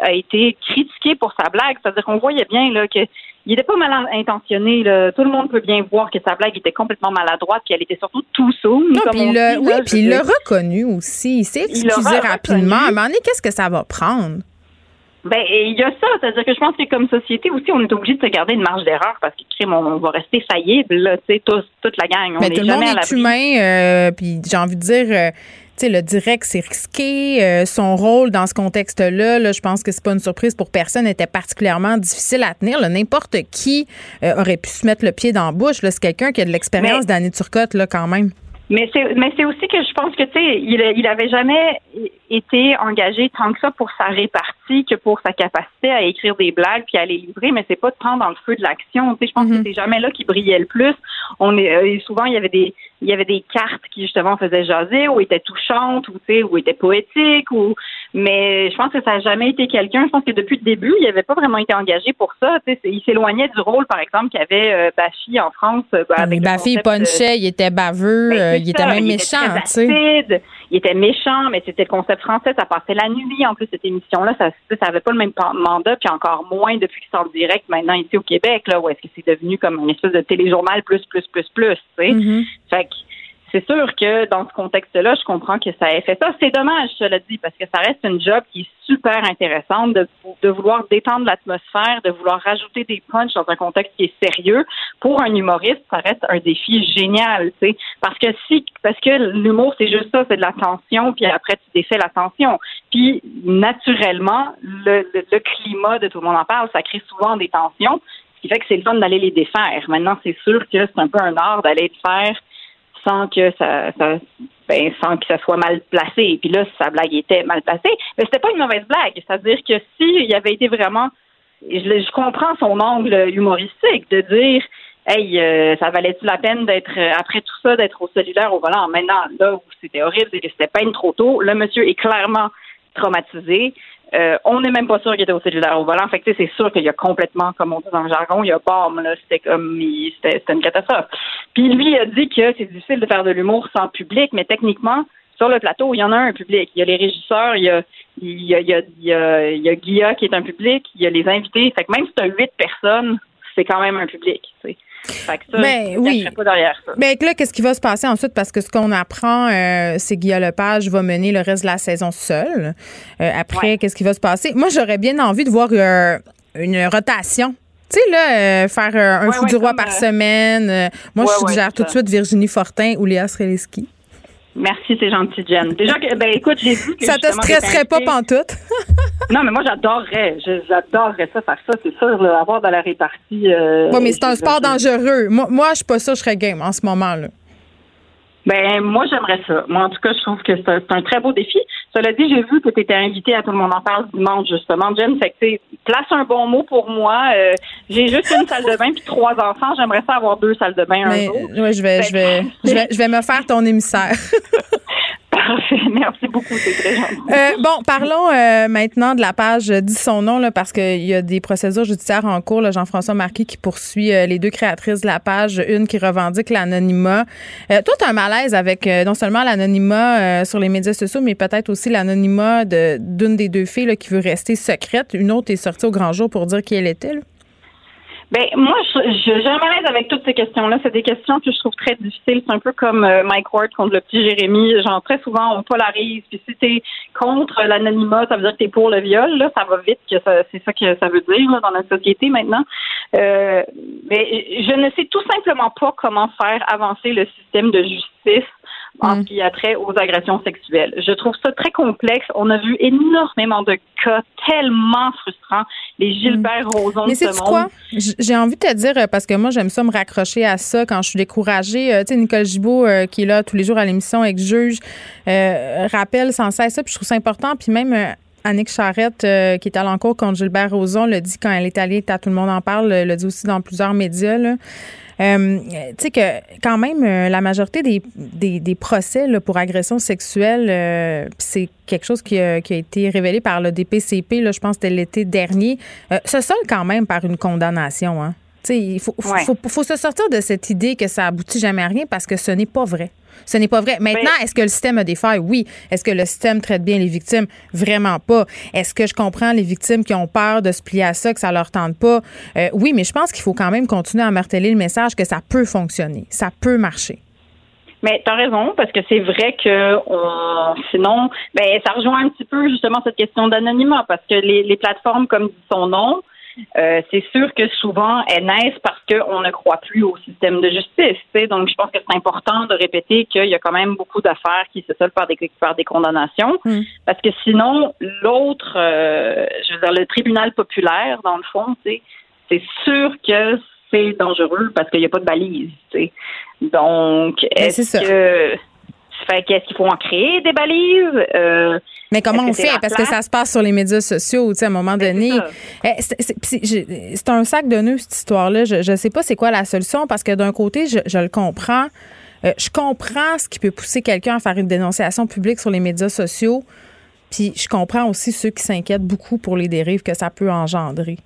K: a été critiqué pour sa blague. C'est-à-dire qu'on voyait bien là que il était pas mal intentionné. Là. Tout le monde peut bien voir que sa blague était complètement maladroite, puis elle était surtout tout dit,
A: oui, puis il l'a reconnu aussi. Il s'est excusé
K: reconnu.
A: rapidement. Donné, qu'est-ce que ça va prendre?
K: Ben, il y a ça, c'est-à-dire que je pense que comme société aussi, on est obligé de se garder une marge d'erreur parce que crime, on va rester faillible, là, tu sais, tous, toute la gang. On
A: Mais
K: est
A: tout le monde est humain, euh, puis j'ai envie de dire, euh, tu sais, le direct, c'est risqué. euh, son rôle dans ce contexte-là, là, je pense que c'est pas une surprise pour personne, était particulièrement difficile à tenir. N'importe qui euh, aurait pu se mettre le pied dans la bouche. C'est quelqu'un qui a de l'expérience d'Annie Turcotte, là, quand même.
K: Mais c'est mais c'est aussi que je pense que tu sais il il avait jamais été engagé tant que ça pour sa répartie que pour sa capacité à écrire des blagues puis à les livrer mais c'est pas tant dans le feu de l'action. Tu sais je pense que c'est jamais là qu'il brillait le plus. On est euh, souvent il y avait des il y avait des cartes qui justement faisaient jaser ou étaient touchantes ou tu sais ou étaient poétiques ou mais je pense que ça n'a jamais été quelqu'un je pense que depuis le début il n'avait pas vraiment été engagé pour ça tu sais c'est- il s'éloignait du rôle par exemple qu'avait euh, en France euh,
A: Ah,
K: avec
A: mais il
K: de-
A: punchait, il était baveux,
K: ben,
A: euh, il était
K: ça,
A: même
K: il
A: méchant,
K: très
A: tu sais.
K: acide, Il était méchant, mais c'était le concept français, ça passait la nuit. En plus, cette émission-là, ça ça avait pas le même mandat, puis encore moins depuis que c'est en direct maintenant ici au Québec, là, où est-ce que c'est devenu comme une espèce de téléjournal plus, plus, plus, plus, tu sais.
A: Mm-hmm.
K: Fait que c'est sûr que dans ce contexte-là, je comprends que ça ait fait ça. C'est dommage, cela dit, parce que ça reste une job qui est super intéressante de, vouloir détendre l'atmosphère, de vouloir rajouter des punchs dans un contexte qui est sérieux. Pour un humoriste, ça reste un défi génial, tu sais. Parce que si, parce que l'humour, c'est juste ça, c'est de la tension, puis après, tu défais la tension. Puis, naturellement, le, le, le climat de tout le monde en parle, ça crée souvent des tensions, ce qui fait que c'est le fun d'aller les défaire. Maintenant, c'est sûr que c'est un peu un art d'aller le faire sans que ça, ben, sans que ça soit mal placé. Puis là, sa blague était mal placée, mais c'était pas une mauvaise blague. C'est-à-dire que s'il avait été vraiment, je, je comprends son angle humoristique de dire, hey, euh, ça valait-tu la peine d'être euh, après tout ça d'être au cellulaire au volant? Maintenant, là où c'était horrible, c'est que c'était peine trop tôt. Le monsieur est clairement traumatisé. Euh, on n'est même pas sûr qu'il était au cellulaire au volant. Fait que, c'est sûr qu'il y a complètement, comme on dit dans le jargon, il y a bombe, là. C'était comme, il- c'était une catastrophe. Puis lui a dit que c'est difficile de faire de l'humour sans public, mais techniquement, sur le plateau, il y en a un public. Il y a les régisseurs, il y a, il y a, il y a, il y a, il Guilla qui est un public, il y a les invités. Fait que même si tu as huit personnes, c'est quand même un public. Fait que ça,
A: Ben,
K: je
A: oui.
K: pas derrière ça.
A: Ben là, qu'est-ce qui va se passer ensuite? Parce que ce qu'on apprend, euh, c'est que Guillaume Lepage va mener le reste de la saison seul. Euh, après, qu'est-ce qui va se passer? Moi, j'aurais bien envie de voir euh, une rotation. Tu sais, là, euh, faire euh, un
K: Ouais,
A: fou
K: ouais,
A: du roi par
K: euh,
A: semaine. Moi,
K: ouais,
A: je suggère tout de suite Virginie Fortin ou Léa Streliski.
K: Merci, c'est gentil, Jen. Déjà que, ben écoute, j'ai vu que
A: Ça te stresserait pas pantoute?
K: Non, mais moi, j'adorerais. J'adorerais ça, faire ça, c'est sûr, là, avoir de la répartie. Euh,
A: Oui, mais c'est un sport dangereux. Moi, moi je suis pas ça, je serais game en ce moment-là.
K: Ben, moi, j'aimerais ça. Moi, en tout cas, je trouve que c'est un, c'est un très beau défi. Cela dit, j'ai vu que tu étais invitée à Tout le monde en parle dimanche, justement, Jen. Fait que, place un bon mot pour moi. Euh, j'ai juste une salle de bain puis trois enfants. J'aimerais ça avoir deux salles de bain un
A: Mais
K: jour.
A: ouais, je vais, je vais, je vais, je vais me faire ton émissaire.
K: Merci beaucoup. C'est très gentil.
A: Euh, bon, parlons euh, maintenant de la page euh, Dis son nom, parce qu'il y a des procédures judiciaires en cours. Jean-François Marquis qui poursuit les deux créatrices de la page, une qui revendique l'anonymat. Toi, un malaise avec non seulement l'anonymat sur les médias sociaux, mais peut-être aussi l'anonymat de- d'une des deux filles qui veut rester secrète. Une autre est sortie au grand jour pour dire qui elle était. là.
K: Ben moi, je, je, j'ai un malaise avec toutes ces questions-là. C'est des questions que je trouve très difficiles. C'est un peu comme euh, Mike Ward contre le petit Jérémy. Genre très souvent, on polarise. Puis si t'es contre l'anonymat, ça veut dire que t'es pour le viol. Là, ça va vite. Que ça, c'est ça que ça veut dire là, dans notre société maintenant. Euh, mais je ne sais tout simplement pas comment faire avancer le système de justice en
A: Mm.
K: ce qui a trait aux agressions sexuelles. Je trouve ça très complexe. On a vu énormément de cas tellement frustrants. Les Gilbert Rozon
A: Mm. Mais
K: de ce
A: c'est
K: monde.
A: quoi? J'ai envie de te dire, euh, parce que moi, j'aime ça me raccrocher à ça quand je suis découragée. Euh, tu sais, Nicole Gibault, euh, qui est là tous les jours à l'émission avec Juge, euh, rappelle sans cesse ça, puis je trouve ça important. Puis même Annick Charrette, euh, qui est à l'encours contre Gilbert Rozon, l'a dit quand elle est allée à Tout le monde en parle, l'a dit aussi dans plusieurs médias. Là. Euh, tu sais que quand même, euh, la majorité des, des, des procès là, pour agression sexuelle, euh, c'est quelque chose qui a, qui a été révélé par le DPCP, là, je pense c'était l'été dernier, euh, se solde quand même par une condamnation. Hein. Tu sais, il faut, faut,
K: Ouais.
A: faut, faut se sortir de cette idée que ça aboutit jamais à rien parce que ce n'est pas vrai. Ce n'est pas vrai. Maintenant, est-ce que le système a des failles? Oui. Est-ce que le système traite bien les victimes? Vraiment pas. Est-ce que je comprends les victimes qui ont peur de se plier à ça, que ça leur tente pas? Euh, oui, mais je pense qu'il faut quand même continuer à marteler le message que ça peut fonctionner. Ça peut marcher.
K: Mais tu as raison, parce que c'est vrai que on, sinon, ben, ça rejoint un petit peu justement cette question d'anonymat, parce que les, les plateformes, comme dit son nom, euh, c'est sûr que souvent elles naissent parce qu'on ne croit plus au système de justice. tu sais. Donc, je pense que c'est important de répéter qu'il y a quand même beaucoup d'affaires qui se soldent par des, par des condamnations,
A: Mm.
K: parce que sinon, l'autre, euh, je veux dire, le tribunal populaire, dans le fond, c'est sûr que c'est dangereux parce qu'il n'y a pas de balise. Donc,
A: Ben,
K: est-ce que fait qu'est-ce qu'il faut en créer des balises? Euh,
A: Mais comment on fait? Parce que ça se passe sur les médias sociaux, tu sais, à un moment donné.
K: ça.
A: Eh, C'est un sac de nœuds, cette histoire-là. Je ne sais pas c'est quoi la solution parce que d'un côté, je, je le comprends. Euh, je comprends ce qui peut pousser quelqu'un à faire une dénonciation publique sur les médias sociaux. Puis je comprends aussi ceux qui s'inquiètent beaucoup pour les dérives que ça peut engendrer.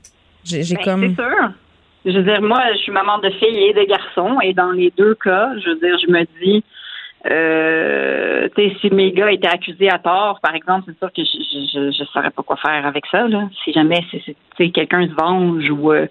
A: J'ai j'ai
K: Ben,
A: comme.
K: C'est sûr. Je veux dire, moi, je suis maman de filles et de garçons, et dans les deux cas, je veux dire, je me dis, euh, si mes gars étaient accusés à tort, par exemple, c'est sûr que je, je saurais pas quoi faire avec ça, là. Si jamais, c'est, quelqu'un se venge ou, euh,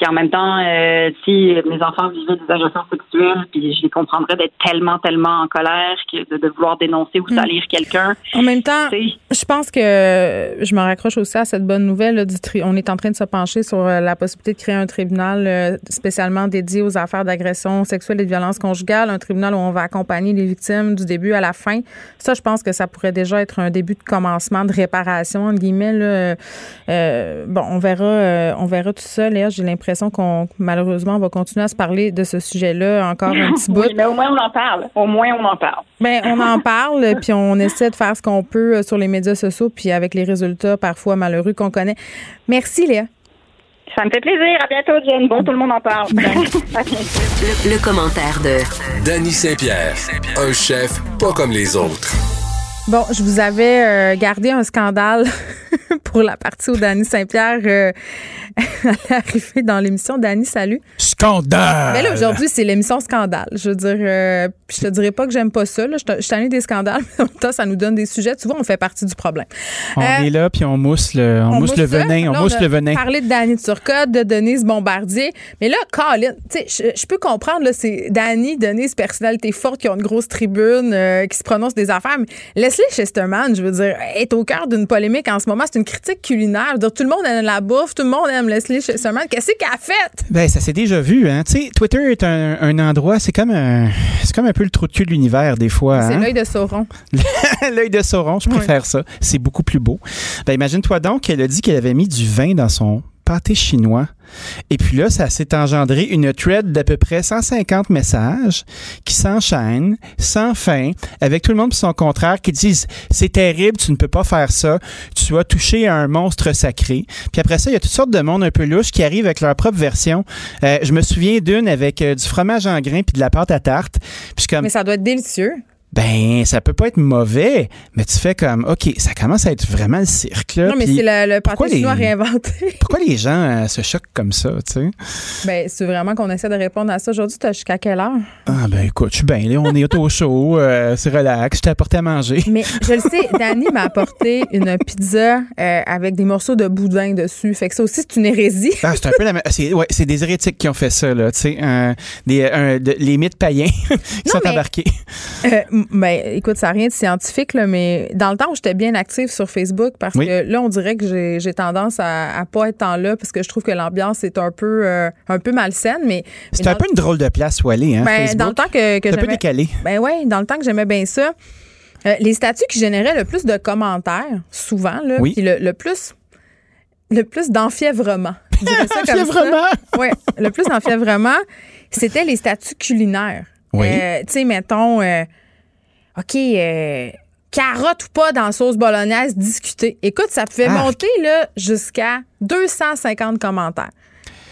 K: puis en même temps, euh, si mes enfants vivaient des agressions sexuelles, puis je les comprendrais d'être tellement, tellement en colère que de, de vouloir dénoncer ou
A: Hmm.
K: salir quelqu'un.
A: En même temps, je pense que je me raccroche aussi à cette bonne nouvelle. là, du tri- on est en train de se pencher sur euh, la possibilité de créer un tribunal euh, spécialement dédié aux affaires d'agression sexuelle et de violence conjugale, un tribunal où on va accompagner les victimes du début à la fin. Ça, je pense que ça pourrait déjà être un début de commencement de réparation entre guillemets. Là. Euh, bon, on verra, euh, on verra tout ça. Léa, j'ai l'impression qu'on malheureusement on va continuer à se parler de ce sujet-là encore un petit bout.
K: oui, mais au moins on en parle. Au moins on en parle.
A: Ben, on en parle, puis on essaie de faire ce qu'on peut euh, sur les médias sociaux, puis avec les résultats parfois malheureux qu'on connaît. Merci, Léa.
K: Ça me fait plaisir. À bientôt, Jen. Bon, tout le monde en parle.
C: Le commentaire de
L: Danny Saint-Pierre, un chef pas comme les autres.
A: Bon, je vous avais euh, gardé un scandale pour la partie où Dany Saint-Pierre euh, allait arriver dans l'émission. Dany, salut.
M: Scandale!
A: Mais là, aujourd'hui, c'est l'émission Scandale. Je veux dire, euh, je te dirais pas que j'aime pas ça. Là. Je suis des scandales, mais en même temps, ça nous donne des sujets. Tu vois, on fait partie du problème.
M: On
A: Euh,
M: est là, puis on mousse le, on mousse le venin. On
A: Là,
M: mousse le venin.
A: parlé de Danny Turcotte, de Denise Bombardier. Mais là, Colin, tu sais, je, peux comprendre, là, c'est Danny, Denise, personnalité forte, qui ont une grosse tribune, euh, qui se prononcent des affaires. Mais Leslie Chesterman, je veux dire, est au cœur d'une polémique en ce moment. C'est une critique culinaire. Dire, tout le monde aime la bouffe, tout le monde aime Leslie Chesterman. Qu'est-ce qu'elle a fait?
M: Ben, ça s'est déjà vu, hein. Tu sais, Twitter est un, un endroit, c'est comme un, c'est comme un peu le trou de cul de l'univers, des fois.
A: C'est
M: hein.
A: l'œil de Sauron.
M: L'œil de Sauron, je préfère ça. C'est beaucoup plus beau. Ben, imagine-toi donc qu'elle a dit qu'elle avait mis du vin dans son pâté chinois. Et puis là, ça s'est engendré une thread d'à peu près 150 messages qui s'enchaînent sans fin, avec tout le monde puis son contraire qui disent c'est terrible, tu ne peux pas faire ça, tu as touché à un monstre sacré. Puis après ça, il y a toutes sortes de monde un peu louche qui arrivent avec leur propre version. Euh, je me souviens d'une avec euh, du fromage en grains puis de la pâte à tarte. Puis comme
A: Mais ça doit être délicieux.
M: Ben, ça peut pas être mauvais, mais tu fais comme, OK, ça commence à être vraiment le cirque, là.
A: non, mais c'est le, le
M: pourquoi
A: pâté
M: les-
A: chinois réinventé.
M: Pourquoi les gens euh, se choquent comme ça, tu sais?
A: ben, c'est vraiment qu'on essaie de répondre à ça. Aujourd'hui, t'as jusqu'à quelle heure?
M: Ah, ben, écoute, je suis bien, là, on est au chaud, euh, c'est relax, je t'ai apporté à manger.
A: Mais je le sais, Danny m'a apporté une pizza euh, avec des morceaux de boudin dessus. Fait que ça aussi, c'est une hérésie.
M: Ah, c'est un peu la même. C'est ouais, c'est des hérétiques qui ont fait ça, là, tu sais. des, de- les mythes païens qui
A: Non,
M: sont
A: mais-
M: embarqués.
A: Ben, écoute, ça n'a rien de scientifique, là, mais dans le temps où j'étais bien active sur Facebook, parce
M: Oui.
A: que là, on dirait que j'ai- tendance à, à pas être en là, parce que je trouve que l'ambiance est un peu, euh, un peu malsaine, mais.
M: C'est un peu une drôle de place où aller, hein,
A: Ben,
M: Facebook.
A: dans le temps que, que
M: un peu décalé.
A: Ben ouais, dans le temps que j'aimais bien ça. euh, les statuts qui généraient le plus de commentaires, souvent, là,
M: Oui.
A: puis le, le plus le plus d'enfièvrement.
M: Enfièvrement.
A: Ouais, le plus d'enfièvrement, c'était les statuts culinaires.
M: Oui.
A: Euh, tu sais, mettons, euh, OK, euh, carotte ou pas dans la sauce bolognaise, discuter. Écoute, ça pouvait
M: Arc.
A: monter là, jusqu'à 250 commentaires.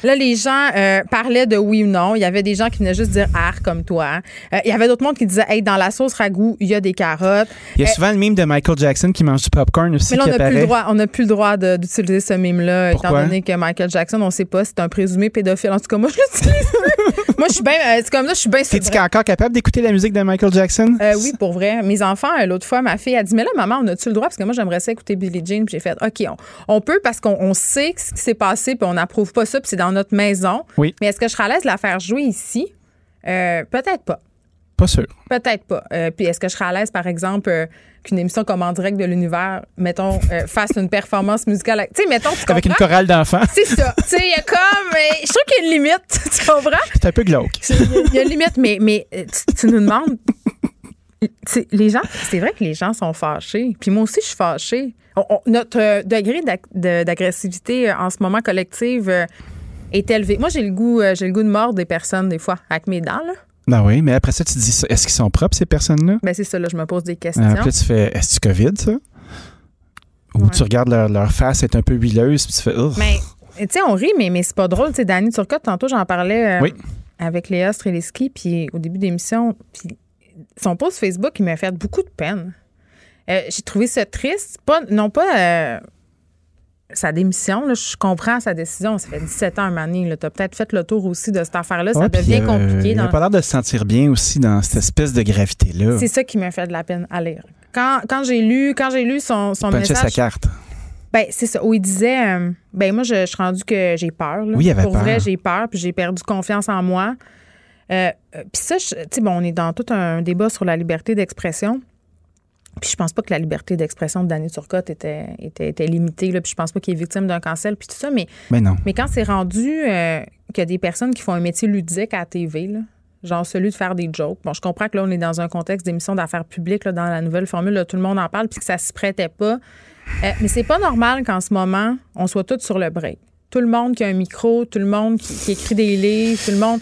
A: Là, les gens euh, parlaient de oui ou non. Il y avait des gens qui venaient juste dire art comme toi. Euh, il y avait d'autres mondes qui disaient hey, dans la sauce ragoût, il y a des carottes.
M: Il y a
A: Euh,
M: souvent le mime de Michael Jackson qui mange du popcorn aussi
A: mais là, on n'a plus le droit, on n'a plus le droit de- d'utiliser ce mime-là, étant donné que Michael Jackson, on ne sait pas, c'est un présumé pédophile. En tout cas, moi, je l'utilise. moi, je suis bien, c'est comme là, je suis bien
M: T'es-tu encore capable d'écouter la musique de Michael Jackson?
A: oui, pour vrai. Mes enfants, l'autre fois, ma fille a dit Mais là, maman, on a-tu le droit Parce que moi, j'aimerais ça écouter Billie Jean. Puis j'ai fait OK, on, on peut parce qu'on on sait ce qui s'est passé, puis on n'approuve pas ça, puis c'est dans notre maison.
M: Oui.
A: Mais est-ce que je serais à l'aise de la faire jouer ici? Euh, Peut-être pas.
M: Pas sûr.
A: Peut-être pas. Euh, puis est-ce que je serais à l'aise, par exemple, euh, qu'une émission comme En direct de l'univers, mettons, euh, fasse une performance musicale? Tu sais, mettons, tu
M: Avec une chorale d'enfants.
A: C'est ça. Tu sais, il y a comme. je trouve qu'il y a une limite. tu comprends?
M: C'est un peu glauque.
A: Il y a- il y a une limite, mais, mais tu, tu nous demandes. Les gens, c'est vrai que les gens sont fâchés. Puis moi aussi, je suis fâchée. On- on- notre degré d'agressivité en ce moment collective est élevé. Moi, j'ai le goût, euh, j'ai le goût de mordre des personnes des fois avec mes dents. Là.
M: Ben oui, mais après ça, tu te dis, ça, est-ce qu'ils sont propres, ces personnes-là?
A: Ben c'est ça, là, je me pose des questions.
M: Ah, puis là, tu fais, est-ce que COVID, ça? Ou
A: Ouais.
M: tu regardes leur, leur face être un peu huileuse, puis tu fais, oh.
A: Mais, tu sais, on rit, mais, mais c'est pas drôle. Tu sais, Dani Turcotte, tantôt, j'en parlais euh,
M: Oui.
A: avec Léa Streliski, puis au début d'émission, puis son post Facebook, il m'a fait beaucoup de peine. Euh, J'ai trouvé ça triste. Pas, non pas euh, sa démission, là, je comprends sa décision. Ça fait 17 ans, donné. Tu as peut-être fait le tour aussi de cette affaire-là. Ça
M: Ouais, puis,
A: devient
M: euh,
A: compliqué.
M: Il n'a pas l'air de se sentir bien aussi dans cette espèce de gravité-là.
A: C'est ça qui m'a fait de la peine à lire. Quand, quand j'ai lu, quand j'ai lu son, son message.
M: sa carte.
A: Ben, c'est ça. Où il disait, euh, ben moi, je, je suis rendu que j'ai peur. là.
M: Oui, il avait
A: Pour
M: peur.
A: vrai, j'ai peur, puis j'ai perdu confiance en moi. Euh, euh, puis ça, tu sais, bon, on est dans tout un débat sur la liberté d'expression. Puis je pense pas que la liberté d'expression de Danny Turcotte était, était, était limitée. Là, puis je pense pas qu'il est victime d'un cancel, puis tout ça. Mais,
M: Mais non.
A: mais quand c'est rendu euh, qu'il y a des personnes qui font un métier ludique à la TV, là, genre celui de faire des jokes. Bon, je comprends que là, on est dans un contexte d'émission d'affaires publiques, là, dans la nouvelle formule, là, tout le monde en parle, puis que ça se prêtait pas. Euh, mais c'est pas normal qu'en ce moment, on soit tous sur le break. Tout le monde qui a un micro, tout le monde qui, qui écrit des livres, tout le monde.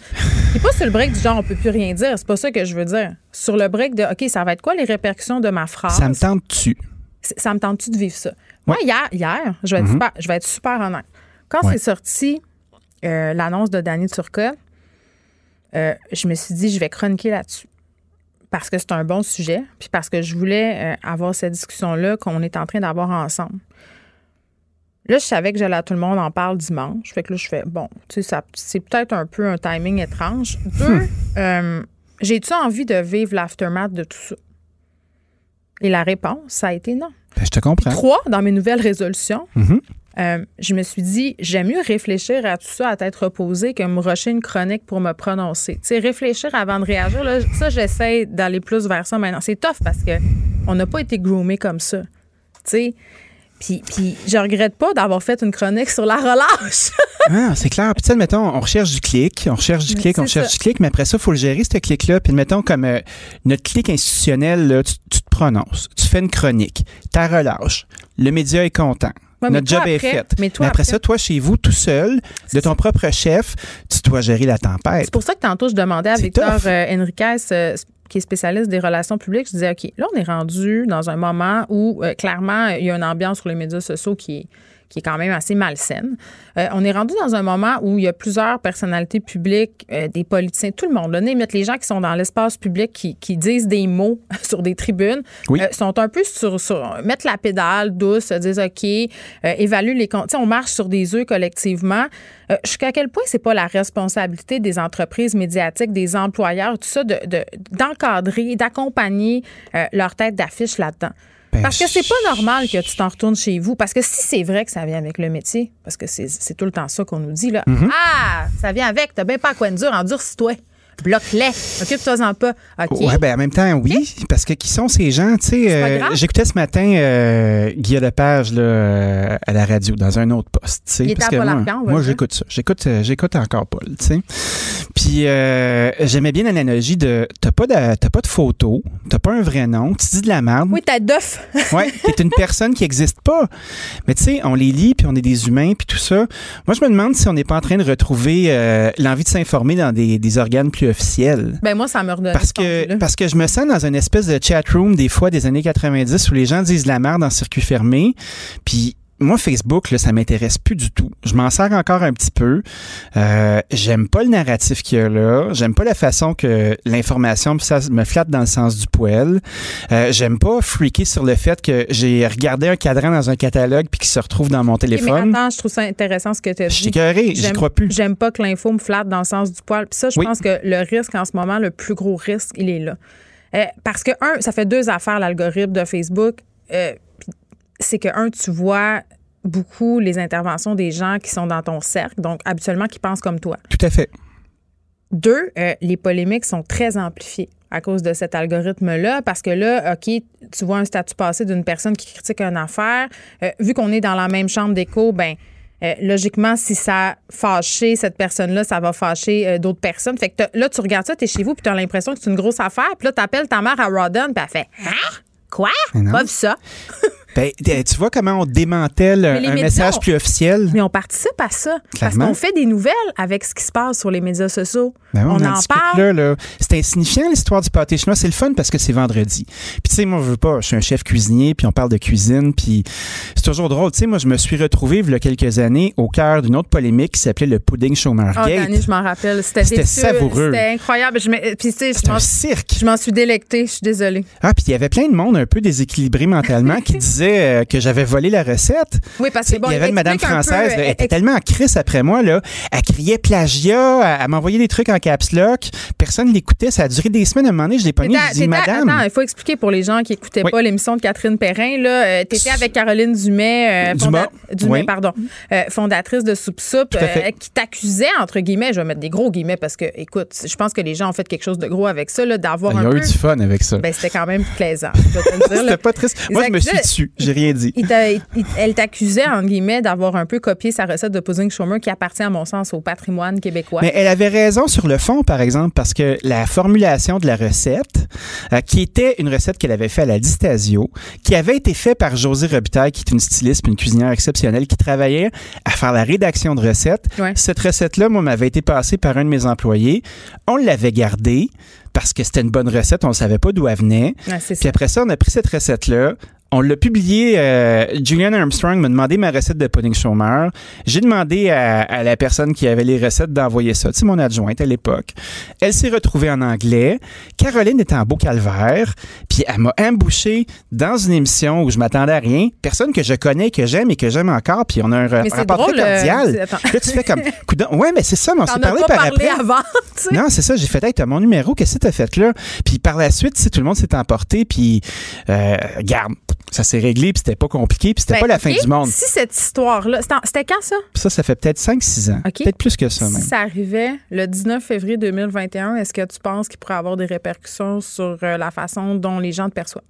A: C'est pas sur le break du genre on peut plus rien dire. C'est pas ça que je veux dire. Sur le break de OK, ça va être quoi les répercussions de ma phrase?
M: Ça me tente-tu?
A: Ça me tente-tu de vivre ça? Moi, hier, hier je, vais être
M: Mhm.
A: super, je vais être super honnête. Quand
M: Ouais.
A: c'est sorti euh, l'annonce de Danny Turcotte, euh, je me suis dit, je vais chroniquer là-dessus. Parce que c'est un bon sujet, puis parce que je voulais euh, avoir cette discussion-là qu'on est en train d'avoir ensemble. Là, je savais que j'allais à tout le monde en parle dimanche. Fait que là, je fais, bon, tu sais, c'est peut-être un peu un timing étrange. Deux, euh, j'ai-tu envie de vivre l'aftermath de tout ça? Et la réponse, ça a été non.
M: Ben, je te comprends.
A: Trois, dans mes nouvelles résolutions,
M: Mhm.
A: euh, je me suis dit, j'aime mieux réfléchir à tout ça à tête reposée que me rusher une chronique pour me prononcer. Tu sais, réfléchir avant de réagir, là, ça, j'essaie d'aller plus vers ça maintenant. C'est tough parce que on n'a pas été groomé comme ça. Tu sais, puis, puis je regrette pas d'avoir fait une chronique sur la relâche.
M: Ah, c'est clair. Puis, tu sais, mettons, on recherche du clic, on recherche du clic, on recherche
A: ça.
M: du clic, mais après ça, il faut le gérer, ce clic-là. Puis, mettons, comme euh, notre clic institutionnel, là, tu, tu te prononces, tu fais une chronique, ta relâche, le média est content.
A: Ouais,
M: notre job est fait.
A: mais toi,
M: après
A: après-
M: ça, toi, chez vous, tout seul, de ton propre chef, tu dois gérer la tempête.
A: C'est pour ça que tantôt, je demandais à Victor euh, Enriquez, euh, qui est spécialiste des relations publiques, je disais, OK, là, on est rendu dans un moment où, euh, clairement, il y a une ambiance sur les médias sociaux qui est, qui est quand même assez malsaine. Euh, on est rendu dans un moment où il y a plusieurs personnalités publiques, euh, des politiciens, tout le monde, là, mettre les gens qui sont dans l'espace public, qui, qui disent des mots sur des tribunes,
M: Oui.
A: euh, sont un peu sur, sur mettre la pédale douce, se disent OK, euh, évalue les comptes. On marche sur des œufs collectivement. Jusqu'à quel point c'est pas la responsabilité des entreprises médiatiques, des employeurs, tout ça, de- de- d'encadrer, d'accompagner leur tête d'affiche là-dedans?
M: Ben,
A: Parce que c'est pas normal que tu t'en retournes chez vous. Parce que si c'est vrai que ça vient avec le métier, parce que c'est tout le temps ça qu'on nous dit, là.
M: Mhm.
A: Ah, ça vient avec, t'as bien pas à quoi dur, endurcis-toi. bloque-les. Occupe-toi-en pas. OK.
M: Ouais, ben en même temps, oui, parce que qui sont ces gens, tu euh, j'écoutais ce matin euh, Guillaume Lepage là, euh, à la radio dans un autre poste, tu sais,
A: Il
M: parce que
A: Paul
M: moi, moi j'écoute ça, j'écoute, euh, j'écoute encore Paul, tu sais. Puis euh, j'aimais bien l'analogie de t'as pas de t'as pas de photo, t'as pas un vrai nom, tu dis de la merde.
A: Oui, t'as d'off.
M: Ouais, t'es une personne qui existe pas. Mais tu sais, on les lit, puis on est des humains, puis tout ça. Moi, je me demande si on n'est pas en train de retrouver euh, l'envie de s'informer dans des, des organes plus officiels.
A: Ben moi, ça me redonne.
M: Parce que, parce que je me sens dans une espèce de chat room des fois des années 90 où les gens disent de la merde en circuit fermé. Puis moi, Facebook, là, ça m'intéresse plus du tout. Je m'en sers encore un petit peu. Euh, j'aime pas le narratif qu'il y a là. J'aime pas la façon que l'information ça me flatte dans le sens du poil. Euh, j'aime pas freaker sur le fait que j'ai regardé un cadran dans un catalogue puis qu'il se retrouve dans mon téléphone.
A: Mais attends, je trouve ça intéressant ce que tu as dit.
M: Je suis j'y crois plus.
A: J'aime pas que l'info me flatte dans le sens du poil. Puis ça, je
M: Oui.
A: pense que le risque en ce moment, le plus gros risque, il est là. Euh, parce que, un, ça fait deux affaires, l'algorithme de Facebook. Euh, c'est que, un, tu vois beaucoup les interventions des gens qui sont dans ton cercle, donc habituellement qui pensent comme toi.
M: Tout à fait.
A: Deux, euh, les polémiques sont très amplifiées à cause de cet algorithme-là, parce que là, OK, tu vois un statut passé d'une personne qui critique une affaire. euh, vu qu'on est dans la même chambre d'écho, ben euh, logiquement, si ça a fâché cette personne-là, ça va fâcher d'autres personnes. Fait que t'as- là, tu regardes ça, tu es chez vous, puis tu as l'impression que c'est une grosse affaire. Puis là, tu appelles ta mère à Rodden, puis elle fait Hein? Quoi? Pas vu ça.
M: Ben, euh, tu vois comment on démantèle un
A: médias
M: message plus officiel?
A: Mais on participe à ça. Parce
M: Clairement.
A: qu'on fait des nouvelles avec ce qui se passe sur les médias sociaux.
M: Ben oui,
A: on,
M: on,
A: en parle.
M: là, là. C'est insignifiant l'histoire du pâté chinois. C'est le fun parce que c'est vendredi. Puis tu sais, moi je veux pas. Je suis un chef cuisinier, puis on parle de cuisine, puis c'est toujours drôle. Tu sais, moi je me suis retrouvé il y a quelques années au cœur d'une autre polémique qui s'appelait le pudding
A: Oh,
M: Schumergate.
A: Dani, je m'en rappelle. C'était
M: savoureux.
A: C'était incroyable. Je me- puis, tu sais, je m'en-
M: cirque.
A: je m'en suis délectée. Je suis désolée.
M: Ah, puis il y avait plein de monde un peu déséquilibré mentalement qui disait euh, que j'avais volé la recette.
A: Oui, parce que bon,
M: il y avait une madame
A: explique un peu,
M: française, là,
A: euh,
M: elle était tellement en crise après moi, là. Elle criait plagiat, elle, elle m'envoyait des trucs en caps lock. Personne l'écoutait. Ça a duré des semaines. À un moment donné, je l'ai pogné. Je dis, madame.
A: Attends, il faut expliquer pour les gens qui n'écoutaient
M: Oui.
A: pas l'émission de Catherine Perrin. Là, euh, t'étais avec Caroline Dumais, euh,
M: Dumas.
A: Dumais,
M: Oui.
A: pardon, euh, fondatrice de Soup Soup, qui t'accusait entre guillemets. Je vais mettre des gros guillemets parce que, écoute, je pense que les gens ont fait quelque chose de gros avec ça, là, d'avoir
M: Il y
A: un
M: a eu
A: peu.
M: du fun avec ça.
A: Ben, c'était quand même plaisant.
M: C'était pas triste. Moi, je me suis dessus. J'ai rien dit.
A: Il t'a- il- elle t'accusait, entre guillemets, d'avoir un peu copié sa recette de pudding chômeur qui appartient, à mon sens, au patrimoine québécois.
M: Mais elle avait raison sur le fond, par exemple, parce que la formulation de la recette, euh, qui était une recette qu'elle avait fait à la Distasio, qui avait été faite par Josée Robitaille, qui est une styliste puis une cuisinière exceptionnelle, qui travaillait à faire la rédaction de recettes.
A: Ouais.
M: Cette recette-là, moi, m'avait été passée par un de mes employés. On l'avait gardée parce que c'était une bonne recette, on ne savait pas d'où elle venait. Puis
A: ça.
M: après ça, on a pris cette recette-là. On l'a publiée. euh, Julian Armstrong m'a demandé ma recette de pudding chômeur. J'ai demandé à, à la personne qui avait les recettes d'envoyer ça. Sais, mon adjointe à l'époque. Elle s'est retrouvée en anglais. Caroline était en beau calvaire. Puis elle m'a embouché dans une émission où je m'attendais à rien. Personne que je connais, que j'aime et que j'aime encore. Puis on a un
A: Mais c'est
M: rapport
A: drôle,
M: très
A: euh,
M: cordial.
A: c'est-.
M: Là, tu fais comme... Ouais, mais c'est ça, mais on s'est parlé
A: pas
M: par
A: parlé
M: après.
A: avant.
M: Non, c'est ça. J'ai fait, hey, t'as mon numéro, qu'est-ce que t'as fait là? Puis par la suite, tout le monde s'est emporté, puis euh, garde, ça s'est réglé, puis c'était pas compliqué, puis c'était
A: Ben,
M: pas la fin du monde.
A: Si cette histoire-là, c'était quand ça?
M: Ça, ça fait peut-être 5-6 ans. Peut-être plus que ça,
A: Si
M: même.
A: ça arrivait le 19 février 2021, est-ce que tu penses qu'il pourrait avoir des répercussions sur euh, la façon dont les gens te perçoivent?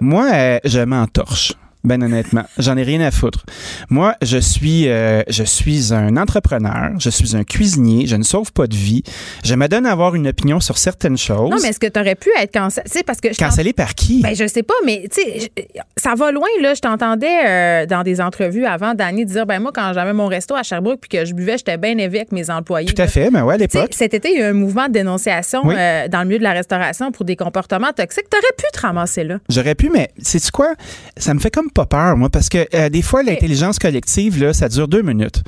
M: Moi, euh, je m'entorche. Ben honnêtement, j'en ai rien à foutre. Moi, je suis, euh, je suis un entrepreneur, je suis un cuisinier, je ne sauve pas de vie. Je me donne à avoir une opinion sur certaines choses.
A: Non, mais est-ce que tu aurais pu être cancellé? Parce que
M: Cancellé par qui?
A: Ben, je sais pas, mais tu sais, ça va loin, là. Je t'entendais euh, dans des entrevues avant, Dani, dire, ben moi, quand j'avais mon resto à Sherbrooke puis que je buvais, j'étais bien élevé avec mes employés.
M: Tout à
A: là.
M: fait, ben ouais, à l'époque.
A: cet été, il y a eu un mouvement de dénonciation
M: Oui.
A: euh, dans le milieu de la restauration pour des comportements toxiques. T'aurais pu te ramasser là.
M: J'aurais pu, mais sais-tu quoi? Ça me fait comme pas peur, moi, parce que euh, des fois, l'intelligence collective, là, ça dure deux minutes.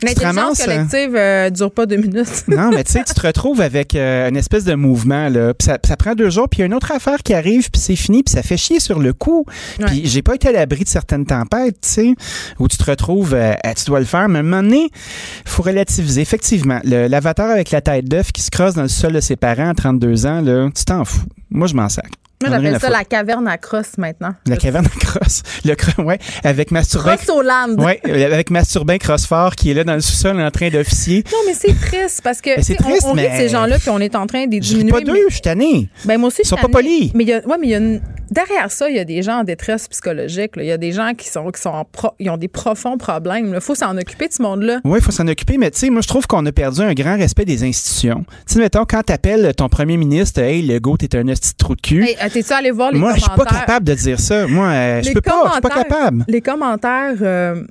A: L'intelligence
M: euh,
A: collective euh, dure pas deux minutes.
M: Non, mais tu sais, tu te retrouves avec euh, une espèce de mouvement, là. Puis ça, ça prend deux jours, puis il y a une autre affaire qui arrive, puis c'est fini, puis ça fait chier sur le coup. Puis j'ai pas été à l'abri de certaines tempêtes, tu sais, où tu te retrouves, ah, tu dois le faire, mais à un moment donné, faut relativiser. Effectivement, l'avatar avec la tête d'œuf qui se crosse dans le sol de ses parents à 32 ans, là, tu t'en fous. Moi, je m'en sac.
A: Moi, j'appelle ça la caverne à crosse maintenant.
M: La caverne à crosse. Le ouais, avec Masturbin.
A: Crosse au land.
M: Ouais, euh, avec Masturbin Crossfort qui est là dans le sous-sol en train d'officier.
A: Non, mais c'est triste parce que
M: c'est triste,
A: on, on rit de
M: mais-
A: ces gens-là puis on est en train de les
M: Je ris
A: diminuer.
M: pas d'eux,
A: mais-
M: je suis tanné.
A: Ben moi aussi,
M: Ils sont
A: je suis
M: pas polis.
A: Mais il y a, ouais, mais il y a une- derrière ça, il y a des gens en détresse psychologique. là. Il y a des gens qui sont, qui sont en pro- ils ont des profonds problèmes. Il faut s'en occuper de ce monde-là.
M: Oui, il faut s'en occuper, mais tu sais, moi, je trouve qu'on a perdu un grand respect des institutions. Tu sais, mettons, quand t'appelles ton premier ministre, hey, le go, t'es un de trou de cul.
A: Hey, t'es-tu allé voir les
M: moi, je suis
A: commentaires?
M: pas capable de dire ça. Moi, euh, je peux pas, je suis pas
A: commentaires-
M: capable.
A: Les commentaires, euh,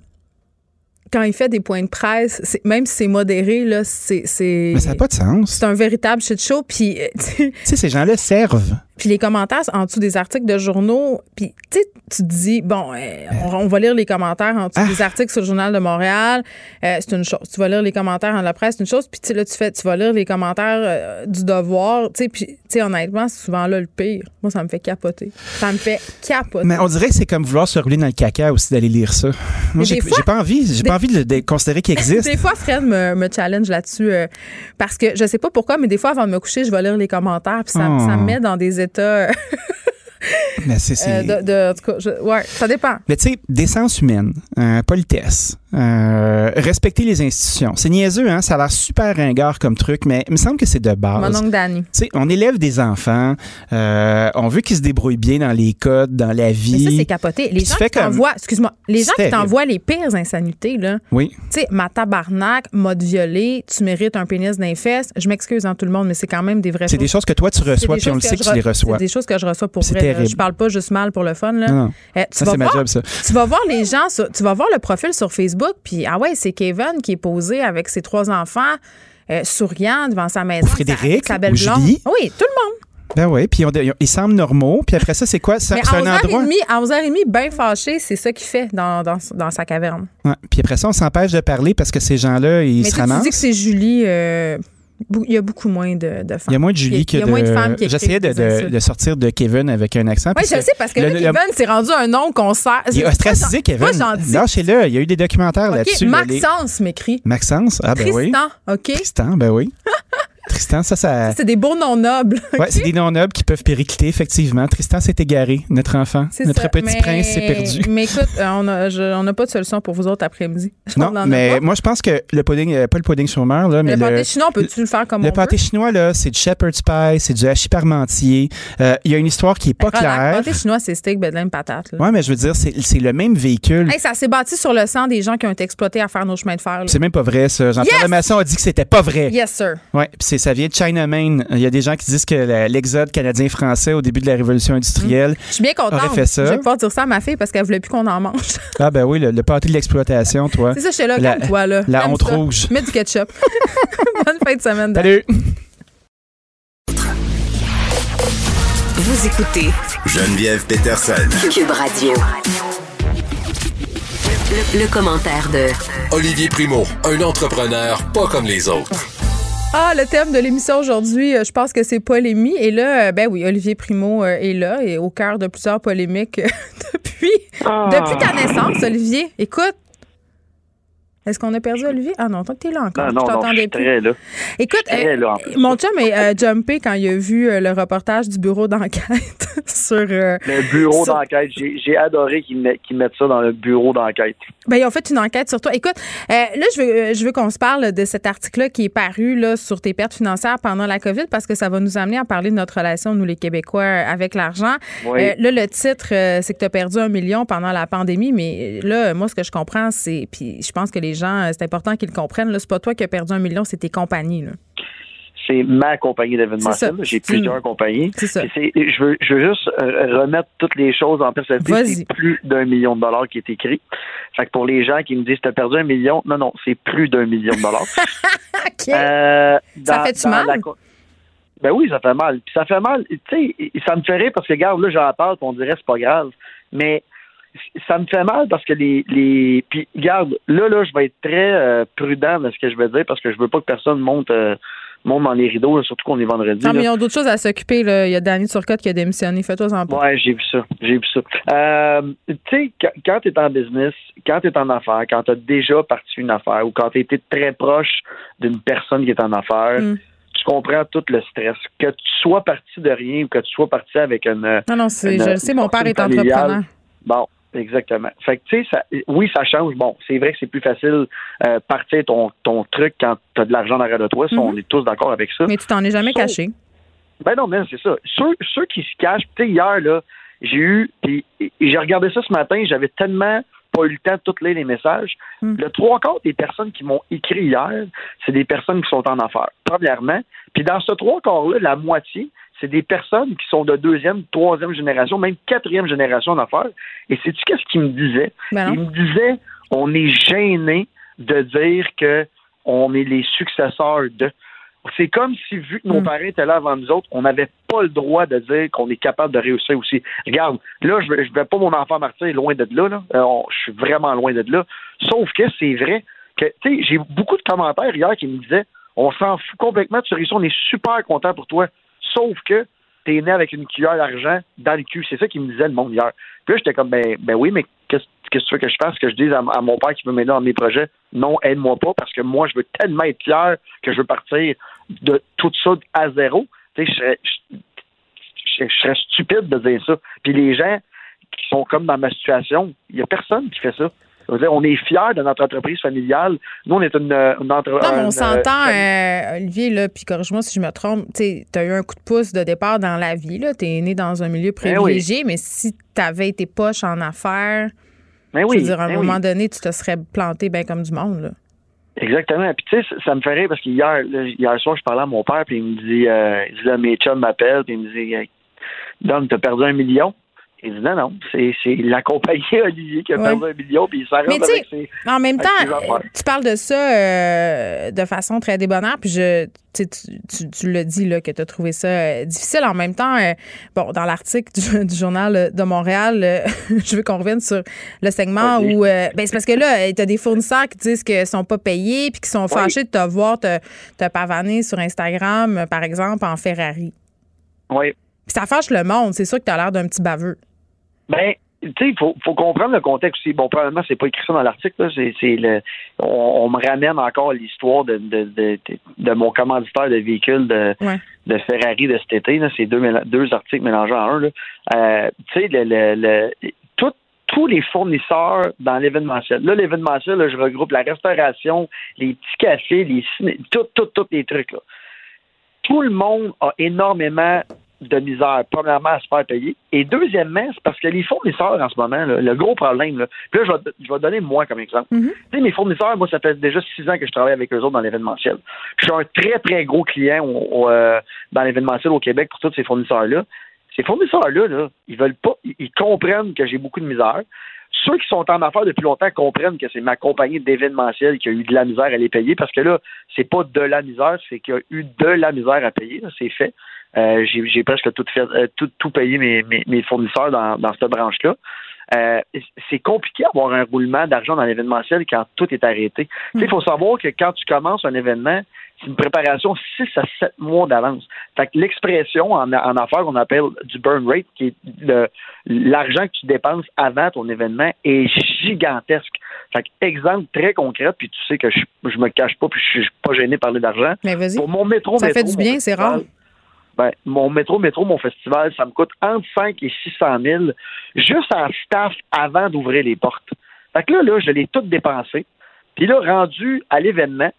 A: quand il fait des points de presse, même si c'est modéré, là, c'est. c'est-
M: Mais ça n'a pas de sens.
A: C'est un véritable shit show. Puis, euh, Tu sais,
M: ces gens-là servent.
A: Puis les commentaires en dessous des articles de journaux, puis tu sais, tu te dis, bon, euh, on, on va lire les commentaires en dessous
M: Ah.
A: des articles sur le Journal de Montréal, euh, c'est une chose. Tu vas lire les commentaires en la presse, c'est une chose. Puis tu sais, là, tu fais, tu vas lire les commentaires euh, du devoir, tu sais, puis tu sais, honnêtement, c'est souvent là le pire. Moi, ça me fait capoter. Ça me fait capoter.
M: Mais on dirait que c'est comme vouloir se rouler dans le caca aussi d'aller lire ça. Moi, j'ai pas envie. J'ai pas envie de, de considérer qu'il existe.
A: Des fois, Fred me, me challenge là-dessus parce que je sais pas pourquoi, mais des fois, avant de me coucher, je vais lire les commentaires, puis ça,
M: Oh.
A: ça me met dans des états. Euh,
M: Mais c'est- c'est-
A: euh, de, de- en tout cas, je- ouais, ça dépend.
M: Mais tu sais, décence humaine, euh, politesse, euh, respecter les institutions. C'est niaiseux, hein? Ça a l'air super ringard comme truc, mais il me semble que c'est de base.
A: Mon oncle Danny.
M: Tu sais, on élève des enfants, euh, on veut qu'ils se débrouillent bien dans les codes, dans la vie.
A: Mais ça, c'est capoté. Les
M: Puis
A: gens qui t'envoient, excuse-moi, les
M: C'est
A: gens qui t'envoient les pires insanités, là.
M: Oui.
A: Tu sais, ma tabarnak, mode violé, tu mérites un pénis d'un fesse. Je m'excuse en tout le monde, mais c'est quand même des vraies
M: C'est
A: choses.
M: des choses que toi, tu
A: C'est
M: reçois, puis on le sait
A: que
M: tu les
A: re-
M: reçois.
A: C'est des choses que je reçois pour
M: C'est
A: vrai. là.
M: terrible.
A: Je parle pas juste mal pour le fun. Là.
M: Non, non.
A: Tu
M: Ça, c'est ma job, ça.
A: Tu vas voir les gens, sur- tu vas voir le profil sur Facebook, puis ah ouais, c'est Kevin qui est posé avec ses trois enfants, euh, souriant devant sa maison.
M: Frédéric,
A: sa, sa belle
M: ou
A: blonde.
M: Julie?
A: Oui, tout le monde.
M: Ben oui, puis on- ils semblent normaux, puis après ça, c'est quoi? C'est un endroit.
A: 11h30, à 11h30, bien fâché, c'est ça qu'il fait dans, dans, dans sa caverne.
M: Ouais. Puis après ça, on s'empêche de parler parce que ces gens-là, ils
A: Mais
M: se
A: tu, tu
M: ramassent.
A: dis que c'est Julie. euh, il y a beaucoup moins de, de femmes.
M: Il y a moins de Julie que
A: il y a
M: de.
A: moins de femmes qui
M: J'essayais de, de- de sortir de Kevin avec un accent.
A: Oui, je le sais, parce que
M: le-
A: là,
M: le-
A: Kevin, c'est rendu un nom qu'on sert.
M: Il est ostracisé, Kevin.
A: Pas gentil.
M: Lâchez-le. Il y a eu des documentaires là-dessus. là,
A: Maxence m'écrit.
M: Maxence? Ah, ben oui.
A: Tristan, OK?
M: Tristan, ben oui. Tristan, ça, ça.
A: C'est des beaux noms nobles.
M: Ouais, c'est des noms nobles qui peuvent péricliter, effectivement. Tristan s'est égaré, notre enfant. Notre
A: ça.
M: petit
A: Mais-
M: prince s'est perdu.
A: Mais écoute, euh, on n'a pas de solution pour vous autres après-midi. On
M: Non, mais moi, je pense que le pudding, euh, pas le pudding sur mer, là, mais
A: le
M: le.
A: pâté chinois, peux-tu le faire comme
M: le pâté chinois, là, c'est du shepherd's pie, c'est du hachis parmentier. Euh, Il y a une histoire qui est pas
A: Relax,
M: claire.
A: pâté chinois, c'est steak, bedlin, patate.
M: Ouais, mais je veux dire, c'est le même véhicule.
A: Hey, ça s'est bâti sur le sang des gens qui ont été exploités à faire nos chemins de fer.
M: C'est même pas vrai, ça. Jean-Pierre
A: Yes!
M: A dit que c'était pas vrai.
A: Yes, sir.
M: Ouais, c'est ça vient de China Main. Il y a des gens qui disent que l'exode canadien-français au début de la révolution industrielle.
A: Je suis bien contente.
M: Aurait fait ça.
A: Je vais pouvoir dire ça à ma fille parce qu'elle voulait plus qu'on en mange.
M: Ah ben oui, le, le pâté de l'exploitation, toi.
A: C'est ça, j'étais là,
M: La-
A: comme toi, là.
M: la honte rouge.
A: Mets du ketchup. Bonne fin de semaine.
M: Salut.
C: Vous écoutez
D: Geneviève Peterson.
C: Cube Radio. Le, le commentaire de
L: Olivier Primo, un entrepreneur pas comme les autres.
A: Ah, le thème de l'émission aujourd'hui, euh, je pense que c'est polémie. Et là, euh, ben oui, Olivier Primo euh, est là et au cœur de plusieurs polémiques depuis,
I: Ah.
A: depuis ta naissance, Olivier. Écoute. Est-ce qu'on a perdu Olivier? Ah non, tant que t'es là encore.
B: Non,
A: je
B: non, non, je
A: t'entendais
B: suis
A: plus.
B: très là.
A: Écoute,
B: Très
A: euh,
B: là,
A: mon chum est euh, jumpé quand il a vu euh, le reportage du bureau d'enquête sur.
B: Le bureau
A: sur-
B: d'enquête, j'ai adoré qu'ils met- qu'ils mettent ça dans le bureau d'enquête.
A: Ben, ils ont fait une enquête sur toi. Écoute, là, je veux, je veux qu'on se parle de cet article-là qui est paru là, sur tes pertes financières pendant la COVID parce que ça va nous amener à parler de notre relation, nous, les Québécois, avec l'argent.
B: Oui.
A: Là, le titre, c'est que tu as perdu un million pendant la pandémie, mais là, moi, ce que je comprends, c'est, puis je pense que les gens, euh, c'est important qu'ils comprennent, c'est pas toi qui as perdu un million, c'est tes compagnies. Là.
B: C'est ma compagnie d'événementiel. J'ai plusieurs
A: une-
B: compagnies. Je veux, je veux juste euh, remettre toutes les choses en perspective. C'est plus d'un million de dollars qui est écrit. Fait que pour les gens qui me disent t'as perdu un million, non, non, c'est plus d'un million de dollars. Euh,
A: Ça fait-tu mal?
B: la Ben oui, ça fait mal. Puis ça fait mal, tu sais, ça me fait rire parce que, regarde, là, j'en parle, on dirait c'est pas grave. Mais ça me fait mal parce que les. les... Puis, regarde, là, là, je vais être très euh, prudent dans ce que je vais dire parce que je veux pas que personne monte, euh, monte dans les rideaux, là, surtout qu'on est vendredi.
A: Non, mais ils ont d'autres choses à s'occuper. là. Il y a Danny Turcotte qui a démissionné. Fais-toi en pas.
B: Ouais, j'ai vu ça. J'ai vu ça. Euh, tu sais, quand- tu es en business, quand tu es en affaires, quand tu as déjà parti une affaire ou quand tu été très proche d'une personne qui est en affaires,
A: Mm.
N: tu comprends tout le stress. Que tu sois parti de rien ou que tu sois parti avec une.
A: Non, non, c'est, je sais, mon père est entrepreneur.
N: Bon, exactement. Fait que, tu sais, oui, ça change. Bon, c'est vrai que c'est plus facile euh, partir ton, ton truc quand tu as de l'argent derrière de toi. Ça, On
A: Mhm.
N: est tous d'accord avec ça.
A: Mais tu t'en es jamais caché.
N: Ben non, mais c'est ça. Ceux, ceux qui se cachent, tu sais, hier, là, j'ai eu, puis j'ai regardé ça ce matin, j'avais tellement pas eu le temps de toutes lire les messages. Le trois quarts des personnes qui m'ont écrit hier, c'est des personnes qui sont en affaires, premièrement. Puis dans ce trois quarts-là, la moitié, c'est des personnes qui sont de deuxième, troisième génération, même quatrième génération en affaires. Et sais-tu qu'est-ce qu'ils me disaient?
A: Ben.
N: Ils me disaient, on est gêné de dire que on est les successeurs de. C'est comme si, vu que nos
A: Mm.
N: parents étaient là avant nous autres, on n'avait pas le droit de dire qu'on est capable de réussir aussi. Regarde, là, je ne vais pas mon enfant martyr loin de là. là. Euh, on- je suis vraiment loin de là. Sauf que c'est vrai que, tu sais, j'ai beaucoup de commentaires hier qui me disaient on s'en fout complètement, tu réussis, on est super content pour toi. Sauf que t'es né avec une cuillère d'argent dans le cul. C'est ça qu'il me disait le monde hier. Puis là, j'étais comme, ben, ben oui, mais qu'est-ce que tu veux que je fasse? Que je dise à, mon père qui veut m'aider dans mes projets, non, aide-moi pas, parce que moi, je veux tellement être fier que je veux partir de tout ça à zéro. Tu sais, je je, serais stupide de dire ça. Puis les gens qui sont comme dans ma situation, il y a personne qui fait ça. Dire, on est fiers de notre entreprise familiale. Nous, on est une, une entreprise.
A: Non, mais on s'entend, euh, Olivier, là, puis corrige-moi si je me trompe, tu as eu un coup de pouce de départ dans la vie, là, tu es né dans un milieu
N: Ben oui.
A: privilégié, mais si tu avais été poche en affaires,
N: Ben
A: je veux dire, à un
N: ben
A: moment
N: oui.
A: donné, tu te serais planté bien comme du monde. Là.
N: Exactement. Puis tu sais, ça- me rire parce qu'hier, hier soir, je parlais à mon père, puis il me dit, euh, il dit là, mes chums m'appellent, puis il me dit, euh, Don, t'as perdu un million. Il dit non, non, c'est, la compagnie Olivier qui a
A: Ouais.
N: perdu un million, puis il s'arrête
A: Mais tu sais,
N: avec ses.
A: En même temps, tu parles de ça euh, de façon très débonnaire, puis je, tu, tu, tu, l'as dit là, que tu as trouvé ça euh, difficile. En même temps, euh, bon, dans l'article du, du Journal de Montréal, je veux qu'on revienne sur le segment où. ben, c'est parce que là, tu as des fournisseurs qui disent qu'ils sont pas payés, puis qui sont fâchés de te voir te, te pavaner sur Instagram, par exemple, en Ferrari.
N: Oui.
A: Puis ça fâche le monde. C'est sûr que tu as l'air d'un petit baveux.
N: Ben, tu sais, il faut, faut comprendre le contexte aussi. Bon, probablement, c'est pas écrit ça dans l'article. là. C'est, c'est le, on, on me ramène encore l'histoire de, de, de, de, mon commanditaire de véhicule de, de Ferrari de cet été. Là. C'est deux, deux articles mélangés en un. Euh, tu sais, le, le, le- tout- tous les fournisseurs dans l'événementiel. Là, l'événementiel, je regroupe la restauration, les petits cafés, les ciné, tout, tout, tous les trucs. Là. Tout le monde a énormément de misère, premièrement, à se faire payer. Et deuxièmement, c'est parce que les fournisseurs, en ce moment, là, le gros problème, là, puis là, je vais, je vais donner moi comme exemple. Tu sais, mes fournisseurs, moi, ça fait déjà six ans que je travaille avec eux autres dans l'événementiel. Je suis un très, très gros client au- au, euh, dans l'événementiel au Québec pour tous ces fournisseurs-là. Ces fournisseurs-là, là, ils veulent pas, ils, comprennent que j'ai beaucoup de misère. Ceux qui sont en affaires depuis longtemps comprennent que c'est ma compagnie d'événementiel qui a eu de la misère à les payer parce que là, c'est pas de la misère, c'est qu'il y a eu de la misère à payer. C'est fait. Euh, j'ai, presque tout fait, euh, tout, tout payé mes, mes, mes fournisseurs dans, dans cette branche-là. Euh, c'est compliqué d'avoir un roulement d'argent dans l'événementiel quand tout est arrêté. Il faut savoir que quand tu commences un événement, c'est une préparation 6 à 7 mois d'avance. Fait que l'expression en, en affaires, on appelle du burn rate, qui est l'argent que tu dépenses avant ton événement, est gigantesque. Fait que, exemple très concret, puis tu sais que je, je me cache pas, puis je suis pas gêné de parler d'argent.
A: Mais vas-y.
N: Pour mon métro,
A: Ça
N: métro,
A: fait du bien, c'est rare.
N: Ben, mon métro, métro, mon festival, ça me coûte entre 5 et 600 000 juste en staff avant d'ouvrir les portes. Fait que là, là, je l'ai tout dépensé. Puis là, rendu à l'événement,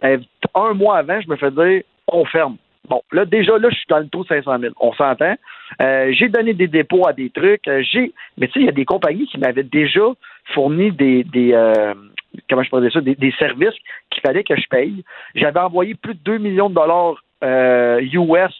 N: ben, un mois avant, je me fais dire, on ferme. Bon, là, déjà, là, je suis dans le taux de 500 000. On s'entend. Euh, j'ai donné des dépôts à des trucs. Euh, j'ai, mais tu sais, il y a des compagnies qui m'avaient déjà fourni des, des euh, comment je pourrais ça, des, des services qu'il fallait que je paye. J'avais envoyé plus de 2 millions de dollars US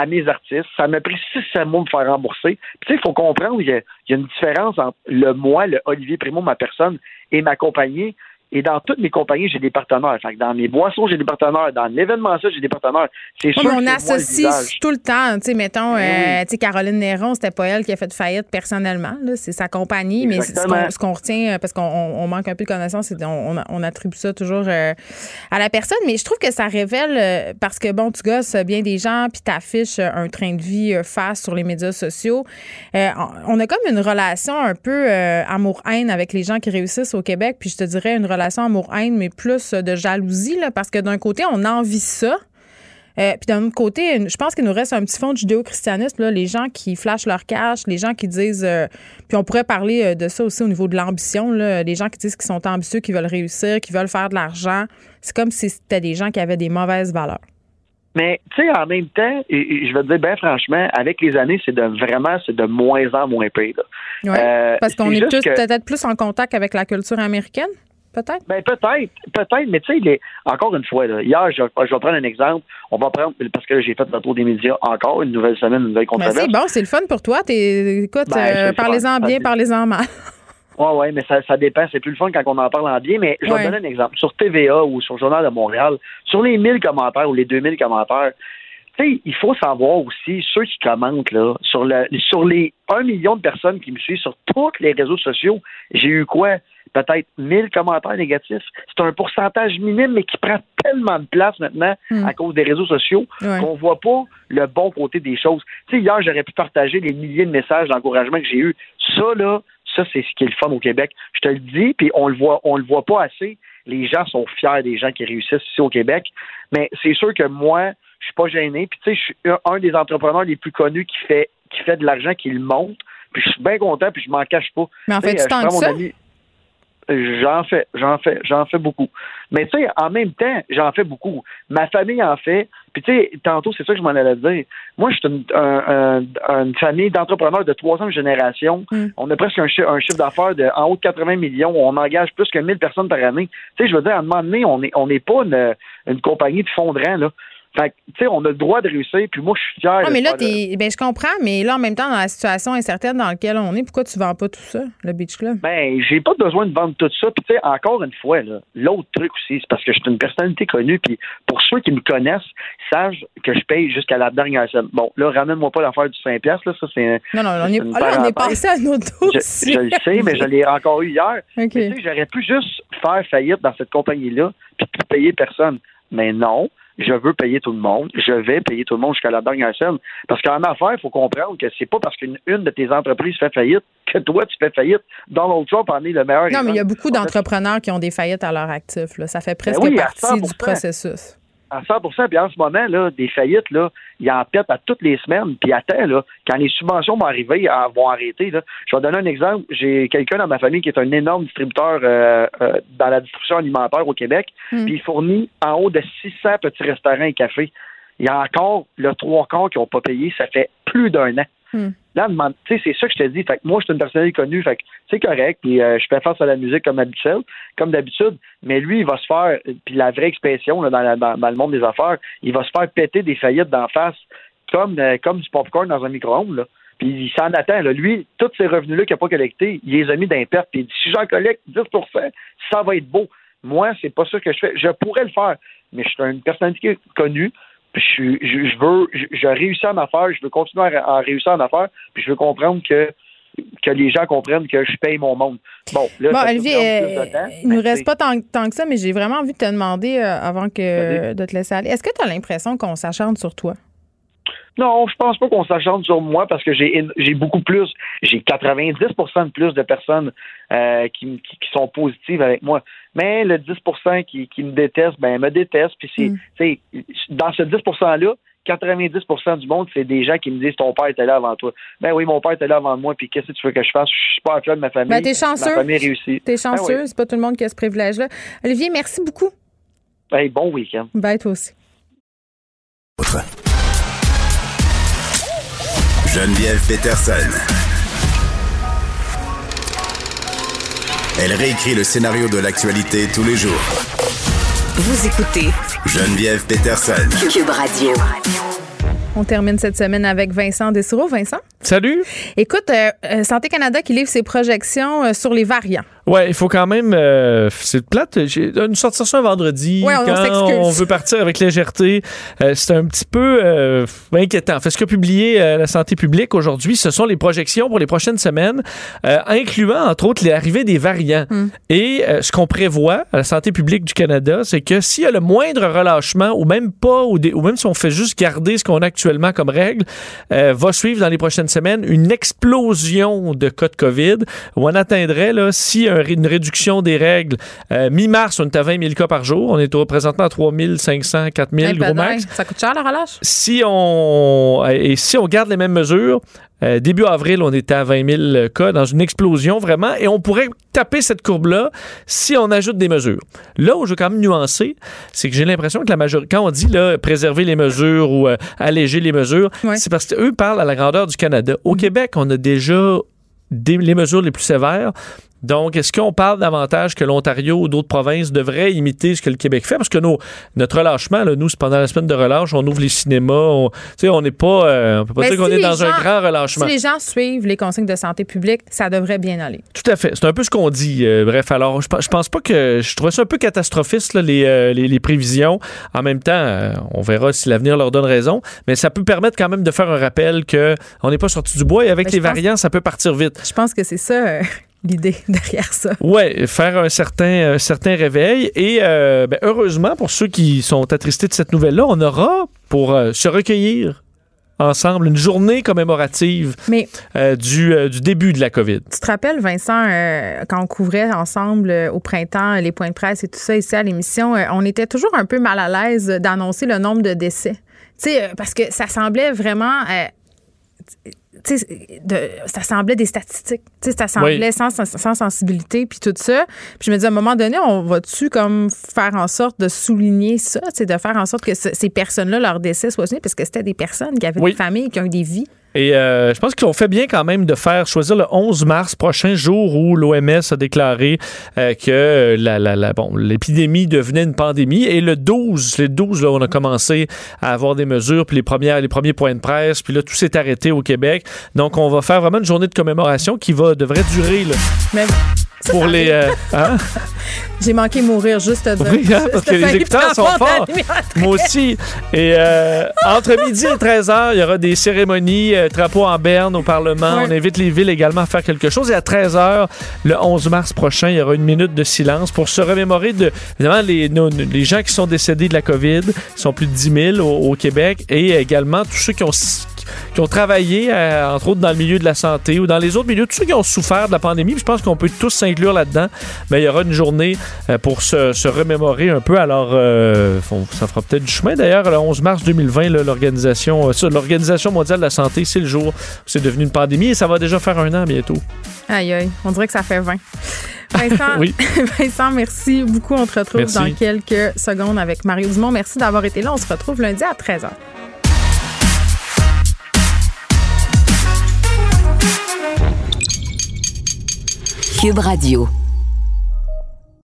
N: à mes artistes. Ça m'a pris 6 mois de me faire rembourser. Puis, tu sais, il faut comprendre, il y, a, il y a une différence entre le moi, le Olivier Primo, ma personne, et ma compagnie. Et dans toutes mes compagnies, j'ai des partenaires. Fait que dans mes boissons, j'ai des partenaires. Dans l'événementiel, j'ai des partenaires. C'est
A: Ouais,
N: sûr
A: mais
N: que
A: on
N: c'est moi le
A: associe tout le temps, tu sais, mettons,
N: Ben oui.
A: euh, tu sais, Caroline Néron, c'était pas elle qui a fait faillite personnellement, c'est sa compagnie, mais ce qu'on, retient, euh, parce qu'on on- on manque un peu de connaissance, on, on- on attribue ça toujours euh, à la personne, mais je trouve que ça révèle, euh, parce que bon, tu gosses bien des gens, puis t'affiches un train de vie face sur les médias sociaux. On a comme une relation un peu amour-haine avec les gens qui réussissent au Québec, puis je te dirais une relation amour-haine, mais plus euh, de jalousie, là, parce que d'un côté, on envie ça. Euh, puis d'un autre côté, je pense qu'il nous reste un petit fond de judéo-christianisme, les gens qui flashent leur cash, les gens qui disent, euh, puis on pourrait parler de ça aussi au niveau de l'ambition, les gens qui disent qu'ils sont ambitieux, qui veulent réussir, qui veulent faire de l'argent. C'est comme si c'était des gens qui avaient des mauvaises valeurs.
N: Mais tu sais, en même temps, et, je vais te dire bien franchement, avec les années, c'est de vraiment, c'est de moins en moins pire.
A: Ouais, parce qu'on est, tous peut-être plus en contact avec la culture américaine? Peut-être?
N: Ben, peut-être, peut-être, mais tu sais, encore une fois, là, hier, je, vais prendre un exemple. On va prendre, parce que j'ai fait le tour des médias encore, une nouvelle semaine, une nouvelle ben, controverse.
A: c'est bon, c'est le fun pour toi. écoute, ben, euh, parlez-en bien, parlez-en mal.
N: Oui, oui, mais ça, ça dépend. C'est plus le fun quand on en parle en bien. Mais je vais donner un exemple. Sur TVA ou sur le Journal de Montréal, sur les 1000 commentaires ou les 2000 commentaires, il faut savoir aussi, ceux qui commentent, là, sur, le, sur les 1 million de personnes qui me suivent sur tous les réseaux sociaux, j'ai eu quoi? Peut-être 1000 commentaires négatifs. C'est un pourcentage minime, mais qui prend tellement de place maintenant hmm. à cause des réseaux sociaux qu'on voit pas le bon côté des choses. Tu sais, hier, j'aurais pu partager les milliers de messages d'encouragement que j'ai eu. Ça, là, ça, c'est ce qui est le fun au Québec. Je te le dis, puis on le voit, on le voit pas assez. Les gens sont fiers des gens qui réussissent ici au Québec. Mais c'est sûr que moi, je suis pas gêné. Puis tu sais, je suis un des entrepreneurs les plus connus qui fait qui fait de l'argent, qui le monte. Puis je suis bien content, puis je m'en cache pas.
A: Mais en fait, tu tant que ça?
N: J'en fais, j'en fais, j'en fais beaucoup. Mais tu sais, en même temps, j'en fais beaucoup. Ma famille en fait. Puis tu sais, tantôt, c'est ça que je m'en allais dire. Moi, je suis une, une famille d'entrepreneurs de troisième génération. Hmm. On a presque un, chiffre d'affaires de en haut de 80 millions. On engage plus que 1000 personnes par année. Tu sais, je veux dire, à un moment donné, on n'est on est pas une, une compagnie de fondrant, là. Fait tu sais, on a le droit de réussir, puis moi, je suis fier.
A: Ah, mais là, ben, je comprends, mais là, en même temps, dans la situation incertaine dans laquelle on est, pourquoi tu vends pas tout ça, le Beach Club?
N: Ben, j'ai pas besoin de vendre tout ça. Puis, tu sais, encore une fois, l'autre truc aussi, c'est parce que je suis une personnalité connue, puis pour ceux qui me connaissent, savent que je paye jusqu'à la dernière somme. Bon, là, ramène-moi pas l'affaire du 5$, là, ça, c'est.
A: Non, non, on est, là, on est passé à nos
N: dossiers. Je, je, le sais, mais je l'ai encore eu hier. Tu sais, j'aurais pu juste faire faillite dans cette compagnie-là, puis payer personne. Mais non, je veux payer tout le monde, je vais payer tout le monde jusqu'à la dernière scène. Parce qu'en affaires, il faut comprendre que c'est pas parce qu'une de tes entreprises fait faillite que toi, tu fais faillite. Donald Trump en est le meilleur.
A: Non, mais il y a beaucoup d'entrepreneurs qui ont des faillites à leur actif. Ça fait ben presque partie du processus
N: à 100% Puis en ce moment, là, des faillites, là, ils en pètent à toutes les semaines. Puis attends, là, quand les subventions vont arriver, vont arrêter. Là. Je vais donner un exemple. J'ai quelqu'un dans ma famille qui est un énorme distributeur euh, euh, dans la distribution alimentaire au Québec. Hmm. Puis il fournit en haut de 600 petits restaurants et cafés. Il y a encore le trois quarts qui n'ont pas payé. Ça fait plus d'un an. Hmm. Là, tu sais, c'est ça que je te dis. Fait que moi, je suis une personnalité connue, c'est correct, puis euh, je fais face à la musique comme d'habitude, comme d'habitude, mais lui, il va se faire, puis la vraie expression dans, le monde des affaires, il va se faire péter des faillites d'en face comme, euh, comme du popcorn dans un micro-ondes, Puis il s'en attend. Lui, tous ces revenus-là qu'il n'a pas collectés, il les a mis d'imperte. Puis il dit si j'en collecte 10 ça va être beau. Moi, c'est pas ça que je fais. Je pourrais le faire, mais je suis une personnalité connue je, je, veux, je, réussis en affaires, je veux continuer à, réussir en affaires, puis je veux comprendre que que les gens comprennent que je paye mon monde. Bon, là,
A: Olivier, euh, il ne nous reste pas tant, que ça, mais j'ai vraiment envie de te demander euh, avant que de te laisser aller. Est-ce que tu as l'impression qu'on s'acharne sur toi?
N: Non, je pense pas qu'on s'acharne sur moi parce que j'ai j'ai beaucoup plus, j'ai 90% de plus de personnes euh, qui, qui, sont positives avec moi. Mais le 10 qui, qui me déteste, ben me déteste. Puis c'est, mm. dans ce 10% là, 90% du monde, c'est des gens qui me disent ton père était là avant toi. Ben oui, mon père était là avant moi, puis qu'est-ce que tu veux que je fasse? Je suis pas un de ma famille.
A: Ben, t'es chanceux.
N: Ma famille réussit.
A: T'es ben chanceux, c'est pas tout le monde qui a ce privilège-là. Olivier, merci beaucoup.
N: Ben, bon week-end.
A: Ben, toi aussi.
D: Geneviève Peterson. Elle réécrit le scénario de l'actualité tous les jours.
C: Vous écoutez
D: Geneviève Peterson.
C: Cube Radio.
A: On termine cette semaine avec Vincent Dessureau. Vincent?
O: Salut.
A: Écoute, euh, euh, Santé Canada qui livre ses projections euh, sur les variants.
O: Ouais, il faut quand même. Euh, c'est plate. J'ai une sortir ça un vendredi.
A: Ouais, on,
O: quand on, veut partir avec légèreté. C'est un petit peu inquiétant. Fait ce qu'a publié la santé publique aujourd'hui, ce sont les projections pour les prochaines semaines, incluant entre autres l'arrivée des variants. Hmm. Et ce qu'on prévoit à la santé publique du Canada, c'est que s'il y a le moindre relâchement, ou même pas, ou, ou, même si on fait juste garder ce qu'on a actuellement comme règle, va suivre dans les prochaines semaines une explosion de cas de COVID où on atteindrait, là, si une réduction des règles, euh, mi-mars, on est à 20 000 cas par jour. On est au, présentement à 3 500, 4 000, gros max.
A: Ça coûte cher, la relâche?
O: Si on, et si on garde les mêmes mesures, euh, début avril, on était à 20 000 cas dans une explosion vraiment, et on pourrait taper cette courbe-là si on ajoute des mesures. Là où je veux quand même nuancer, c'est que j'ai l'impression que la majorité, quand on dit là, préserver les mesures ou euh, alléger les mesures, c'est parce qu'eux parlent à la grandeur du Canada. Au. Québec, on a déjà les mesures les plus sévères. Donc, est-ce qu'on parle davantage que l'Ontario ou d'autres provinces devraient imiter ce que le Québec fait? Parce que notre relâchement, là, nous, c'est pendant la semaine de relâche, on ouvre les cinémas, on n'est pas, euh, on peut pas dire qu'on est dans un grand relâchement.
A: Si les gens suivent les consignes de santé publique, ça devrait bien aller.
O: Tout à fait. C'est un peu ce qu'on dit. Euh, bref, alors, je, je pense pas que. Je trouve ça un peu catastrophiste, là, les, euh, les, les, prévisions. En même temps, on verra si l'avenir leur donne raison. Mais ça peut permettre quand même de faire un rappel qu'on n'est pas sorti du bois et avec les variants, ça peut partir vite.
A: Je pense que c'est ça l'idée derrière ça.
O: Oui, faire un certain, certain réveil. Et euh, ben, heureusement, pour ceux qui sont attristés de cette nouvelle-là, on aura, pour euh, se recueillir ensemble, une journée commémorative euh, du, du, début de la COVID.
A: Tu te rappelles, Vincent, quand on couvrait ensemble au printemps les points de presse et tout ça ici à l'émission, on était toujours un peu mal à l'aise d'annoncer le nombre de décès. Tu sais, parce que ça semblait vraiment de, ça semblait des statistiques. ça semblait sans, sans, sensibilité, puis tout ça. Puis je me dis, à un moment donné, on va-tu comme faire en sorte de souligner ça, de faire en sorte que ces personnes-là, leur décès soit souligné, parce que c'était des personnes qui avaient des familles, qui ont eu des vies.
O: Et euh, je pense qu'ils ont fait bien quand même de faire choisir le 11 mars prochain, jour où l'OMS a déclaré euh, que la, la, la, bon, l'épidémie devenait une pandémie. Et le 12, les 12, là, on a commencé à avoir des mesures, puis les, premières, les premiers points de presse, puis là, tout s'est arrêté au Québec. Donc, on va faire vraiment une journée de commémoration qui va devrait durer. Là. Pour les. Euh, hein?
A: J'ai manqué mourir juste de
O: Oui, hein, parce que les écouteurs sont forts. Moi aussi. Et euh, entre midi et 13h, il y aura des cérémonies, euh, drapeau en berne au Parlement. On invite les villes également à faire quelque chose. Et à 13h, le 11 mars prochain, il y aura une minute de silence pour se remémorer de, évidemment, les, les gens qui sont décédés de la COVID. Ils sont plus de 10 000 au, au Québec. Et également tous ceux qui ont qui ont travaillé, euh, entre autres, dans le milieu de la santé ou dans les autres milieux, tous ceux qui ont souffert de la pandémie. Je pense qu'on peut tous s'inclure là-dedans. Mais il y aura une journée euh, pour se, remémorer un peu. Alors, euh, ça fera peut-être du chemin. D'ailleurs, le 11 mars 2020, l'organisation, l'organisation mondiale de la santé, c'est le jour c'est devenu une pandémie et ça va déjà faire un an bientôt.
A: Aïe, aïe, on dirait que ça fait 20. Vincent, oui. Vincent, merci beaucoup. On te retrouve dans quelques secondes avec Mario Dumont. Merci d'avoir été là. On se retrouve lundi à 13h.
C: Cube Radio.